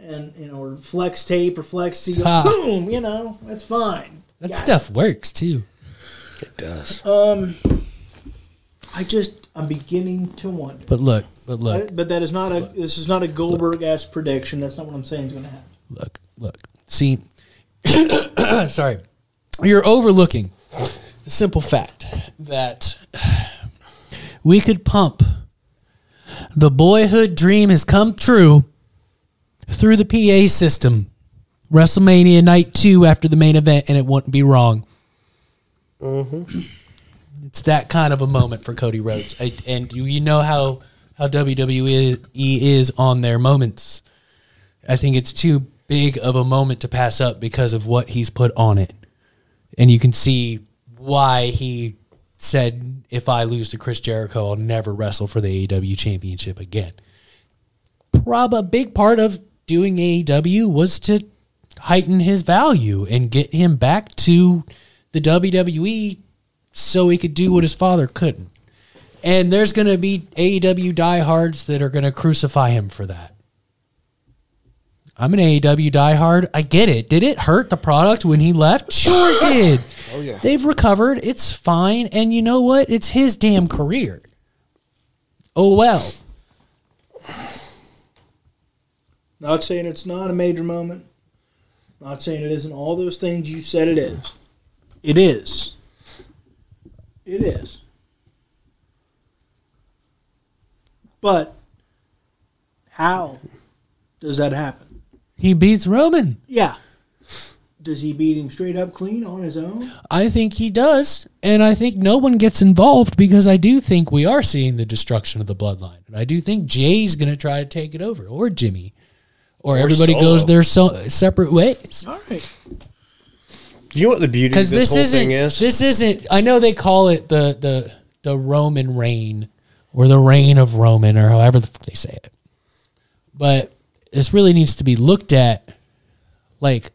S1: and you know, or flex tape or flex seal, boom. You know, that's fine.
S3: That
S1: Got it.
S3: stuff works too.
S2: It does.
S1: Um, I just I'm beginning to wonder.
S3: But look, but look,
S1: But, but that is not a this is not a Goldberg ass prediction. That's not what I'm saying is going to happen.
S3: look, look. See, sorry, you're overlooking the simple fact that we could pump the boyhood dream has come true through the PA system. WrestleMania night two after the main event, and it wouldn't be wrong. Mm-hmm. It's that kind of a moment for Cody Rhodes, I, and you, you know how how WWE is on their moments. I think it's too big of a moment to pass up because of what he's put on it, and you can see why he said, "If I lose to Chris Jericho, I'll never wrestle for the AEW Championship again." Prob a big part of doing AEW was to heighten his value and get him back to the WWE so he could do what his father couldn't. And there's going to be AEW diehards that are going to crucify him for that. I'm an AEW diehard. I get it. Did it hurt the product when he left? Sure it did. oh yeah. They've recovered. It's fine. And you know what? It's his damn career. Oh well.
S1: Not saying it's not a major moment. Not saying it isn't all those things you said it is. It is. It is. But how does that happen?
S3: He beats Roman.
S1: Yeah. Does he beat him straight up clean on his own?
S3: I think he does. And I think no one gets involved because I do think we are seeing the destruction of the bloodline. And I do think Jey's going to try to take it over or Jimmy. Or, everybody
S2: Solo.
S3: goes their so- separate ways.
S1: All right.
S2: You know what the beauty of this,
S3: this,
S2: whole
S3: isn't
S2: thing is?
S3: this isn't I know they call it the the the Roman reign or the reign of Roman or however the fuck they say it. But this really needs to be looked at like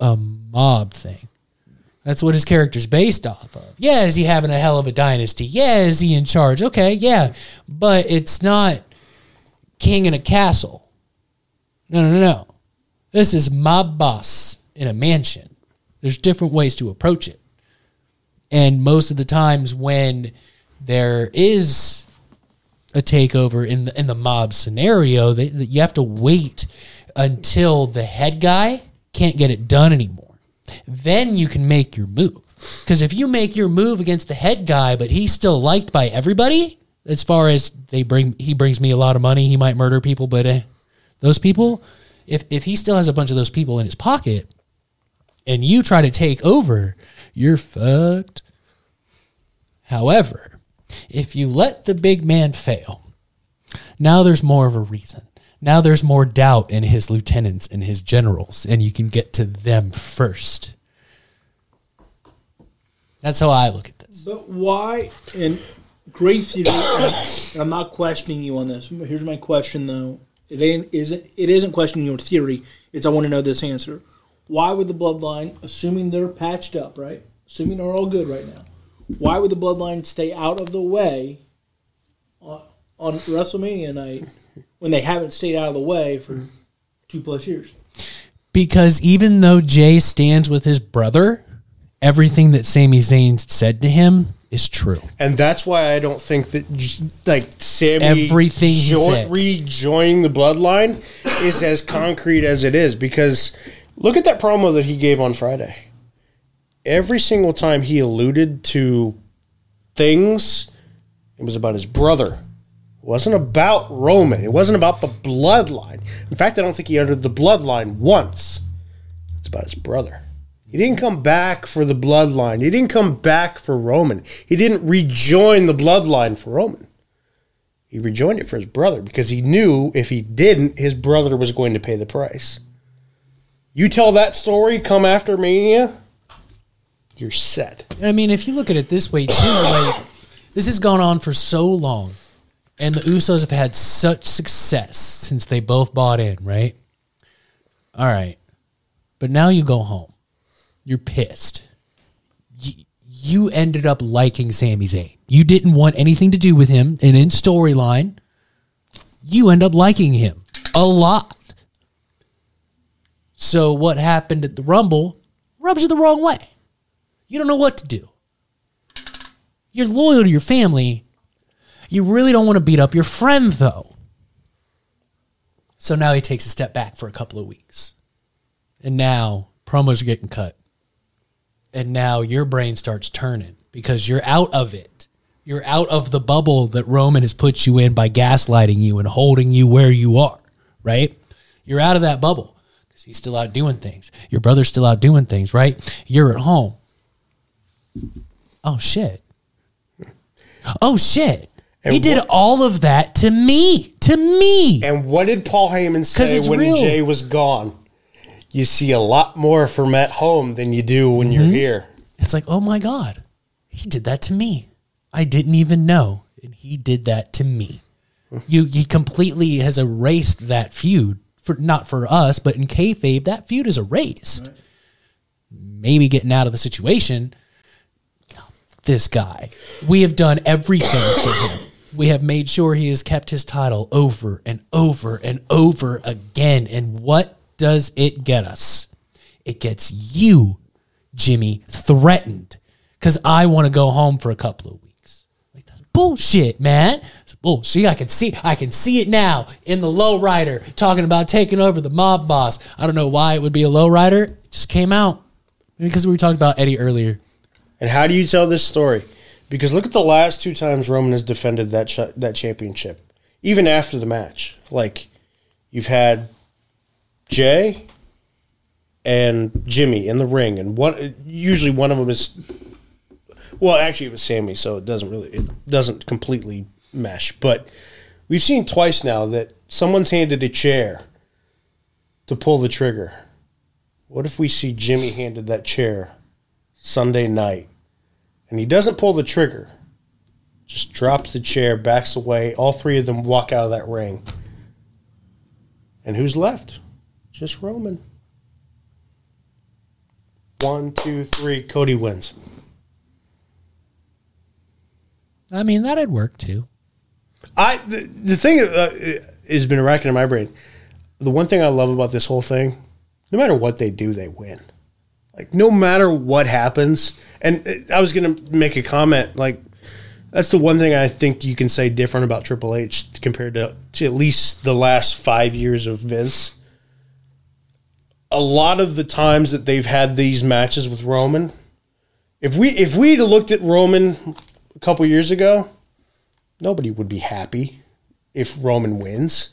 S3: a mob thing. That's what his character's based off of. Yeah, is he having a hell of a dynasty? Yeah, is he in charge? Okay, yeah. But it's not king in a castle. No, no, no, no. This is mob boss in a mansion. There's different ways to approach it. And most of the times when there is a takeover in the in the mob scenario, that you have to wait until the head guy can't get it done anymore. Then you can make your move. Because if you make your move against the head guy, but he's still liked by everybody, as far as they bring, he brings me a lot of money. He might murder people, but eh, those people, if if he still has a bunch of those people in his pocket, and you try to take over, you're fucked. However, if you let the big man fail, now there's more of a reason. Now there's more doubt in his lieutenants and his generals, and you can get to them first. That's how I look at this.
S1: But why? And theory. I'm not questioning you on this. Here's my question though. It ain't isn't it isn't questioning your theory. It's I want to know this answer. Why would the bloodline, assuming they're patched up, right? Assuming they're all good right now, why would the bloodline stay out of the way on, on WrestleMania night when they haven't stayed out of the way for two plus years?
S3: Because even though Jey stands with his brother, everything that Sami Zayn said to him is true.
S2: And that's why I don't think that like Sami
S3: Everything he
S2: jo-
S3: said.
S2: rejoining the bloodline is as concrete as it is because look at that promo that he gave on Friday. Every single time he alluded to things, it was about his brother. It wasn't about Roman. It wasn't about the bloodline. In fact, I don't think he uttered the bloodline once. It's about his brother. He didn't come back for the bloodline. He didn't come back for Roman. He didn't rejoin the bloodline for Roman. He rejoined it for his brother because he knew if he didn't, his brother was going to pay the price. You tell that story, come after Mania, you're set.
S3: I mean, if you look at it this way too, like this has gone on for so long, and the Usos have had such success since they both bought in, right? All right, but now you go home, you're pissed. You, you ended up liking Sami Zayn. You didn't want anything to do with him, and in storyline, you end up liking him a lot. So what happened at the Rumble rubs you the wrong way. You don't know what to do. You're loyal to your family. You really don't want to beat up your friend, though. So now he takes a step back for a couple of weeks. And now promos are getting cut. and now your brain starts turning because you're out of it. You're out of the bubble that Roman has put you in by gaslighting you and holding you where you are, right? You're out of that bubble he's still out doing things. Your brother's still out doing things, right? You're at home. Oh, shit. Oh, shit.
S2: And
S3: he did
S2: what-
S3: all of that to me. To me.
S2: And what did Paul Heyman say when
S3: real.
S2: Jey was gone? You see a lot more from at home than you do when you're mm-hmm. here.
S3: It's like, oh my God, he did that to me. I didn't even know. And he did that to me. You he completely has erased that feud. For not for us, but in kayfabe, that feud is erased. Maybe getting out of the situation. This guy. We have done everything for him. We have made sure he has kept his title over and over and over again. And what does it get us? It gets you Jimmy threatened because I want to go home for a couple of weeks. Like that's bullshit, man. It's bullshit. I can see, I can see it now in the lowrider talking about taking over the mob boss. I don't know why it would be a lowrider. It just came out because we were talking about Eddie earlier.
S2: And how do you tell this story? Because look at the last two times Roman has defended that that championship, even after the match. Like you've had Jey and Jimmy in the ring, and one usually one of them is. Well, actually, it was Sami, so it doesn't really it doesn't completely mesh. But we've seen twice now that someone's handed a chair to pull the trigger. What if we see Jimmy handed that chair Sunday night and he doesn't pull the trigger, just drops the chair, backs away. All three of them walk out of that ring. And who's left? Just Roman. One, two, three. Cody wins.
S3: I mean, that'd work too.
S2: I the, the thing uh, has been racking in my brain. The one thing I love about this whole thing, no matter what they do, they win. Like no matter what happens, and uh, I was gonna make a comment like that's the one thing I think you can say different about Triple H compared to, to at least the last five years of Vince. A lot of the times that they've had these matches with Roman, if we if we'd looked at Roman a couple years ago, nobody would be happy if Roman wins.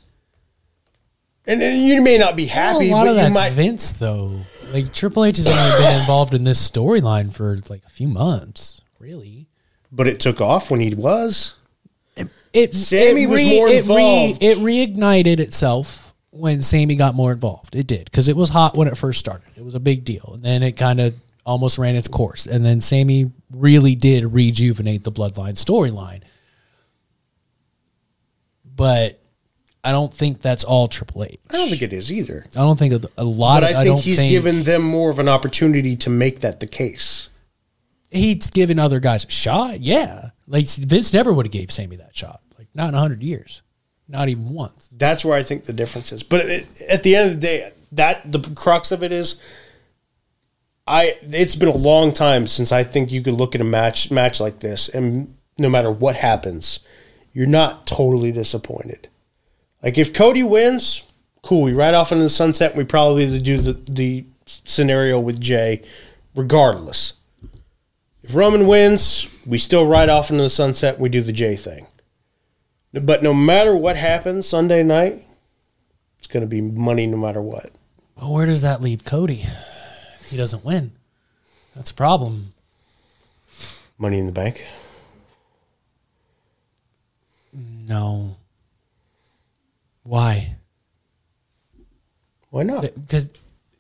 S2: And, and you may not be happy,
S3: a lot
S2: but
S3: of that's
S2: might.
S3: Vince though. Like Triple H has only been involved in this storyline for like a few months, really.
S2: But it took off when he was.
S3: it
S2: Sami
S3: it
S2: was more
S3: it
S2: involved.
S3: it reignited itself when Sami got more involved. It did because it was hot when it first started. It was a big deal, and then it kind of almost ran its course. And then Sami really did rejuvenate the Bloodline storyline. But I don't think that's all Triple H.
S2: I don't think it is either.
S3: I don't think a lot.
S2: But
S3: of,
S2: I think
S3: don't
S2: he's
S3: think
S2: given them more of an opportunity to make that the case.
S3: he's given other guys a shot. Yeah, like Vince never would have gave Sami that shot. Like not in a hundred years, not even once.
S2: That's where I think the difference is. But it, at the end of the day, that the crux of it is, I it's been a long time since I think you could look at a match match like this, and no matter what happens, you're not totally disappointed. Like if Cody wins, cool. We ride off into the sunset. We probably do the the scenario with Jey, regardless. If Roman wins, we still ride off into the sunset. We do the Jey thing. But no matter what happens Sunday night, it's going to be money no matter what.
S3: Well, where does that leave Cody? If he doesn't win, that's a problem.
S2: Money in the bank.
S3: No. Why?
S2: Why not?
S3: Because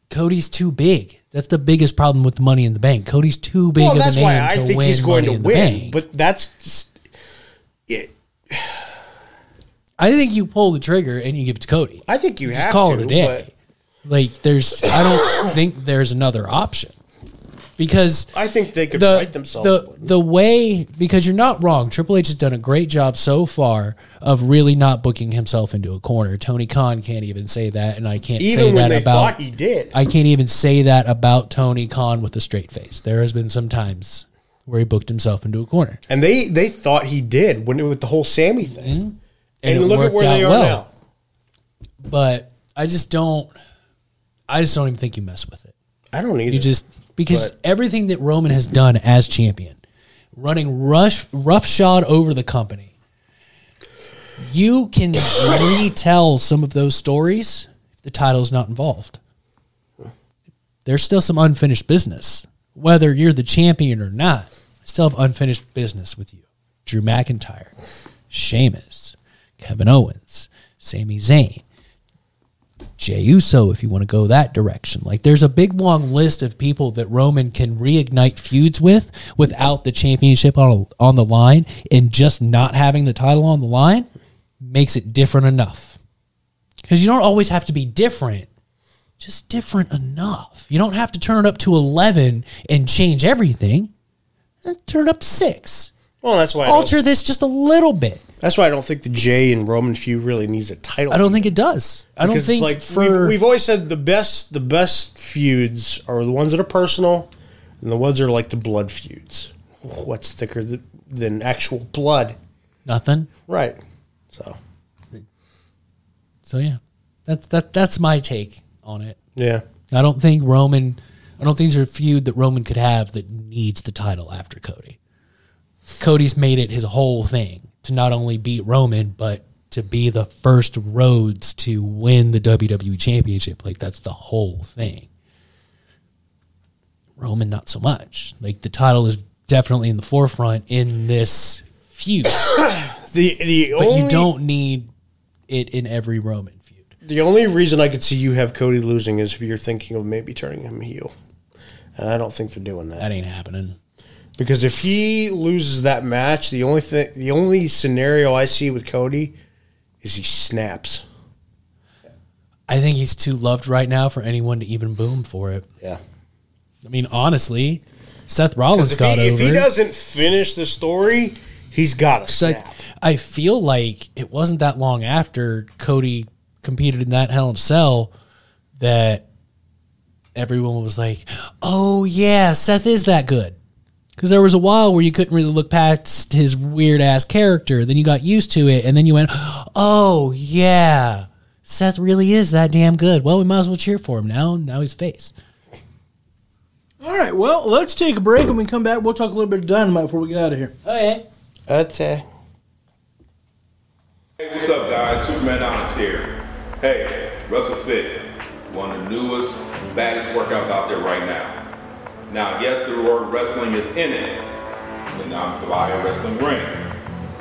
S3: Cody's too big. That's the biggest problem with the Money in the Bank. Cody's too big
S2: Well,
S3: of
S2: that's
S3: a name
S2: why I
S3: to
S2: think
S3: win
S2: he's going
S3: Money
S2: to win. But that's just, it,
S3: I think you pull the trigger and you give it to Cody.
S2: I think you
S3: just
S2: have
S3: call
S2: to,
S3: it a day. Like there's, I don't think there's another option because
S2: I think they could
S3: the
S2: fight themselves.
S3: the the way because you're not wrong. Triple H has done a great job so far of really not booking himself into a corner. Tony Khan can't even say that, and I can't say
S2: Even when
S3: that
S2: they
S3: about.
S2: thought he did.
S3: I can't even say that about Tony Khan with a straight face. There has been some times where he booked himself into a corner,
S2: and they, they thought he did when it, with the whole Sami thing.
S3: Mm-hmm. and,
S2: And, look at where they are
S3: well.
S2: now.
S3: But I just don't. I just don't even think you mess with it.
S2: I don't need
S3: You just because
S2: But-
S3: everything that Roman has done as champion, running rush roughshod over the company, you can retell some of those stories if the title's not involved. There's still some unfinished business. Whether you're the champion or not, I still have unfinished business with you. Drew McIntyre, Sheamus, Kevin Owens, Sami Zayn, Jey Uso, if you want to go that direction. Like, there's a big long list of people that Roman can reignite feuds with without the championship on on the line, and just not having the title on the line makes it different enough. Because you don't always have to be different, just different enough. You don't have to turn it up to eleven and change everything. Turn it up to six.
S2: Well, that's why. I don't,
S3: Alter this just a little bit.
S2: that's why I don't think the Jey and Roman feud really needs a title.
S3: I don't think it does. I don't think
S2: like
S3: for
S2: we've, we've always said the best the best feuds are the ones that are personal, and the ones that are like the blood feuds. What's thicker th- than actual blood?
S3: nothing.
S2: Right. So
S3: So yeah, that's that. That's my take on it.
S2: yeah,
S3: I don't think Roman. I don't think there's a feud that Roman could have that needs the title after Cody. Cody's made it his whole thing to not only beat Roman, but to be the first Rhodes to win the WWE Championship. Like that's the whole thing. Roman, not so much. Like the title is definitely in the forefront in this feud,
S2: the the
S3: but
S2: only
S3: you don't need it in every Roman feud.
S2: the only reason I could see you have Cody losing is if you're thinking of maybe turning him heel, and I don't think they're doing that.
S3: That ain't happening.
S2: Because if he loses that match, the only thing, the only scenario I see with Cody is he snaps.
S3: I think he's too loved right now for anyone to even boom for it.
S2: Yeah.
S3: I mean, honestly, Seth Rollins got
S2: he, if he doesn't finish the story, he's got to
S3: like,
S2: snap.
S3: I feel like it wasn't that long after Cody competed in that Hell in a Cell that everyone was like, "Oh yeah, Seth is that good." Because there was a while where you couldn't really look past his weird ass character. Then you got used to it, and then you went, "Oh yeah, Seth really is that damn good." Well, we might as well cheer for him now. Now he's face.
S1: All right, well, let's take a break. When we come back, we'll talk a little bit of dynamite before we get out of here.
S3: Oh, okay.
S2: Okay.
S4: Hey, what's up, guys? Superman Onyx here. Hey, WrestleFit, one of the newest, baddest workouts out there right now. Now, yes, the word wrestling is in it, and I'm by a wrestling ring,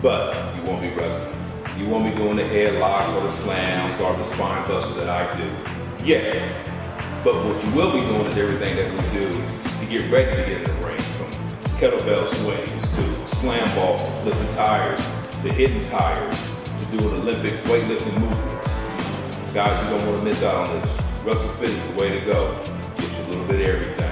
S4: but you won't be wrestling. You won't be doing the headlocks or the slams or the spine busters that I do. Yeah, but what you will be doing is everything that we do to get ready to get in the ring, from kettlebell swings to slam balls to flipping tires to hitting tires to doing Olympic weightlifting movements. Guys, you don't want to miss out on this. Russell Fit is the way to go. Gives you a little bit of everything.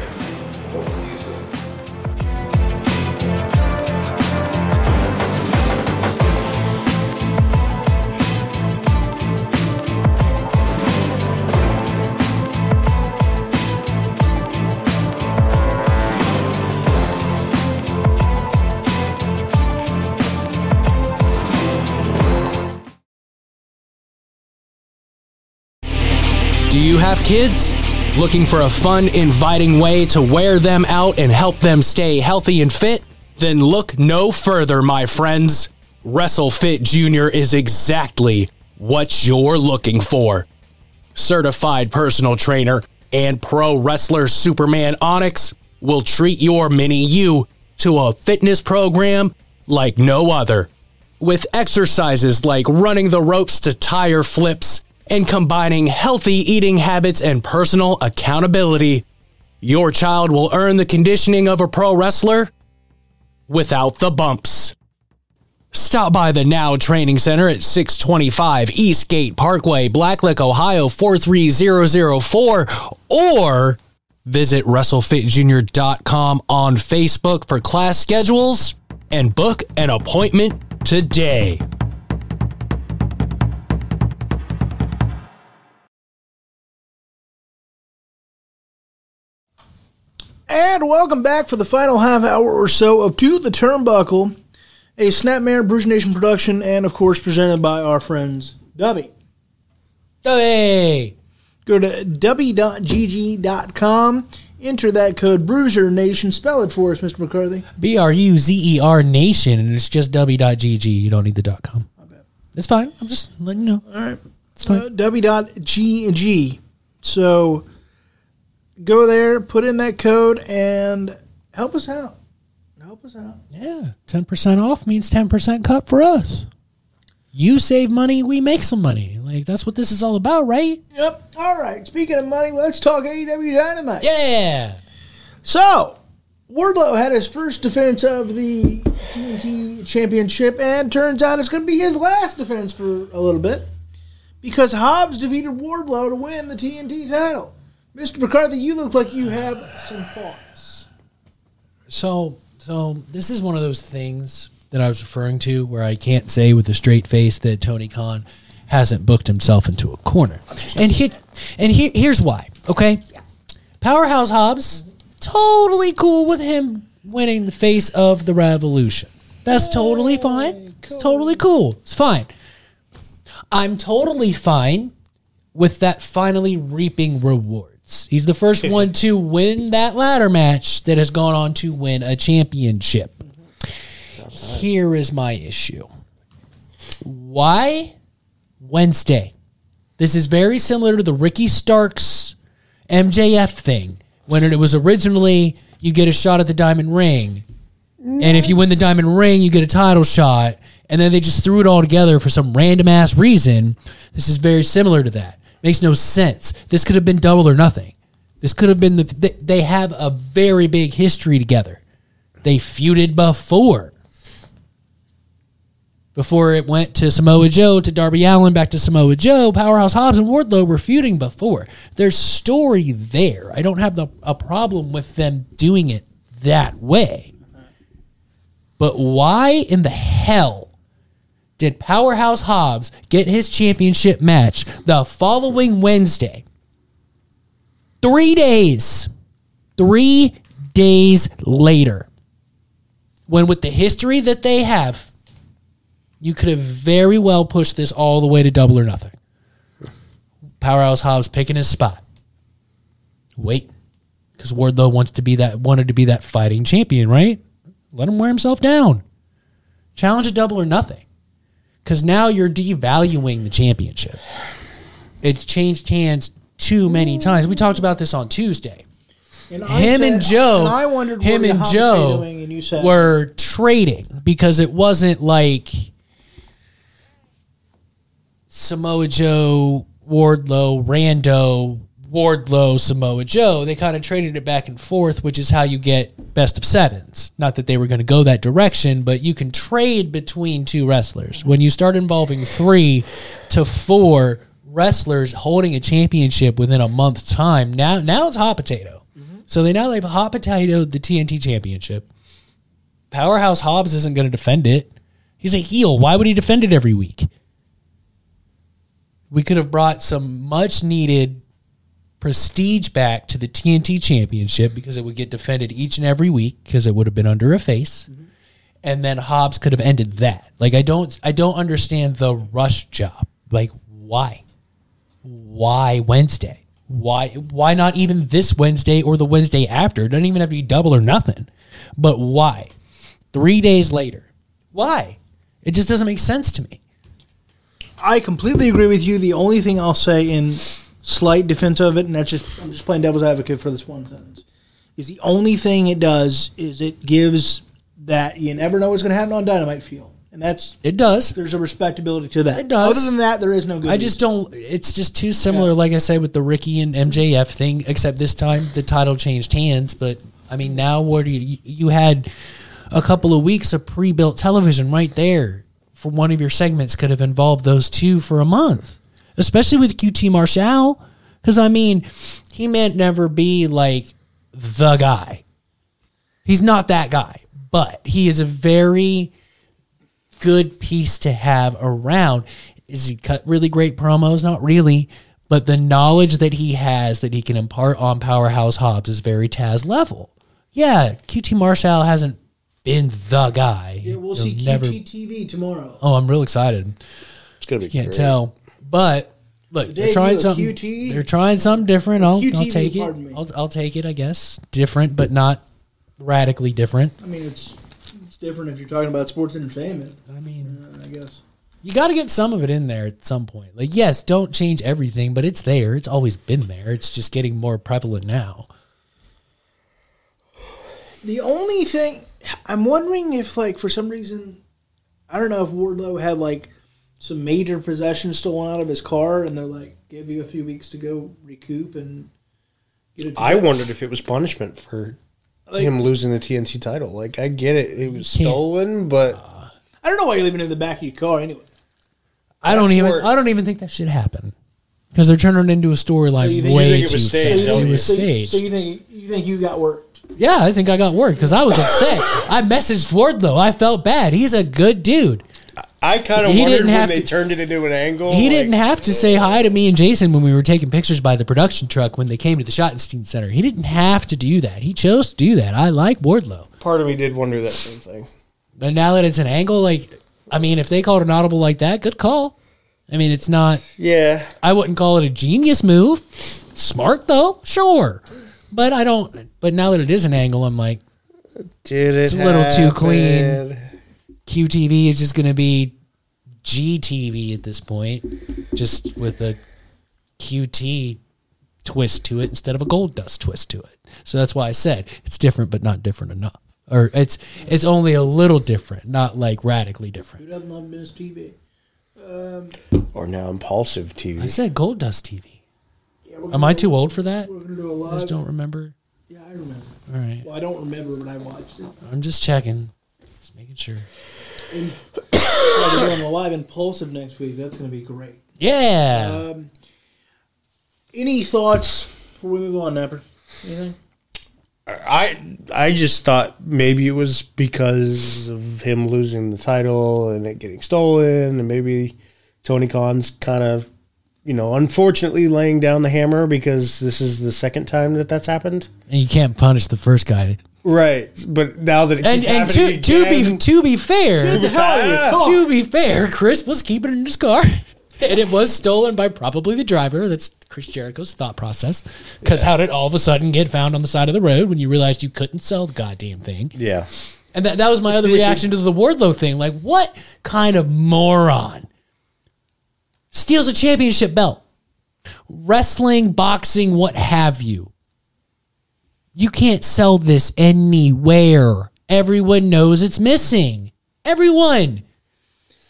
S5: Do you have kids? Looking for a fun, inviting way to wear them out and help them stay healthy and fit? Then look no further, my friends. WrestleFit Jr. is exactly what you're looking for. Certified personal trainer and pro wrestler Superman Onyx will treat your mini you to a fitness program like no other with exercises like running the ropes to tire flips and combining healthy eating habits and personal accountability, your child will earn the conditioning of a pro wrestler without the bumps. Stop by the Now Training Center at 625 Eastgate Parkway, Blacklick, Ohio 43004, or visit WrestleFitJr.com on Facebook for class schedules and book an appointment today.
S1: And welcome back for the final half hour or so of To the Turnbuckle, a Snapmare Bruzer Nation production, and of course presented by our friends Dubby.
S3: Hey.
S1: Go to dubby.gg.com enter that code Bruzer Nation. Spell it for us, Mr. McCarthy.
S3: B R U Z E R Nation, and it's just dubby.gg. You don't need the dot .com. It's fine. I'm just letting you know.
S1: All right.
S3: It's fine.
S1: Uh, dubby.gg. So go there, put in that code, and help us out. Help us out.
S3: Yeah, ten percent off means ten percent cut for us. You save money, we make some money. Like that's what this is all about, right?
S1: Yep. All right. Speaking of money, let's talk AEW Dynamite.
S3: Yeah.
S1: So, Wardlow had his first defense of the TNT Championship, and turns out it's going to be his last defense for a little bit because Hobbs defeated Wardlow to win the TNT title. Mr. McCarthy, you look like you have some thoughts.
S3: So, so this is one of those things that I was referring to where I can't say with a straight face that Tony Khan hasn't booked himself into a corner. And he, and he, here's why. Okay, Powerhouse Hobbs totally cool with him winning the face of the Revolution. That's totally fine. It's totally cool. It's fine. I'm totally fine with that finally reaping rewards. He's the first one to win that ladder match that has gone on to win a championship. Here is my issue. Why Wednesday? This is very similar to the Ricky Starks MJF thing when it was originally you get a shot at the diamond ring. And if you win the diamond ring, you get a title shot. And then they just threw it all together for some random ass reason. This is very similar to that. Makes no sense. This could have been double or nothing. This could have been the. They, have a very big history together. They feuded before. Before it went to Samoa Joe, to Darby Allin, back to Samoa Joe, Powerhouse Hobbs and Wardlow were feuding before. There's story there. I don't have the, a problem with them doing it that way. But why in the hell did Powerhouse Hobbs get his championship match the following Wednesday? Three days. Three days later. When, with the history that they have, you could have very well pushed this all the way to double or nothing. Powerhouse Hobbs picking his spot. Wait, because Wardlow wants to be that wanted to be that fighting champion, right? Let him wear himself down. Challenge a double or nothing. Because now you're devaluing the championship. It's changed hands too many mm. times. We talked about this on Tuesday.
S1: And I
S3: Him
S1: said-
S3: and Joe,
S1: and I wondered
S3: him and Joe
S1: doing, and you said,
S3: were trading because it wasn't like Samoa Joe, Wardlow, Rando, Wardlow, Samoa Joe. They kind of traded it back and forth, which is how you get best of sevens. Not that they were going to go that direction, but you can trade between two wrestlers. When you start involving three to four wrestlers holding a championship within a month's time, now now it's hot potato. Mm-hmm. So they now they've hot potatoed the TNT championship. Powerhouse Hobbs isn't going to defend it. He's a heel. Why would he defend it every week? We could have brought some much needed prestige back to the TNT championship because it would get defended each and every week because it would have been under a face. Mm-hmm. And then Hobbs could have ended that. Like I don't I don't understand the rush job. Like why? Why Wednesday? Why why not even this Wednesday or the Wednesday after? It doesn't even have to be double or nothing. But why? Three days later. Why? It just doesn't make sense to me.
S1: I completely agree with you. The only thing I'll say in slight defense of it, and that's just I'm just playing devil's advocate for this one sentence, is the only thing it does is it gives that you never know what's going to happen on Dynamite feel, and that's
S3: It does.
S1: there's a respectability to that.
S3: It does.
S1: Other than that, there is no good.
S3: I just don't. It's just too similar, like I said, with the Ricky and MJF thing. Except this time the title changed hands. But I mean, now what do you? You had a couple of weeks of pre-built television right there for one of your segments. Could have involved those two for a month, especially with QT Marshall. Because I mean, he may never be like the guy. He's not that guy, but he is a very good piece to have around. Is he cut really great promos? Not really. But the knowledge that he has that he can impart on Powerhouse Hobbs is very Taz level. Yeah, QT Marshall hasn't been the guy.
S1: Yeah, we'll
S3: He'll
S1: see
S3: never-
S1: QT TV tomorrow.
S3: Oh, I'm real excited.
S2: It's gonna be
S3: Can't
S2: great.
S3: tell. But Look, they're trying something.
S1: QT?
S3: They're trying something different. I'll, I'll take it. I'll, I'll take it. I guess different, but not radically different.
S1: I mean, it's it's different if you're talking about sports entertainment.
S3: I mean,
S1: Uh, I guess.
S3: you got to get some of it in there at some point. Like, yes, don't change everything, but it's there. It's always been there. It's just getting more prevalent now.
S1: The only thing I'm wondering if, like, for some reason, I don't know if Wardlow had like some major possessions stolen out of his car, and they're like, give you a few weeks to go recoup and get it.
S2: I
S1: together.
S2: wondered if it was punishment for
S1: Like-
S2: him losing the TNT title. Like I get it, it was stolen, but uh,
S1: I don't know why you're leaving it in the back of your car anyway.
S3: I don't even.
S2: where-
S3: I don't even think that should happen because they're turning it into a storyline
S1: you think- you
S3: way
S2: think it
S3: too
S2: was staged,
S3: fast.
S2: don't
S3: It was
S1: so,
S3: staged.
S1: So you think you think you got worked?
S3: Yeah, I think I got worked because I was upset. I messaged Wardlow. I felt bad. He's a good dude.
S2: I kind of
S3: He
S2: wondered
S3: didn't
S2: when
S3: have
S2: they
S3: to-
S2: turned it into an angle.
S3: He
S2: like,
S3: didn't have to say hi to me and Jason when we were taking pictures by the production truck when they came to the Schottenstein Center. He didn't have to do that. He chose to do that. I like Wardlow.
S2: Part of me did wonder that same thing.
S3: But now that it's an angle, like, I mean, if they called an audible like that, good call. I mean, it's not,
S2: Yeah,
S3: I wouldn't call it a genius move. Smart, though, sure. But I don't, but now that it is an angle, I'm like,
S2: did it?
S3: It's a little too clean. QTV is just going to be GTV at this point, just with a QT twist to it instead of a gold dust twist to it. So that's why I said it's different, but not different enough. Or it's it's only a little different, not like radically
S1: Who
S3: different.
S1: doesn't love Miz TV? Um,
S2: Or now
S3: Impaulsive
S2: TV.
S3: I said gold dust TV.
S1: yeah,
S3: Am I too old for that?
S1: We're do a
S3: I
S1: live.
S3: just don't remember.
S1: Yeah, I remember.
S3: All right,
S1: Well, I don't remember, when I watched it.
S3: I'm just checking, just making sure.
S1: And yeah, we're doing a live Impaulsive next week. That's gonna be great.
S3: Yeah.
S1: Um, any thoughts before we move on, Napper? Anything?
S2: I I just thought maybe it was because of him losing the title and it getting stolen, and maybe Tony Khan's kind of, you know, unfortunately laying down the hammer because this is the second time that that's happened.
S3: and you can't punish the first guy.
S2: Right, but now that it
S3: And
S2: keeps
S3: and to,
S2: happening
S3: to be
S2: again-
S3: to be fair,
S1: Get the hell out of your car.
S3: to be fair, Chris was keeping it in his car, and it was stolen by probably the driver. That's Chris Jericho's thought process. Because how did it all of a sudden get found on the side of the road when you realized you couldn't sell the goddamn thing?
S2: yeah,
S3: And that that was my other reaction to the Wardlow thing. Like, what kind of moron steals a championship belt? Wrestling, boxing, what have you. You can't sell this anywhere. Everyone knows it's missing. Everyone.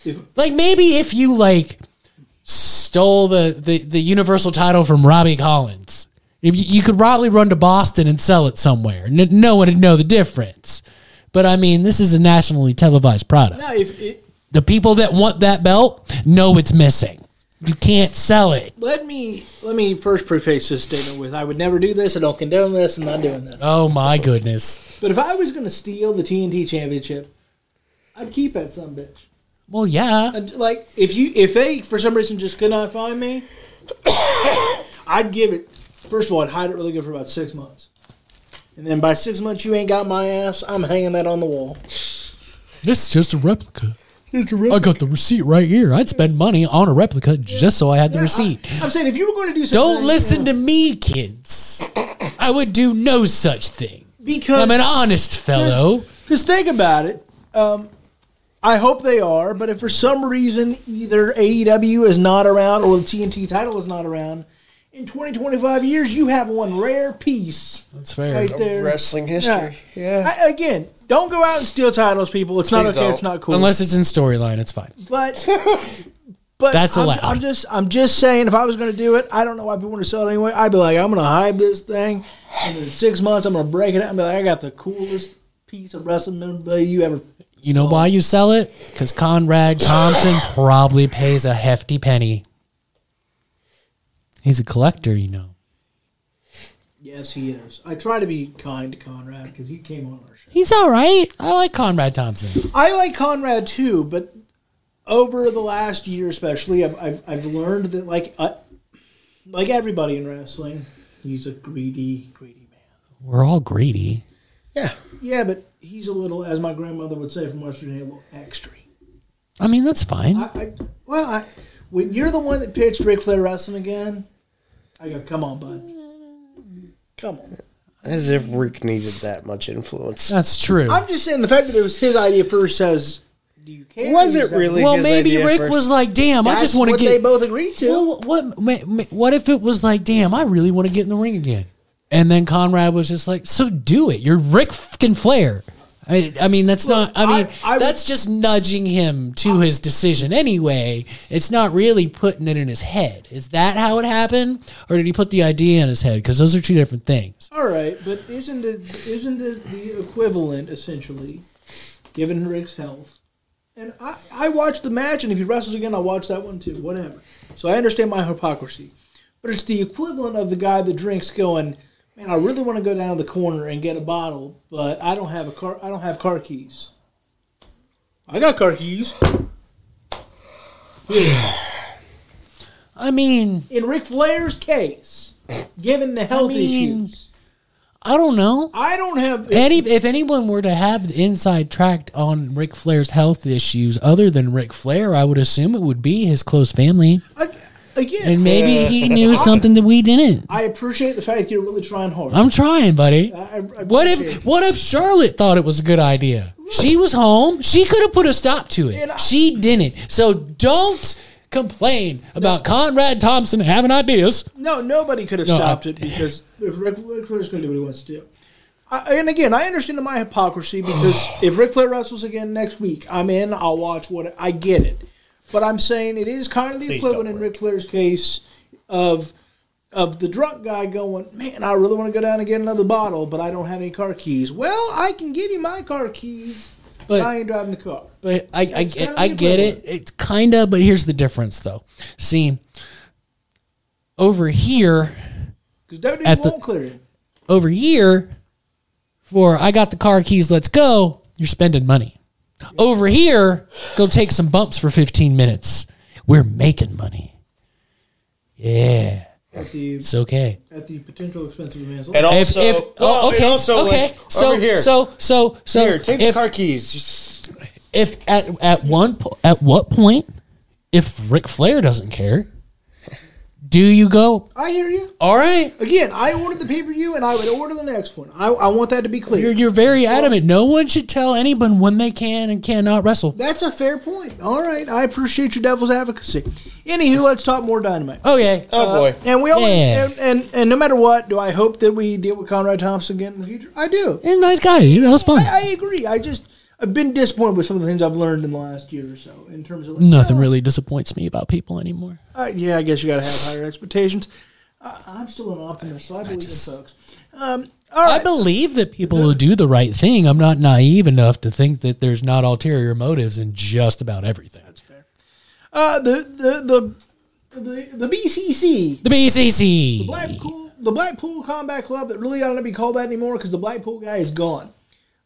S1: If,
S3: Like maybe if you like stole the, the, the universal title from Robbie Collins, if you, you could probably run to Boston and sell it somewhere. N- no one would know the difference. But I mean, this is a nationally televised product.
S1: no, if it,
S3: The people that want that belt know it's missing. You can't sell it.
S1: let me let me first preface this statement with I would never do this. I don't condone this. I'm not doing this.
S3: Oh my goodness.
S1: But if I was going to steal the TNT championship, I'd keep that some bitch.
S3: Well, yeah.
S1: I'd, like if you if they for some reason just could not find me, I'd give it. First of all, I'd hide it really good for about six months, and then by six months you ain't got my ass. I'm hanging that on the wall.
S3: This is just a replica. I got the receipt right here. I'd spend money on a replica just so I had the receipt.
S1: I, am saying if you were going to do something, Don't listen
S3: to me, kids. I would do no such thing.
S1: because
S3: I'm an honest fellow.
S1: Because think about it. Um, I hope they are, but if for some reason either AEW is not around or the TNT title is not around, in 20, 25 years, you have one rare piece
S3: That's fair.
S1: right there.
S2: wrestling history. Yeah.
S1: I, again, don't go out and steal titles, people. It's not okay.
S2: don't.
S1: It's not cool.
S3: Unless it's in storyline, it's fine.
S1: but but
S3: That's
S1: I'm. I'm just I'm just saying, if I was going to do it, I don't know why people want to sell it anyway. I'd be like, I'm going to hide this thing, and in six months, I'm going to break it out and be like, I got the coolest piece of wrestling memorabilia you ever.
S3: You know why you sell it? Because Conrad Thompson probably pays a hefty penny. He's a collector, you know.
S1: Yes, he is. I try to be kind to Conrad because he came on our show.
S3: He's all right. I like Conrad Thompson.
S1: I like Conrad too, but over the last year, especially, I've I've, I've learned that like uh, like everybody in wrestling, he's a greedy, greedy man.
S3: We're all greedy.
S2: Yeah.
S1: Yeah, but he's a little, as my grandmother would say from Western, a little extra.
S3: I mean, that's fine.
S1: I, I well, I when you're the one that pitched Ric Flair wrestling again, I go, come on, bud. Come on.
S2: As if Ric needed that much influence.
S3: That's true.
S1: I'm just saying the fact that it was his idea first says, do you care?
S2: Was it really?
S3: well,
S2: his
S3: maybe
S2: idea
S3: Ric
S2: first?
S3: was like, "Damn, I
S1: That's
S3: just want to
S1: what
S3: get."
S1: they both agreed to.
S3: Well, what ma- ma- what if it was like, damn, I really want to get in the ring again? And then Conrad was just like, so do it. You're Ric fucking Flair. I, I mean, that's not. I mean,
S1: I- I would-
S3: that's just nudging him to his decision anyway. It's not really putting it in his head. Is that how it happened, or did he put the idea in his head? Because those are two different things.
S1: All right, but isn't it isn't it the equivalent essentially, given Ric's health? And I, I watched the match, and if he wrestles again, I'll watch that one too. Whatever. So I understand my hypocrisy, but it's the equivalent of the guy that drinks going, man, I really want to go down to the corner and get a bottle, but I don't have a car. I don't have car keys. I got car keys. Yeah.
S3: I mean,
S1: In Ric Flair's case, given the health
S3: mean,
S1: issues,
S3: I don't know.
S1: I don't have
S3: Any if anyone were to have the inside track on Ric Flair's health issues, other than Ric Flair, I would assume it would be his close family,
S1: again.
S3: and maybe he knew something that we didn't.
S1: I appreciate the fact you're really trying hard.
S3: I'm trying, buddy.
S1: I- I
S3: What
S1: appreciate
S3: if what if Charlotte thought it was a good idea? She was home. She could have put a stop to
S1: And
S3: it.
S1: I-
S3: She didn't. So don't complain about Conrad Thompson having ideas.
S1: No, nobody could have
S3: No,
S1: stopped
S3: I-
S1: it because if Ric, Ric Flair's going to do what he wants to do. I, and again, I understand my hypocrisy because if Ric Flair wrestles again next week, I'm in. I'll watch what I get it, but I'm saying it is kind of the
S2: Please
S1: equivalent in Ric Flair's case of of the drunk guy going, man, I really want to go down and get another bottle, but I don't have any car keys. Well, I can give you my car keys, but, I ain't driving the car.
S3: But I, I, get, I get it. It's kind of, but here's the difference, though. See, over here,
S1: Because WWE
S3: At the-
S1: won't clear it.
S3: over here, for I got the car keys, let's go, you're spending money. Over here, go take some bumps for 15 minutes. We're making money. Yeah,
S1: the
S3: it's okay.
S1: at the potential expense of a man's life.
S2: And also,
S3: if
S2: well,
S3: oh,
S2: and
S3: okay,
S2: also,
S3: okay,
S2: like,
S3: so
S2: over here,
S3: so so so
S2: here, take
S3: if,
S2: the car keys.
S3: If at at one po- at what point, if Ric Flair doesn't care, do you go?
S1: I hear you.
S3: All right,
S1: Again, I ordered the pay per view, and I would order the next one. I, I want that to be clear.
S3: You're, you're very adamant. No one should tell anyone when they can and cannot wrestle.
S1: That's a fair point. All right, I appreciate your devil's advocacy. Anywho, let's talk more dynamite.
S3: Okay.
S2: oh, oh uh, boy.
S1: And we always,
S3: Yeah.
S1: and, and and no matter what, do I hope that we deal with Conrad Thompson again in the future? I do.
S3: He's a nice guy. You know, it's fun.
S1: I, I agree. I just I've been disappointed with some of the things I've learned in the last year or so in terms of like,
S3: Nothing
S1: oh,
S3: really disappoints me about people anymore.
S1: Uh, yeah, I guess you got to have higher expectations. Uh, I'm still an optimist, so I believe in folks. Um,
S3: I believe that people who do the right thing. I'm not naive enough to think that there's not ulterior motives in just about everything. That's fair.
S1: Uh, the the the the, the BCC
S3: The BCC.
S1: the Blackpool, the Blackpool Combat Club that really ought not be called that anymore because the Blackpool guy is gone.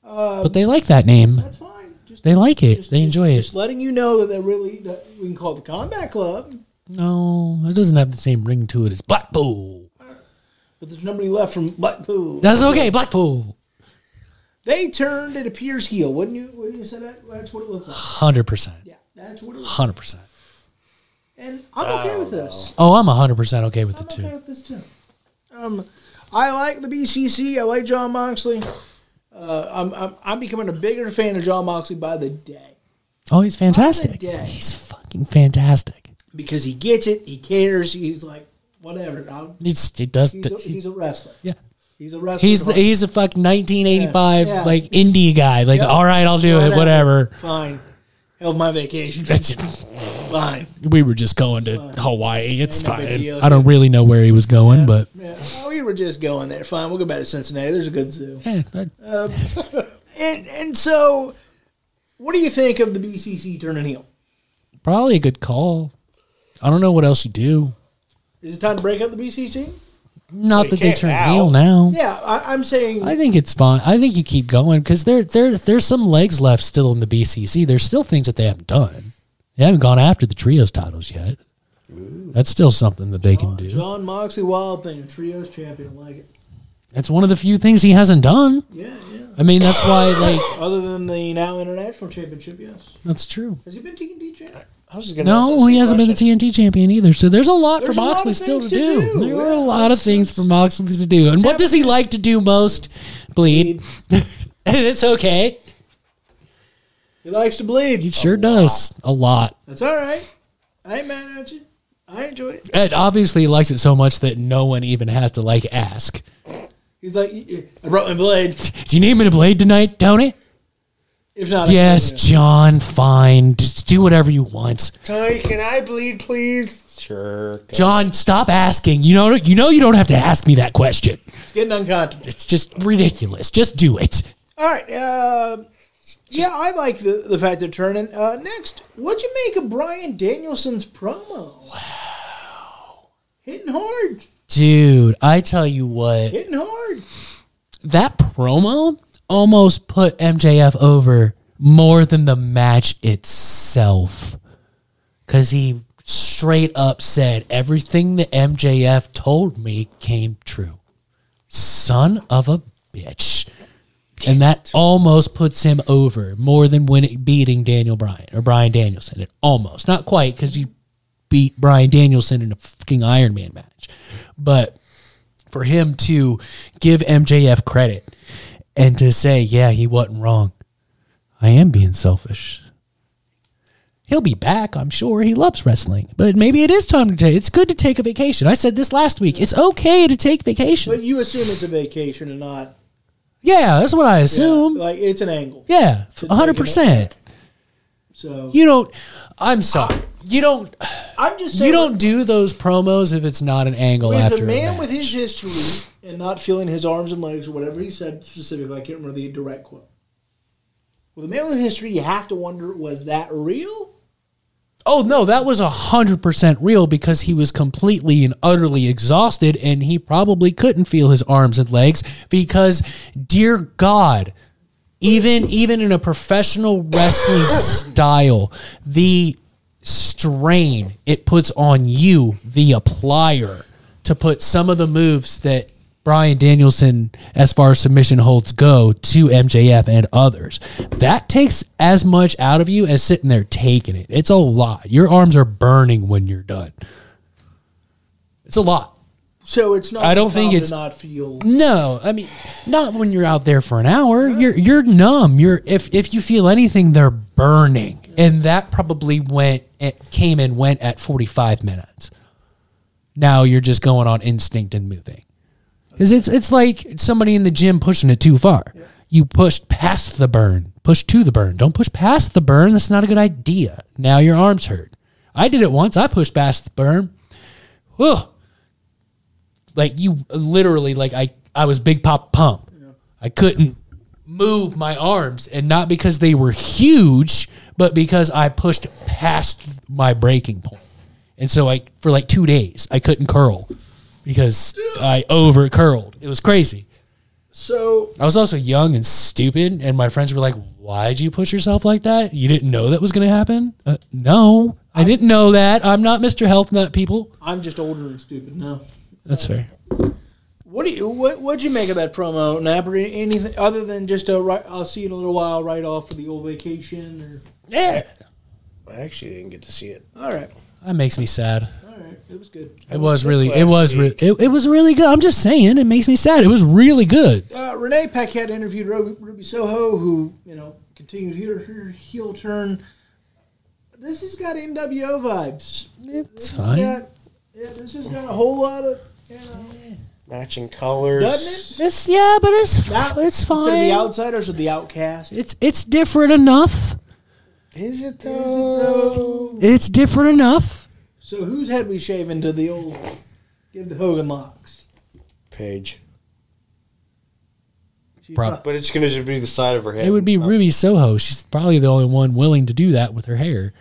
S3: But they like that name.
S1: That's fine. Just,
S3: They like it.
S1: just-
S3: They enjoy
S1: Just
S3: it.
S1: Just letting you know that they're really that we can call it the Combat Club,
S3: No, it doesn't have the same ring to it as Blackpool.
S1: but there's nobody left from Blackpool.
S3: That's okay, Blackpool.
S1: They turned it appears heel, wouldn't you? Wouldn't you say that? That's what it looked like.
S3: Hundred percent.
S1: Yeah, that's what it was.
S3: Hundred percent.
S1: And I'm okay with this.
S3: Oh, I'm hundred percent okay with
S1: I'm
S3: it
S1: okay
S3: too.
S1: with this too. Um, I like the BCC. I like Jon Moxley. Uh, I'm, I'm I'm becoming a bigger fan of Jon Moxley by the day
S3: Oh, he's fantastic.
S1: day.
S3: He's fucking fantastic.
S1: because he gets it. He cares. He's like whatever. I'll,
S3: He's, he does.
S1: he's, a, he's a wrestler.
S3: yeah.
S1: He's a wrestler.
S3: He's the, he's a fucking 1985
S1: Yeah, yeah.
S3: like indie guy. Like,
S1: Yep.
S3: all right, I'll do it. Whatever.
S1: Fine. Hell of my vacation.
S3: That's,
S1: Fine.
S3: we were just going to Hawaii. It's
S1: no
S3: fine.
S1: deal,
S3: I don't really know where he was going, but
S1: Yeah. Oh, we were just going there. Fine. We'll go back to Cincinnati. There's a good zoo.
S3: yeah, that- um,
S1: And and so, what do you think of the BCC turning heel?
S3: probably a good call. I don't know what else you do.
S1: Is it time to break up the BCC?
S3: Not
S2: you
S3: that they turn
S2: now.
S3: heel now.
S1: Yeah, I, I'm saying.
S3: I think it's fine. I think you keep going because there, there, there's some legs left still in the BCC. There's still things that they haven't done. They haven't gone after the trios titles yet. That's still something that they can do.
S1: Jon Moxley Wild Thing, a trios champion. I like it.
S3: That's one of the few things he hasn't done.
S1: Yeah, yeah.
S3: I mean, that's why, like,
S1: Other than the now international championship, yes.
S3: that's true.
S1: Has he been TNT champ?
S2: I was gonna
S3: No, he hasn't been the
S2: question.
S3: TNT champion either. So there's a lot
S1: There's
S3: for
S1: a lot
S3: Moxley still to
S1: things
S3: do.
S1: do.
S3: There are a lot of things for Moxley to do. And what does he like to do most? Bleed. and it's okay.
S1: He likes to bleed.
S3: He sure does. A lot.
S1: That's all right. I ain't mad at you. I enjoy it.
S3: And obviously he likes it so much that no one even has to like ask.
S1: He's like, I brought my blade.
S3: Do you need me to blade tonight, Tony?
S1: If not, I
S3: Yes,
S1: can,
S3: Jon, fine. Just do whatever you want.
S2: Tony, can I bleed, please? Sure.
S3: Jon, stop asking. You know you know you don't have to ask me that question.
S1: It's getting uncomfortable.
S3: It's just ridiculous. Just do it.
S1: All right. Uh, yeah, I like the, the fact they're turning. Uh, next, what'd you make of Bryan Danielson's promo? Wow. Hitting hard.
S3: Dude, I tell you what.
S1: Hitting hard.
S3: that promo almost put MJF over more than the match itself. Because he straight up said everything that MJF told me came true. Son of a bitch. And that almost puts him over more than winning, beating Daniel Bryan or Bryan Danielson. It almost, not quite, because you beat Bryan Danielson in a fucking Iron Man match. But for him to give MJF credit and to say, yeah, he wasn't wrong. I am being selfish. He'll be back, I'm sure. He loves wrestling. But maybe it is time to take it's good to take a vacation. I said this last week. It's okay to take vacation.
S1: But you assume it's a vacation and not.
S3: yeah, that's what I assume.
S1: Like, it's an angle.
S3: Yeah, hundred percent.
S1: So
S3: You don't I'm sorry. You don't
S1: I'm just saying.
S3: you don't do those promos if it's not an angle
S1: With
S3: after
S1: a man
S3: match.
S1: with his history and not feeling his arms and legs or whatever he said specifically, I can't remember the direct quote. With a man with history, you have to wonder was that real?
S3: Oh no, that was a hundred percent real because he was completely and utterly exhausted, and he probably couldn't feel his arms and legs because, dear God, even even in a professional wrestling style, the strain it puts on you, the applier, to put some of the moves that Bryan Danielson, as far as submission holds go, to MJF and others. That takes as much out of you as sitting there taking it. It's a lot. Your arms are burning when you're done. It's a lot.
S1: So it's not.
S3: I don't think it's-
S1: not feel.
S3: No, I mean, not when you're out there for an hour. You're you're numb. You're if if you feel anything, they're burning, and that probably went it came and went at 45 minutes. Now you're just going on instinct and moving, because it's it's like somebody in the gym pushing it too far. You pushed past the burn, push to the burn. Don't push past the burn. That's not a good idea. Now your arms hurt. I did it once. I pushed past the burn. Whew like you literally like I I was big pop pump. I couldn't move my arms and not because they were huge, but because I pushed past my breaking point. And so I for like 2 days I couldn't curl because I over curled. It was crazy.
S1: So
S3: I was also young and stupid and my friends were like, "Why'd you push yourself like that? You didn't know that was going to happen?" Uh, no, I didn't know that. I'm not Mr. Health Nut people.
S1: I'm just older and stupid now.
S3: That's fair.
S1: What do you what what'd you make of that promo, Napper? Anything other than just a right? I'll see you in a little while. Right off for the old vacation,
S3: Yeah.
S2: I actually didn't get to see it.
S1: all right,
S3: That makes me sad.
S1: all right, it was good.
S3: It was
S2: sick
S3: really, it was, re- it, it was really good. I'm just saying, it makes me sad. It was really good.
S1: Uh, Renee Paquette interviewed Ruby Soho, who you know continued her, her heel turn. This has got NWO vibes.
S3: It's
S1: This
S3: fine.
S1: got- yeah, this has got a whole lot of you know,
S2: Matching colors.
S1: doesn't it?
S3: It's yeah, but it's
S1: Now,
S3: it's
S1: Instead of the outsiders or the outcast.
S3: It's it's different enough.
S2: Is it though?
S1: though?
S3: It's different enough.
S1: So whose head we shaving to the old? Give the Hogan locks.
S2: Page.
S1: She's
S3: Prob-
S2: But it's gonna just be the side of her head.
S3: It would be oh. Ruby Soho. She's probably the only one willing to do that with her hair.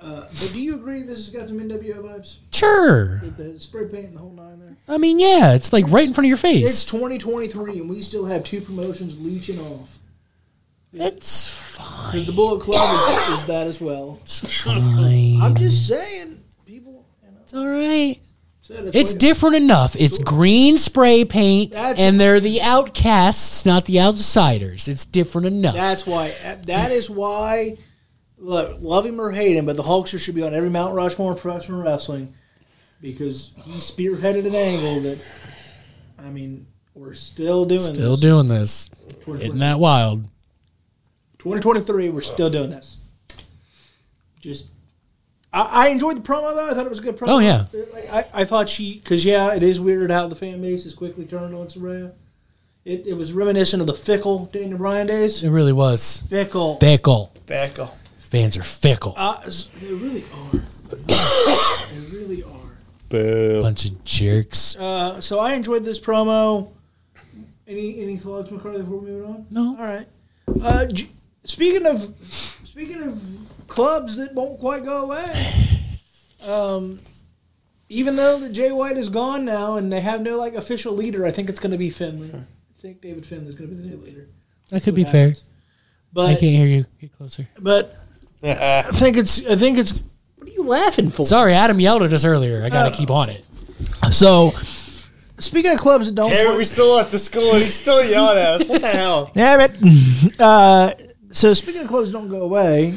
S1: Uh, but do you agree this has got some NWO vibes?
S3: Sure.
S1: With the spray paint and the whole nine there.
S3: I mean, yeah, it's like right in front of your face.
S1: It's 2023 and we still have two promotions leeching off.
S3: It's fine.
S1: Because the Bullet Club is, is that as well.
S3: It's fine.
S1: I'm just saying, people. You know,
S3: It's all right.
S1: it's
S3: different enough. It's green spray paint,
S1: That's-
S3: and they're the outcasts, not the outsiders. It's different enough.
S1: That's why. That is why look, love him or hate him, but the Hulkster should be on every Mount Rushmore in professional wrestling because he spearheaded an angle that, I mean, we're still doing
S3: Still
S1: this.
S3: doing this. Isn't that wild?
S1: 2023, we're still doing this. Just, I, I enjoyed the promo though. I thought it was a good promo.
S3: Oh, yeah.
S1: Like, I, I thought she, because yeah, it is weird how the fan base has quickly turned on Saraya. It, it was reminiscent of the fickle Daniel Bryan days.
S3: It really was.
S1: Fickle.
S3: Fickle.
S2: Back off.
S3: Fans are fickle.
S1: Uh, they really are. they really are.
S2: Boo.
S3: Bunch of jerks.
S1: Uh, so I enjoyed this promo. Any any thoughts, McCarthy, before we move on?
S3: No.
S1: All right. Uh, j- speaking of speaking of clubs that won't quite go away, um, even though the Jay White is gone now and they have no like official leader, I think it's going to be Finlay. I think David Finlay is going to be the new leader.
S3: That could be
S1: What
S3: fair.
S1: happens.
S3: I can't hear you. Get closer.
S1: but I think it's I think it's. What are you laughing for?
S3: Sorry, Adam yelled at us earlier. I got to keep on it.
S1: So, speaking of clubs that don't,
S2: Damn it, we still at the school and he's still yelling at us. What the hell?
S1: Damn it. Uh, so speaking of clothes don't go away,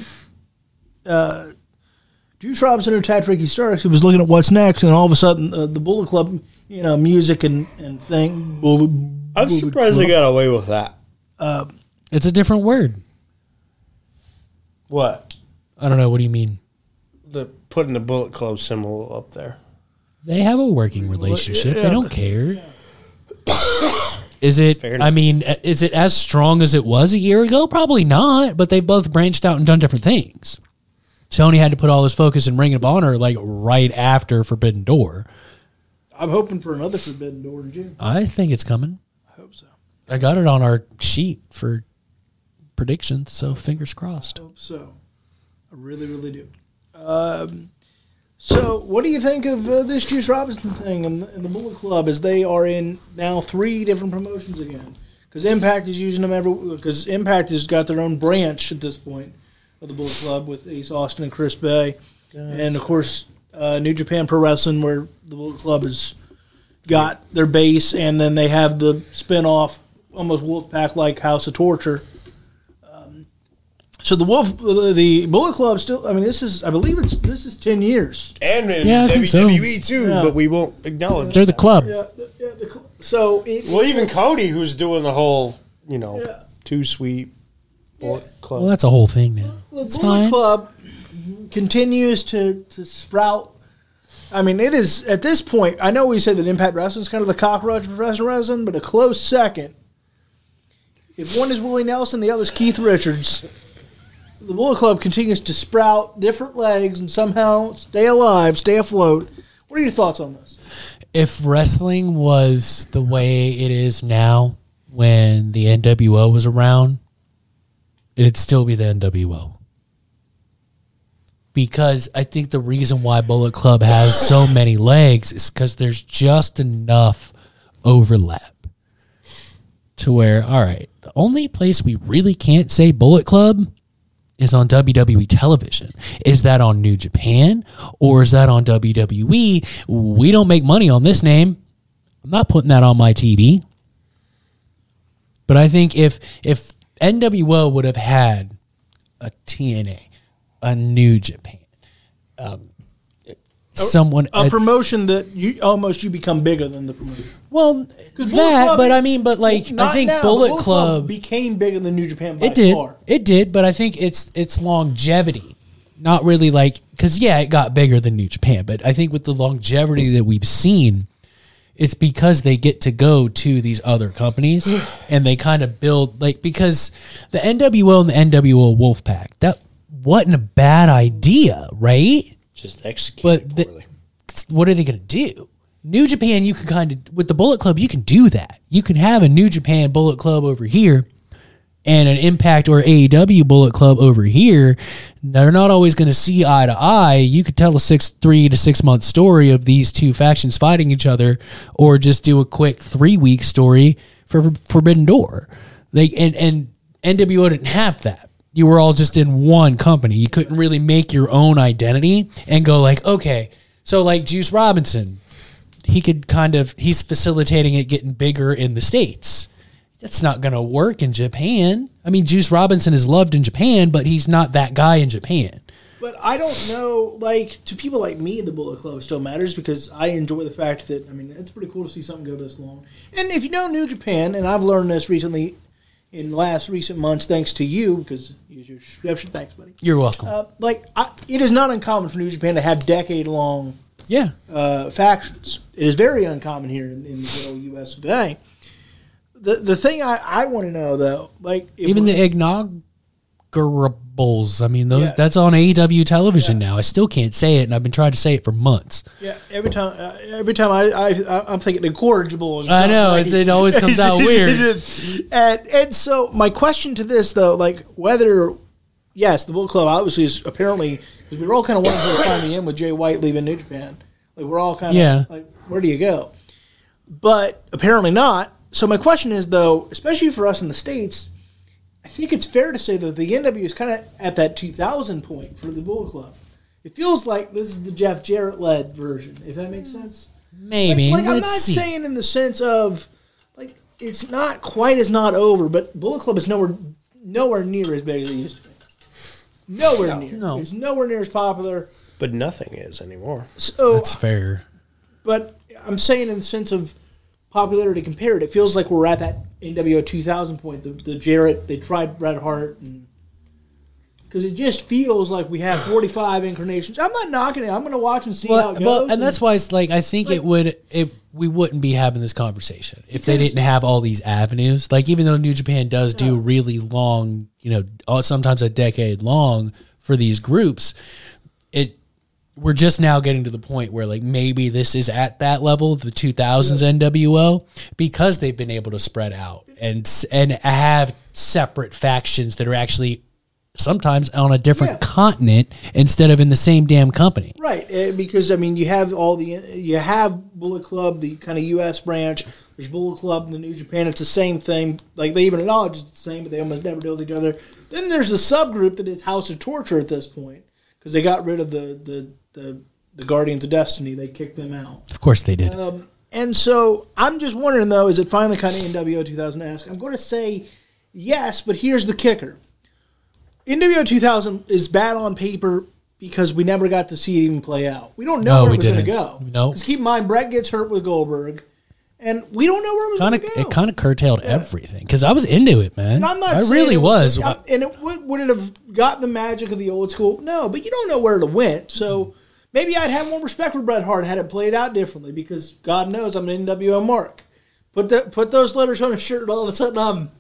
S1: uh, Juice Robinson attacked Ricky Starks. He was looking at what's next, and all of a sudden, uh, the Bullet Club, you know, music and and thing.
S2: I'm surprised they got away with that.
S3: It's a different word.
S2: What?
S3: I don't know. What do you mean?
S2: The putting the Bullet Club symbol up there.
S3: They have a working relationship.
S1: yeah.
S3: They don't care. Is it? I mean, uh, is it as strong as it was a year ago? Probably not. But they've both branched out and done different things. Tony had to put all his focus in Ring of Honor like right after Forbidden Door.
S1: I'm hoping for another Forbidden Door in June.
S3: I think it's coming.
S1: I hope so.
S3: I got it on our sheet for predictions, so fingers crossed.
S1: I hope so. I really, really do. Um, so, what do you think of uh, this Juice Robinson thing and, and the Bullet Club as they are in now three different promotions again? Because Impact is using them every. Because Impact has got their own branch at this point of the Bullet Club with Ace Austin and Chris Bey, and of course uh, New Japan Pro Wrestling, where the Bullet Club has got their base, and then they have the spin off, almost Wolfpack like House of Torture. So the Wolf, the, the Bullet Club, still. I mean, this is. I believe it's. This is ten years.
S2: And in
S3: Yeah, I think so.
S2: WWE too,
S1: Yeah.
S2: but we won't acknowledge.
S3: They're the club.
S1: Yeah. the- yeah the, cl- so it,
S2: Well, even Cody, who's doing the whole, you know,
S1: Yeah.
S2: too sweet Bullet Club.
S3: Well, that's a whole thing now.
S1: the
S3: It's
S1: Bullet
S3: fine.
S1: Club continues to to sprout. I mean, it is at this point. I know we said that Impact Wrestling is kind of the cockroach of professional wrestling, but a close second. If one is Willie Nelson, the other is Keith Richards. The Bullet Club continues to sprout different legs and somehow stay alive, stay afloat. What are your thoughts on this?
S3: If wrestling was the way it is now, when the NWO was around, it'd still be the NWO. Because I think the reason why Bullet Club has so many legs is because there's just enough overlap to where, all right, the only place we really can't say Bullet Club is on WWE television. Is that on New Japan or is that on WWE? We don't make money on this name. I'm not putting that on my TV. But I think if if NWO would have had a TNA, a New Japan, um, someone
S1: A promotion that you almost you become bigger than the promotion.
S3: well that,
S1: Club-
S3: but I mean, but like I think
S1: now,
S3: Bullet,
S1: but
S3: Club
S1: became bigger than New Japan.
S3: It did.
S1: Far.
S3: It did, but I think it's it's longevity, not really like because yeah, it got bigger than New Japan, but I think with the longevity that we've seen, it's because they get to go to these other companies and they kind of build like because the NWO and the NWO Wolfpack that wasn't a bad idea, right?
S2: Just execute
S3: But the-
S2: poorly.
S3: what are they going to do? New Japan, you can kind of with the Bullet Club, you can do that. You can have a New Japan Bullet Club over here, and an Impact or AEW Bullet Club over here. They're not always going to see eye to eye. You could tell a six, three to six month story of these two factions fighting each other, or just do a quick three week story for Forbidden Door. They and and NWO didn't have that. You were all just in one company. You couldn't really make your own identity and go like, okay, so like Juice Robinson, he could kind of he's facilitating it getting bigger in the states. that's not going to work in Japan. I mean, Juice Robinson is loved in Japan, but he's not that guy in Japan.
S1: But I don't know, like, to people like me, the Bullet Club still matters because I enjoy the fact that, I mean, it's pretty cool to see something go this long. And if you know New Japan, and I've learned this recently in the last recent months, thanks to you, because you your description, thanks, buddy.
S3: You're welcome.
S1: Uh, like, I, it is not uncommon for New Japan to have decade long
S3: yeah.
S1: uh, factions. It is very uncommon here in, in the old U.S. today. The the thing I, I want to know though, like
S3: Even
S1: the
S3: the inaugurables. I mean, those,
S1: Yeah.
S3: that's on AEW television now. I still can't say it, and I've been trying to say it for months.
S1: yeah every time uh, every time I, I I'm thinking incorrigible.
S3: I know, it's- it always comes out weird.
S1: and and so my question to this though, like whether yes, the Bullet Club obviously is apparently because we were all kind of wondering what's time in with Jay White leaving New Japan. Like we're all kind of
S3: Yeah.
S1: like where do you go? But apparently not. So my question is though, especially for us in the states, I think it's fair to say that the NW is kind of at that 2000 point for the Bullet Club. It feels like this is the Jeff Jarrett led version, if that makes sense.
S3: Maybe.
S1: Like, like I'm not
S3: see.
S1: saying in the sense of like it's not quite as not over, but Bullet Club is nowhere nowhere near as big as it used to be. Nowhere near.
S3: no.
S1: It's nowhere near as popular.
S2: But nothing is anymore.
S1: So,
S3: That's fair.
S1: but I'm saying in the sense of popularity compared, it feels like we're at that NWO 2000 point. The, the Jarrett, they tried Bret Hart, and because it just feels like we have 45 incarnations. I'm not knocking it. I'm going to watch and see how it goes.
S3: well, and that's why it's like I think
S1: Like-
S3: it would it we wouldn't be having this conversation if they didn't have all these avenues. Like even though New Japan does do really long, you know, sometimes a decade long for these groups, we're just now getting to the point where like maybe this is at that level, the 2000s NWO, because they've been able to spread out and and have separate factions that are actually sometimes on a different
S1: Yeah.
S3: continent instead of in the same damn company.
S1: Right, eh, because I mean, you have all the you have Bullet Club, the kind of U.S. branch. There's Bullet Club in the New Japan. It's the same thing. Like they even acknowledge it's the same, but they almost never deal with each other. Then there's the subgroup that is House of Torture at this point because they got rid of the the the, the Guerrillas of Destiny. They kicked them out.
S3: Of course they did.
S1: Um, and so I'm just wondering though, is it finally kind of NWO 2000 esque? I'm going to say yes, but here's the kicker: NWO 2000 is bad on paper because we never got to see it even play out. We don't know
S3: No,
S1: where
S3: we
S1: it was going to go.
S3: No.
S1: because keep in mind Bret gets hurt with Goldberg, and we don't know where it was going to go.
S3: it kind of curtailed everything because I was into it, man.
S1: And I'm not.
S3: I really was.
S1: I'm- and it would, would it have got the magic of the old school? No, but you don't know where it went. So maybe I'd have more respect for Bret Hart had it played out differently because God knows I'm an NWO mark. Put that put those letters on a shirt, and all of a sudden I'm,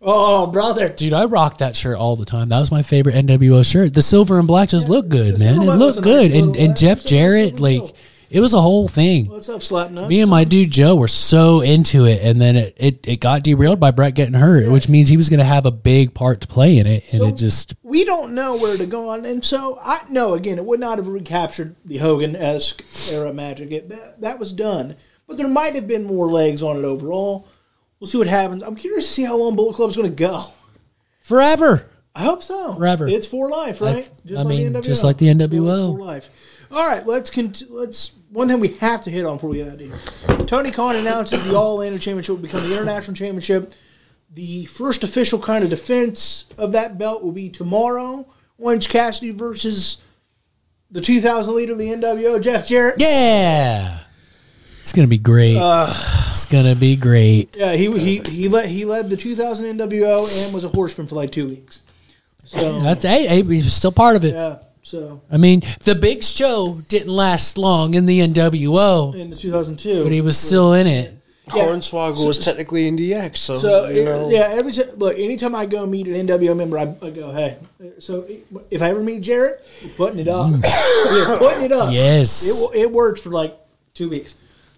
S1: oh brother.
S3: Dude, I rocked that shirt all the time. That was my favorite NWO shirt. The silver and black just looked good, man. It looked good,
S1: nice
S3: and and Jeff Jarrett, like
S1: bill.
S3: It was a whole thing.
S1: What's up, slap nuts?
S3: Me and my dude Joe were so into it, and then it, it, it got derailed by Bret getting hurt, which means he was going to have a big part to play in it, and
S1: So-
S3: it just
S1: we don't know where to go on, and so I no again, it would not have recaptured the Hogan esque era magic. It, that, that was done, but there might have been more legs on it overall. We'll see what happens. I'm curious to see how long Bullet Club's going to go.
S3: forever.
S1: I hope so.
S3: Forever.
S1: It's for life, right?
S3: I mean,
S1: the
S3: just like the NWO.
S1: for life. All right, let's let's one thing we have to hit on before we get out of here. Tony Khan announces the All Atlantic Championship will become the international championship. The first official kind of defense of that belt will be tomorrow. Orange Cassidy versus the 2000 leader of the NWO, Jeff Jarrett.
S3: Yeah, it's gonna be great. Uh, it's gonna be great.
S1: Yeah, he he he led he led the 2000 NWO and was a horseman for like two weeks. So
S3: That's hey, hey, he's still part of it.
S1: yeah, so
S3: I mean, the big show didn't last long in the NWO,
S1: in the 2002,
S3: but he was still in it.
S1: Yeah.
S2: Hornswoggle was technically in DX, so,
S1: So
S2: you
S1: it- yeah, every time, look, anytime I go meet an NWO member, I, I go, hey. So if I ever meet Jarrett, we're putting it up. we're putting it up.
S3: Mm. Yes.
S1: it it worked for like two weeks.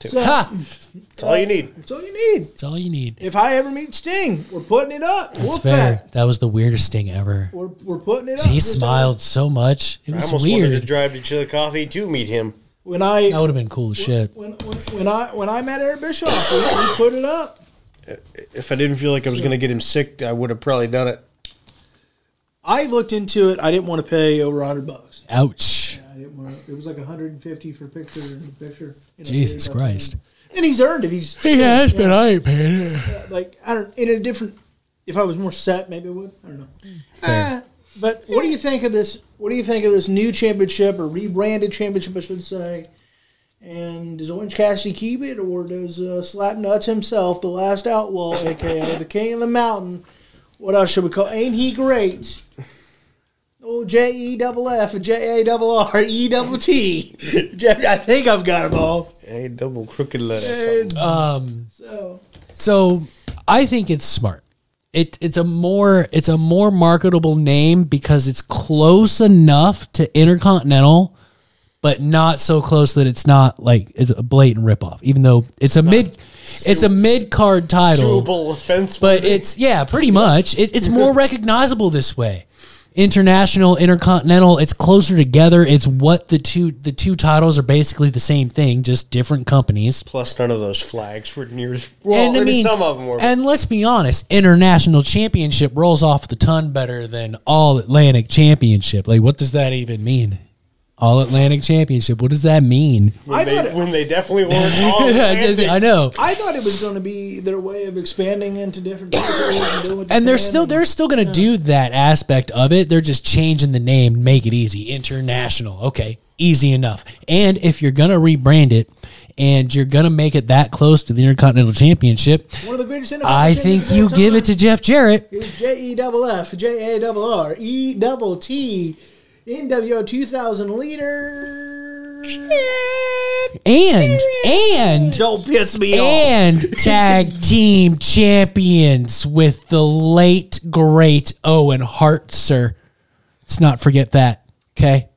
S1: So
S3: Ha!
S2: that's all you need.
S1: that's all you need.
S3: That's all you need.
S1: If I ever meet Sting, we're putting it up.
S3: That's
S1: Wolfpack,
S3: fair. That was the weirdest Sting ever.
S1: We're, we're putting it up.
S3: He
S1: Just
S3: smiled so much. It was weird.
S2: I
S3: was
S2: almost wanted to
S3: weird.
S2: drive to Chillicothe to meet him.
S1: When I
S3: That would have been cool as shit.
S1: when, when, when I when I met Eric Bischoff, we, we put it up.
S2: If I didn't feel like I was going to get him sick, I would have probably done it.
S1: I looked into it. I didn't want to pay over hundred bucks.
S3: Ouch.
S1: I didn't want to, it was like 150 for picture and picture. you know,
S3: Jesus Christ.
S1: there. and he's earned it. He's
S3: He has been. I ain't paying it.
S1: like I don't in a different. If I was more set, maybe I would. I don't know. Uh, but what do you think of this? What do you think of this new championship or rebranded championship, I should say? And does Orange Cassidy keep it, or does uh, Slap Nuts himself, the last outlaw, aka the King of the Mountain? What else should we call? Ain't he great? Oh, J E double F, J A double R, E double T. I think I've got them all.
S2: A double crooked letter.
S3: Um,
S1: So
S3: so I think it's smart. It it's a more it's a more marketable name because it's close enough to Intercontinental, but not so close that it's not like it's a blatant ripoff. Even though it's a mid it's a mid card title,
S2: offense.
S3: but it's yeah, pretty much. It, it's more recognizable this way. International, intercontinental, it's closer together. It's what the two the two titles are basically the same thing, just different companies.
S2: Plus, none of those flags were near. Well,
S3: and I mean,
S2: some of them were.
S3: And let's be honest, international championship rolls off the ton better than all Atlantic championship. Like, what does that even mean? All Atlantic championship. What does that mean?
S2: when,
S1: I
S2: they,
S1: thought it-
S2: when they definitely weren't all
S3: I
S2: Atlantic.
S3: I know.
S1: I thought it was going to be their way of expanding into different and doing.
S3: And they're still they're still going to do that aspect of it. They're just changing the name, make it easy. International. Okay, easy enough. And if you're going to rebrand it and you're going to make it that close to the Intercontinental Championship,
S1: one of the greatest.
S3: I think you give it to Jeff Jarrett.
S1: It's J E double F J A double R E double T NWO two thousand leader.
S3: And and
S1: Don't piss me off.
S3: and tag team champions with the late great Owen Hart, sir. Let's not forget that. Okay.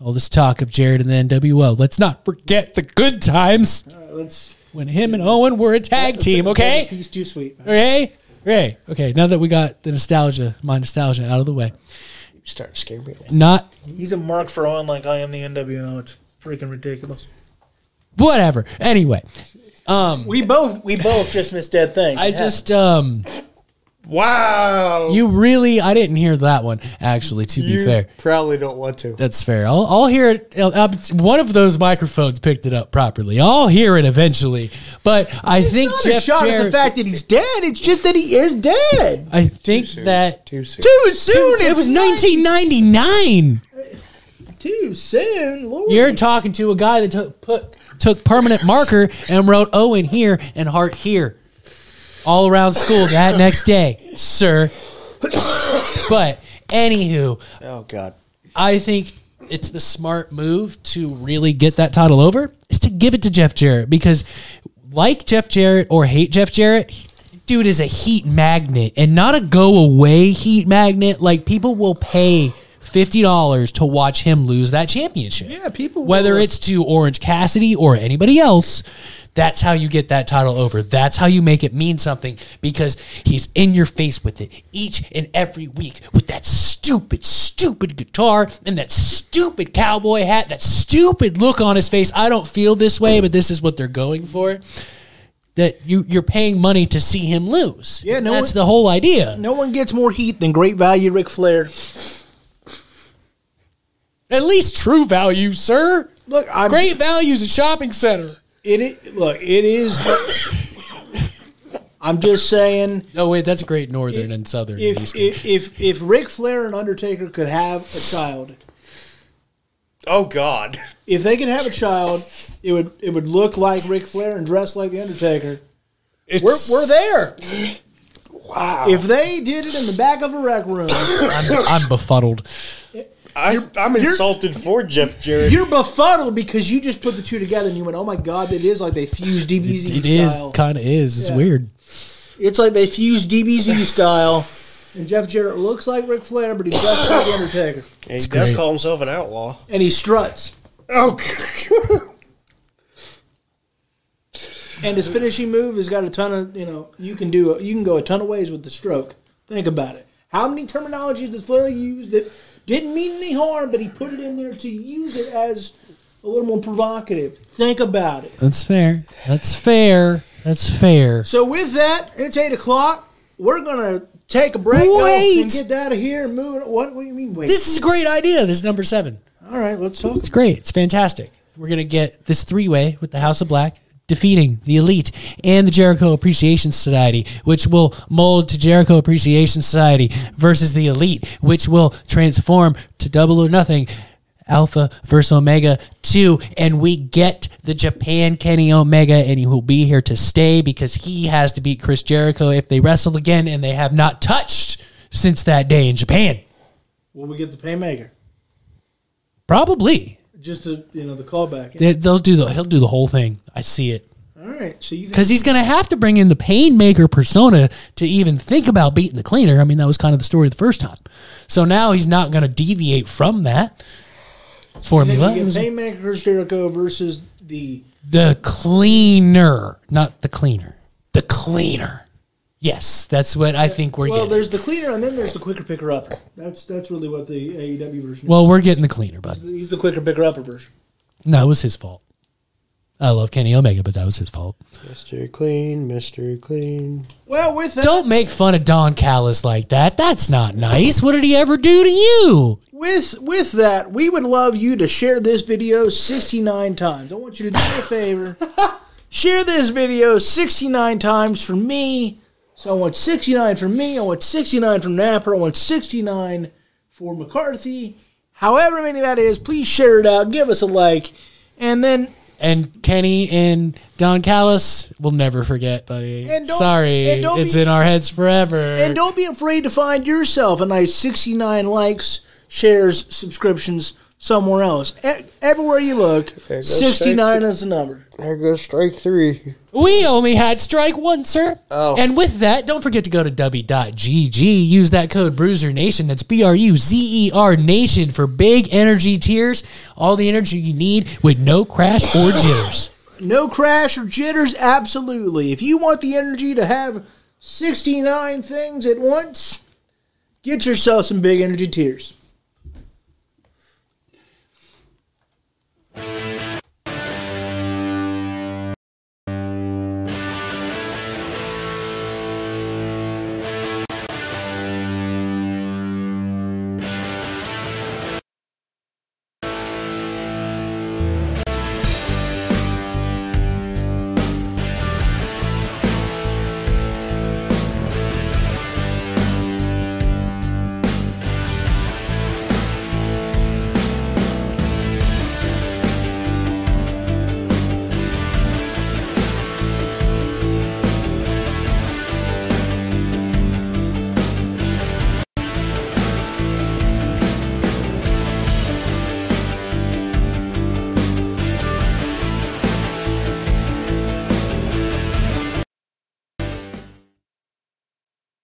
S3: All this talk of Jarrett and the NWO. Let's not forget the good times
S1: Let's.
S3: when him and Owen were a tag team. Okay.
S1: He's too sweet.
S3: Okay. Okay. Okay. Now that we got the nostalgia, my nostalgia out of the way,
S2: Start scaring me.
S3: not
S1: He's a mark for on like I am the NWO. It's freaking ridiculous.
S3: whatever. Anyway, um,
S1: We both we both just missed dead things.
S3: I just um,
S2: Wow.
S3: you really I didn't hear that one actually. To be
S2: You
S3: fair.
S2: probably don't want to.
S3: That's fair. I'll, I'll hear it. uh, uh, one of those microphones picked it up properly. I'll hear it eventually. But I think
S1: not a
S3: Jeff
S1: shot at
S3: Jarrett.
S1: the fact that he's dead. It's just that he is dead.
S3: I think that
S2: Too soon.
S1: Too soon.
S3: it was 1999.
S1: Too soon. Lord.
S3: You're talking to a guy that took put took permanent marker and wrote Owen here and Hart here, all around school that next day, sir. But anywho,
S2: Oh God.
S3: I think it's the smart move to really get that title over is to give it to Jeff Jarrett because, like Jeff Jarrett or hate Jeff Jarrett, dude is a heat magnet and not a go away heat magnet. Like people will pay fifty dollars to watch him lose that championship.
S1: Yeah, people
S3: Whether
S1: will.
S3: it's to Orange Cassidy or anybody else. That's how you get that title over. That's how you make it mean something because he's in your face with it each and every week with that stupid, stupid guitar and that stupid cowboy hat, that stupid look on his face. I don't feel this way, but this is what they're going for. That you you're paying money to see him lose.
S1: Yeah, no
S3: that's
S1: one-
S3: the whole idea.
S1: No one gets more heat than great value Ric Flair.
S3: At least true value, sir.
S1: Look, I'm
S3: Great values a shopping center.
S1: It is, look, it is. I'm just saying,
S3: No wait, that's great northern and southern.
S1: if
S3: eastern.
S1: if if if Ric Flair and Undertaker could have a child,
S2: Oh God.
S1: if they could have a child, it would it would look like Ric Flair and dress like the Undertaker. We're we're there.
S2: Wow.
S1: If they did it in the back of a rec room,
S3: I'm, I'm befuddled.
S2: I, I'm insulted for Jeff Jarrett.
S1: you're befuddled because you just put the two together and you went, "Oh my god, it is like they fused DBZ
S3: It is
S1: style."
S3: kind of is. It's
S1: Yeah.
S3: weird.
S1: It's like they fused DBZ style, and Jeff Jarrett looks like Ric Flair, but he dresses like the Undertaker,
S2: And he does call himself an outlaw.
S1: and he struts.
S2: Oh.
S1: And his finishing move has got a ton of you know you can do you can go a ton of ways with the stroke. Think about it. How many terminologies does Flair use that didn't mean any harm, but he put it in there to use it as a little more provocative? Think about it.
S3: That's fair. That's fair. That's fair.
S1: So with that, it's eight o'clock. We're gonna take a break
S3: Wait!
S1: and get out of here and move. it- What? What do you mean? Wait.
S3: This is a great idea. This is number seven.
S1: All right, let's talk.
S3: It's great. It's fantastic. We're gonna get this three way with the House of Black, defeating the Elite and the Jericho Appreciation Society, which will mold to Jericho Appreciation Society versus the Elite, which will transform to Double or Nothing. Alpha versus Omega 2, and we get the Japan Kenny Omega, and he will be here to stay because he has to beat Chris Jericho if they wrestle again, and they have not touched since that day in Japan.
S1: Will we get the Painmaker?
S3: Probably.
S1: Just to, you know, the callback.
S3: They, they'll do the he'll do the whole thing. I see it.
S1: All right. So you
S3: Because he's going to have to bring in the Painmaker persona to even think about beating the cleaner. I mean, that was kind of the story the first time. So now he's not going to deviate from that formula.
S1: you get
S3: was
S1: Jericho versus the
S3: the cleaner, not the cleaner. The cleaner. Yes, that's what I think we're
S1: well,
S3: getting.
S1: Well, there's the cleaner and then there's the quicker picker upper. That's that's really what the AEW version.
S3: Well, we're getting the cleaner, but
S1: is. He's the quicker picker upper version.
S3: No, it was his fault. I love Kenny Omega, but that was his fault.
S2: Mr. Clean, Mr. Clean.
S1: Well, with that,
S3: Don't make fun of Don Callis like that. That's not nice. What did he ever do to you?
S1: with with that, we would love you to share this video 69 times. I want you to do me a favor. share this video 69 times for me. So I want 69 for me. I want 69 from Napper. I want 69 for McCarthy. However many that is, please share it out. Give us a like. And then
S3: And Kenny and Don Callis will never forget, buddy.
S1: And don't-
S3: Sorry,
S1: and don't
S3: it's
S1: be-
S3: in our heads forever.
S1: And don't be afraid to find yourself a nice 69 likes, shares, subscriptions somewhere else. E- everywhere you look, 69
S2: straight.
S1: is the number.
S2: There goes strike three.
S3: We only had strike one, sir.
S2: Oh.
S3: And with that, don't forget to go to dubby.gg. Use that code Bruzer Nation. That's B R U Z E R Nation for big energy tiers. All the energy you need with no crash or jitters.
S1: no crash or jitters, absolutely. If you want the energy to have 69 things at once, get yourself some big energy tiers.